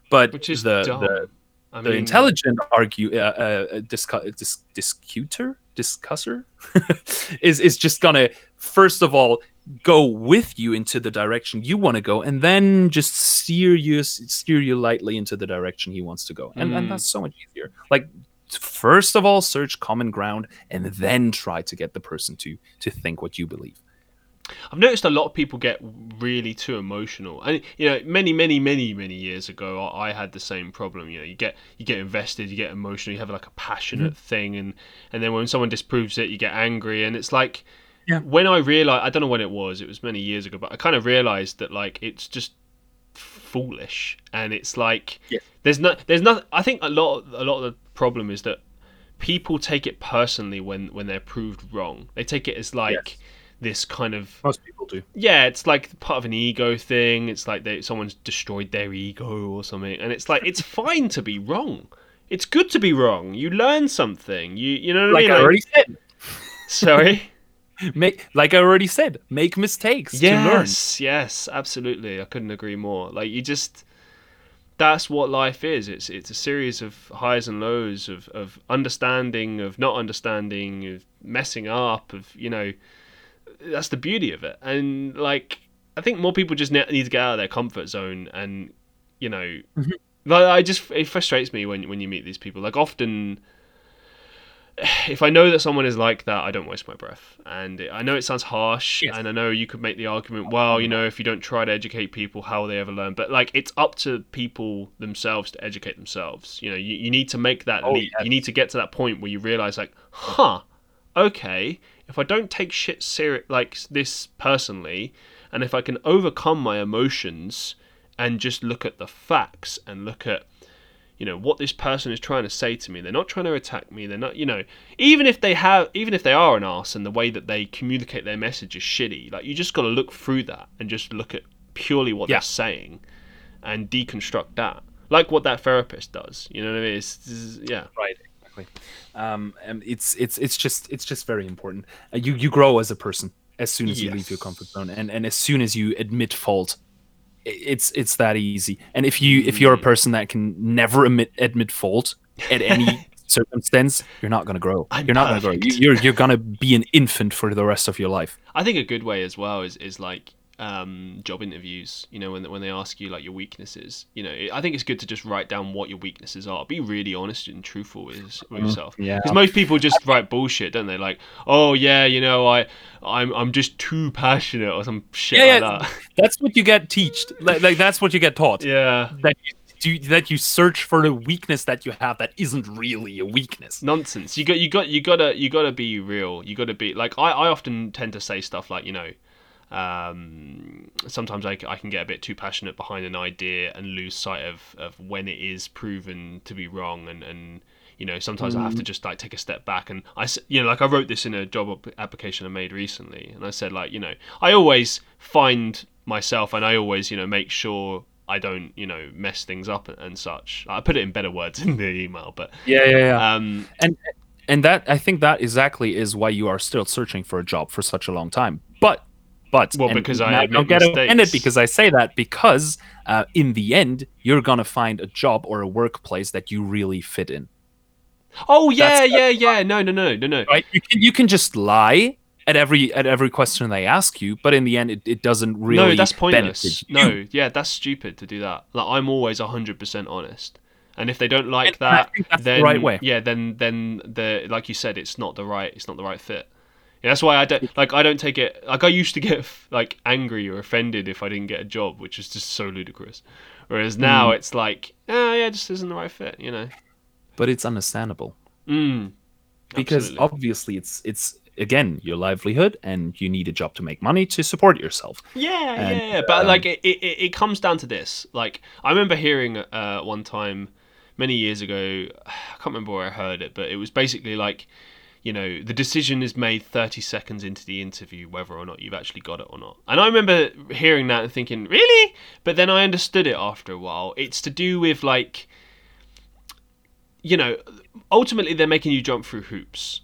But Which is the, dumb. the the mean, intelligent argue uh, uh, discu- dis- discuter discusser [LAUGHS] is is just gonna first of all go with you into the direction you want to go and then just steer you steer you lightly into the direction he wants to go. And, Mm. and that's so much easier. Like first of all search common ground and then try to get the person to to think what you believe I've noticed a lot of people get really too emotional, and you know, many, many, many, many years ago, I I had the same problem. You know, you get you get invested, you get emotional, you have like a passionate mm-hmm. thing, and and then when someone disproves it, you get angry, and it's like, Yeah. when I realized, I don't know when it was, it was many years ago, but I kind of realized that like it's just foolish, and it's like Yeah. there's no, there's not. I think a lot, a lot of the problem is that people take it personally when when they're proved wrong. They take it as like Yes. This kind of most people do yeah, it's like part of an ego thing. It's like they, someone's destroyed their ego or something, and it's like it's fine to be wrong. It's good to be wrong. You learn something. You you know what like I i mean? already said Sorry. [LAUGHS] make like i already said make mistakes to learn yes, yes, absolutely. I couldn't agree more. Like you just that's what life is. It's it's a series of highs and lows of of understanding, of not understanding, of messing up, of you know. That's the beauty of it, and like I think more people just need to get out of their comfort zone, and you know, Mhm. like I just it frustrates me when when you meet these people. Like often if I know that someone is like that, I don't waste my breath. And I know it sounds harsh, Yes. and I know you could make the argument, well, you know, if you don't try to educate people, how will they ever learn? But like, it's up to people themselves to educate themselves. You know, you, you need to make that Oh, leap. yes. You need to get to that point where you realize, like, huh, okay, if I don't take shit serious like this personally, and if I can overcome my emotions and just look at the facts and look at you know what this person is trying to say to me they're not trying to attack me they're not you know even if they have even if they are an arse and the way that they communicate their message is shitty like you just got to look through that and just look at purely what Yeah. they're saying and deconstruct that like what that therapist does you know what i mean? It's, it's- yeah. Right exactly. Um and it's it's it's just it's just very important. Uh, you you grow as a person as soon as you leave your comfort zone and and as soon as you admit fault it's it's that easy. And if you if you're a Mm. person that can never admit admit fault at any [LAUGHS] circumstance you're not going to grow. I'm you're not going to grow you're you're going to be an infant for the rest of your life. I think a good way as well is, is like um, job interviews. You know, when when they ask you like your weaknesses. You know, I think it's good to just write down what your weaknesses are. Be really honest and truthful with, with yourself. yeah. Because most people just write bullshit, don't they? Like, oh yeah, you know, I I'm I'm just too passionate or some shit Yeah, like yeah. [LAUGHS] that's what you get taught. like, like that's what you get taught. Yeah. that you do, that you search for the weakness that you have that isn't really a weakness nonsense. You got you got you gotta you gotta be real. You gotta be like I, I often tend to say stuff like you know, um, sometimes I can get a bit too passionate behind an idea and lose sight of, of when it is proven to be wrong and and you know sometimes I have to just like take a step back and I you know like I wrote this in a job application I made recently and I said like you know I always find myself and I always you know make sure. I don't, you know, mess things up and, and such. I put it in better words [LAUGHS] in the email, but yeah yeah yeah um, and and that I think that exactly is why you are still searching for a job for such a long time. But but Well, because I admit don't get offended because I say that because uh, in the end you're gonna find a job or a workplace that you really fit in. Oh yeah, That's- yeah, yeah. No, no, no, no, no. Right? You can you can just lie at every at every question they ask you, but in the end it, it doesn't really no, that's pointless. No, yeah, that's stupid to do that. Like I'm always hundred percent honest, and if they don't like And I that, that's the then right way. yeah, then then the like you said, it's not the right, it's not the right fit. Yeah, that's why I don't like. I don't take it like I used to get [LAUGHS] like angry or offended if I didn't get a job, which is just so ludicrous. Whereas Hmm. now it's like, oh yeah, it just isn't the right fit, you know. But it's understandable. Mm, because absolutely. obviously it's it's again your livelihood and you need a job to make money to support yourself Yeah, And, yeah, yeah. But um, like it, it, it comes down to this. Like I remember hearing uh, one time many years ago. [SIGHS] I can't remember where I heard it, but it was basically like, you know, the decision is made 30 seconds into the interview whether or not you've actually got it or not. And I remember hearing that and thinking, really? But then I understood it after a while. It's to do with like, you know, ultimately they're making you jump through hoops,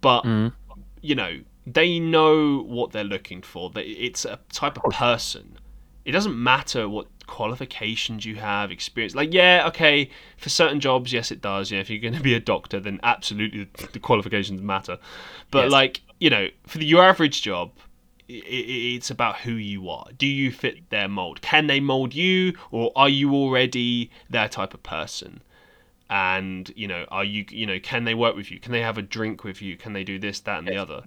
but Mm. you know they know what they're looking for. It's a type of person. It doesn't matter what qualifications you have, experience. Like, yeah, okay, for certain jobs, yes, it does. You know, if you're going to be a doctor, then absolutely [LAUGHS] the qualifications matter. But Yes. like, you know, for the, your average job, it's about who you are. Do you fit their mold? Can they mold you, or are you already their type of person? and you know are you you know can they work with you can they have a drink with you can they do this that and the other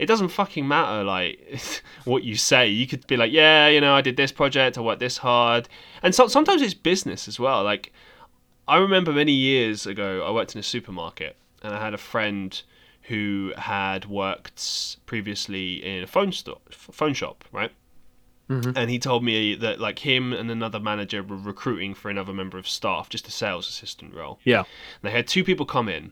it doesn't fucking matter like [LAUGHS] what you say. You could be like yeah you know i did this project i worked this hard. And so, sometimes it's business as well. Like i remember many years ago i worked in a supermarket and i had a friend who had worked previously in a phone store phone shop right? Mhm. and he told me that like him and another manager were recruiting for another member of staff just a sales assistant role. Yeah. And they had two people come in.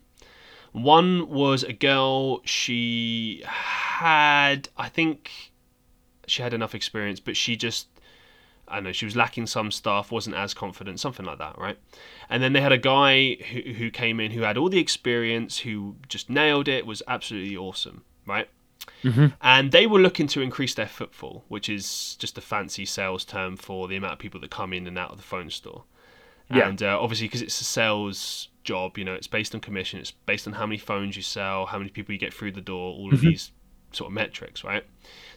One was a girl. She had, I think, she had enough experience, but she just, I don't know, she was lacking some stuff, wasn't as confident, something like that, right? And then they had a guy who, who came in who had all the experience, who just nailed it, was absolutely awesome, right? Mhm. And they were looking to increase their footfall, which is just a fancy sales term for the amount of people that come in and out of the phone store Yeah. And uh, obviously, because it's a sales job, you know, it's based on commission. It's based on how many phones you sell, how many people you get through the door, all of mm-hmm. these sort of metrics, right?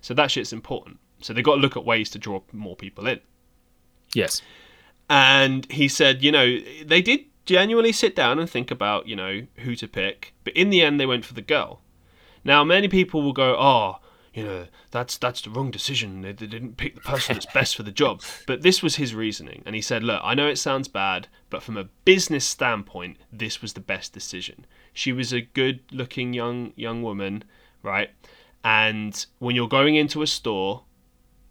So that shit's important. So they've got to look at ways to draw more people in. Yes. And he said, you know, they did genuinely sit down and think about, you know, who to pick, but in the end, they went for the girl. Now, many people will go, oh, you know, that's that's the wrong decision. They, they didn't pick the person that's [LAUGHS] best for the job. But this was his reasoning, and he said, look, I know it sounds bad, but from a business standpoint, this was the best decision. She was a good-looking young young woman, right? And when you're going into a store,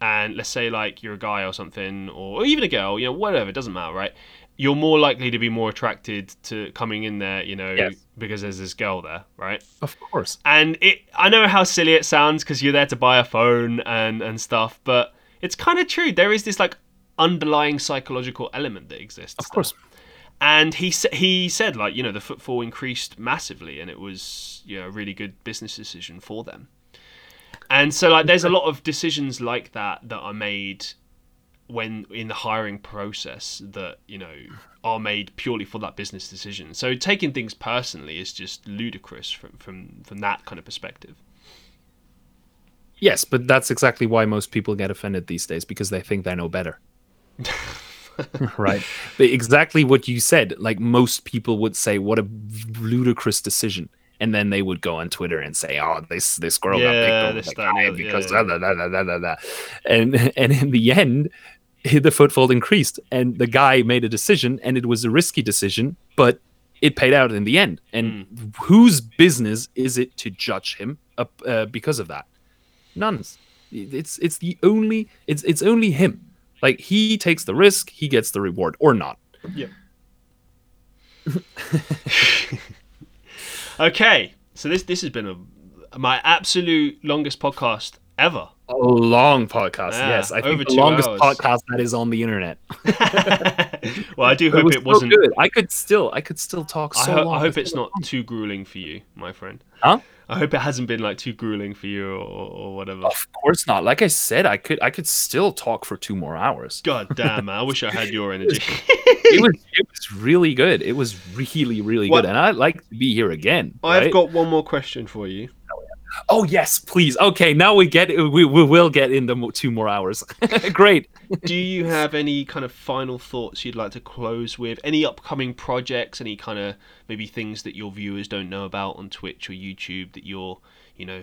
and let's say like you're a guy or something, or even a girl, you know, whatever, it doesn't matter, right? You're more likely to be more attracted to coming in there, you know, Yes. because there's this girl there, right? Of course. And it, I know how silly it sounds because you're there to buy a phone and and stuff, but it's kind of true. There is this like underlying psychological element that exists. Of course. And he he said like you know the footfall increased massively, and it was you know a really good business decision for them. And so like there's a lot of decisions like that that are made when in the hiring process that you know are made purely for that business decision. So taking things personally is just ludicrous from from from that kind of perspective. Yes, but that's exactly why most people get offended these days because they think they know better. [LAUGHS] right. But exactly what you said. Like most people would say, "What a ludicrous decision," and then they would go on Twitter and say, "Oh, this this girl Yeah, got picked over this, that, and the guy other, yeah, because yeah. da, da, da, da, da, da." and [LAUGHS] and in the end, the footfall increased, and the guy made a decision, and it was a risky decision, but it paid out in the end. And Hmm. whose business is it to judge him uh, because of that? None's. It's it's the only it's it's only him. Like he takes the risk, he gets the reward, or not. yeah [LAUGHS] Okay, so this this has been a my absolute longest podcast ever. A long podcast, Yeah, yes. I think the longest hours. podcast that is on the internet. [LAUGHS] well, I do hope was it wasn't. good. I could still I could still talk I, so ho- long. I hope it's not too grueling for you, my friend. Huh? I hope it hasn't been like too grueling for you or, or whatever. Of course not. Like I said, I could I could still talk for two more hours. God damn, man! I wish I had your [LAUGHS] energy. It was it was really good. It was really really What- good, and I'd like to be here again. I've right? got one more question for you. Oh yes, please. Okay, now we get we, we will get in the two more hours. [LAUGHS] Great. Do you have any kind of final thoughts you'd like to close with? Any upcoming projects? Any kind of maybe things that your viewers don't know about on Twitch or YouTube that you're, you know,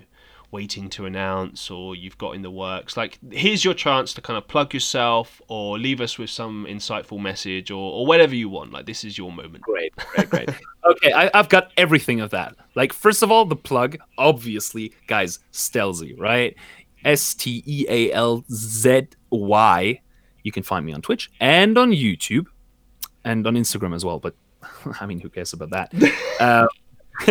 waiting to announce or you've got in the works? Like, here's your chance to kind of plug yourself or leave us with some insightful message or, or whatever you want. Like, this is your moment. Great, great, great. [LAUGHS] okay, I, I've got everything of that. Like, first of all, the plug, obviously, guys, Stealzy, right? S T E A L Z Y. You can find me on Twitch and on YouTube and on Instagram as well. But [LAUGHS] I mean, who cares about that? [LAUGHS] uh, [LAUGHS]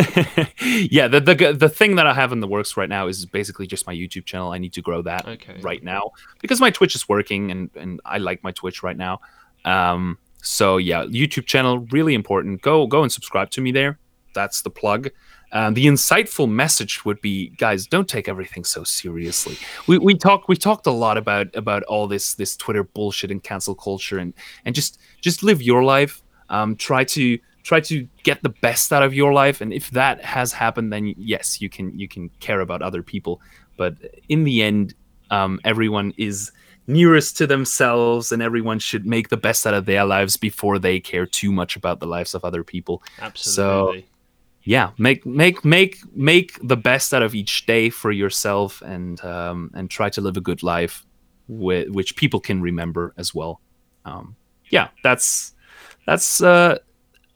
yeah, the, the the thing that I have in the works right now is basically just my YouTube channel. I need to grow that Okay. right now because my Twitch is working and and I like my Twitch right now. Um, so yeah, YouTube channel really important. Go go and subscribe to me there. That's the plug. Um, the insightful message would be, guys, don't take everything so seriously. We we talk we talked a lot about about all this this Twitter bullshit and cancel culture and and just just live your life. Um, try to try to get the best out of your life, and if that has happened, then yes, you can you can care about other people. But in the end, um, everyone is nearest to themselves and everyone should make the best out of their lives before they care too much about the lives of other people Absolutely. so yeah make make make make the best out of each day for yourself and um, and try to live a good life with, which people can remember as well um, yeah that's that's uh,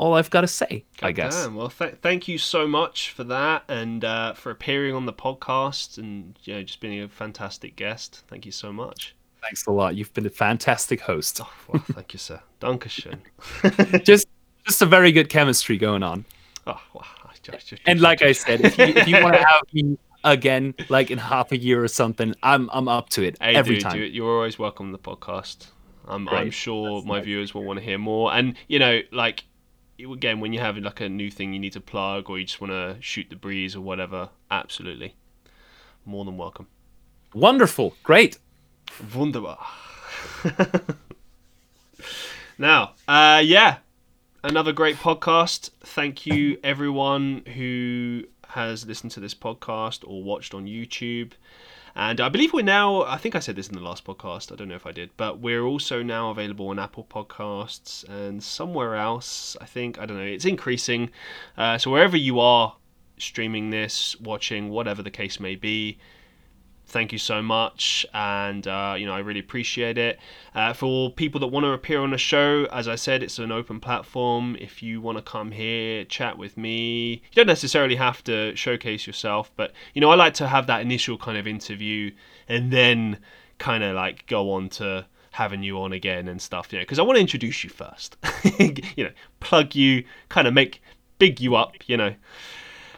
all i've got to say i guess Damn. Well, th- thank you so much for that and uh, for appearing on the podcast and you know just being a fantastic guest. Thank you so much. thanks a lot you've been a fantastic host Oh, well, thank you, sir. Dankeschön. [LAUGHS] just just a very good chemistry going on Oh, wow. Just- just- and like I said, if you, if you want to [LAUGHS] have me again, like in half a year or something, I'm I'm up to it Hey, every dude, time. you- you're always welcome on the podcast. I'm, I'm sure That's my nice. viewers will want to hear more. And you know, like again, when you have like a new thing you need to plug or you just want to shoot the breeze or whatever, absolutely, more than welcome. Wonderful, great. Wunderbar. [LAUGHS] Now, uh, yeah, another great podcast. Thank you, everyone who has listened to this podcast or watched on YouTube. And I believe we're now, I think I said this in the last podcast, I don't know if I did, but we're also now available on Apple Podcasts and somewhere else. I think, I don't know, it's increasing. Uh, so wherever you are streaming this, watching, whatever the case may be, thank you so much and uh, you know i really appreciate it. Uh, for people that want to appear on the show as i said it's an open platform. If you want to come here chat with me you don't necessarily have to showcase yourself but you know i like to have that initial kind of interview and then kind of like go on to having you on again and stuff you know because i want to introduce you first. [LAUGHS] You know plug you kind of make big you up you know.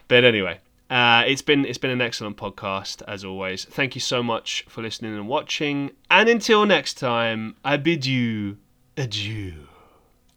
But anyway uh, it's been it's been an excellent podcast as always. Thank you so much for listening and watching. And until next time, I bid you adieu.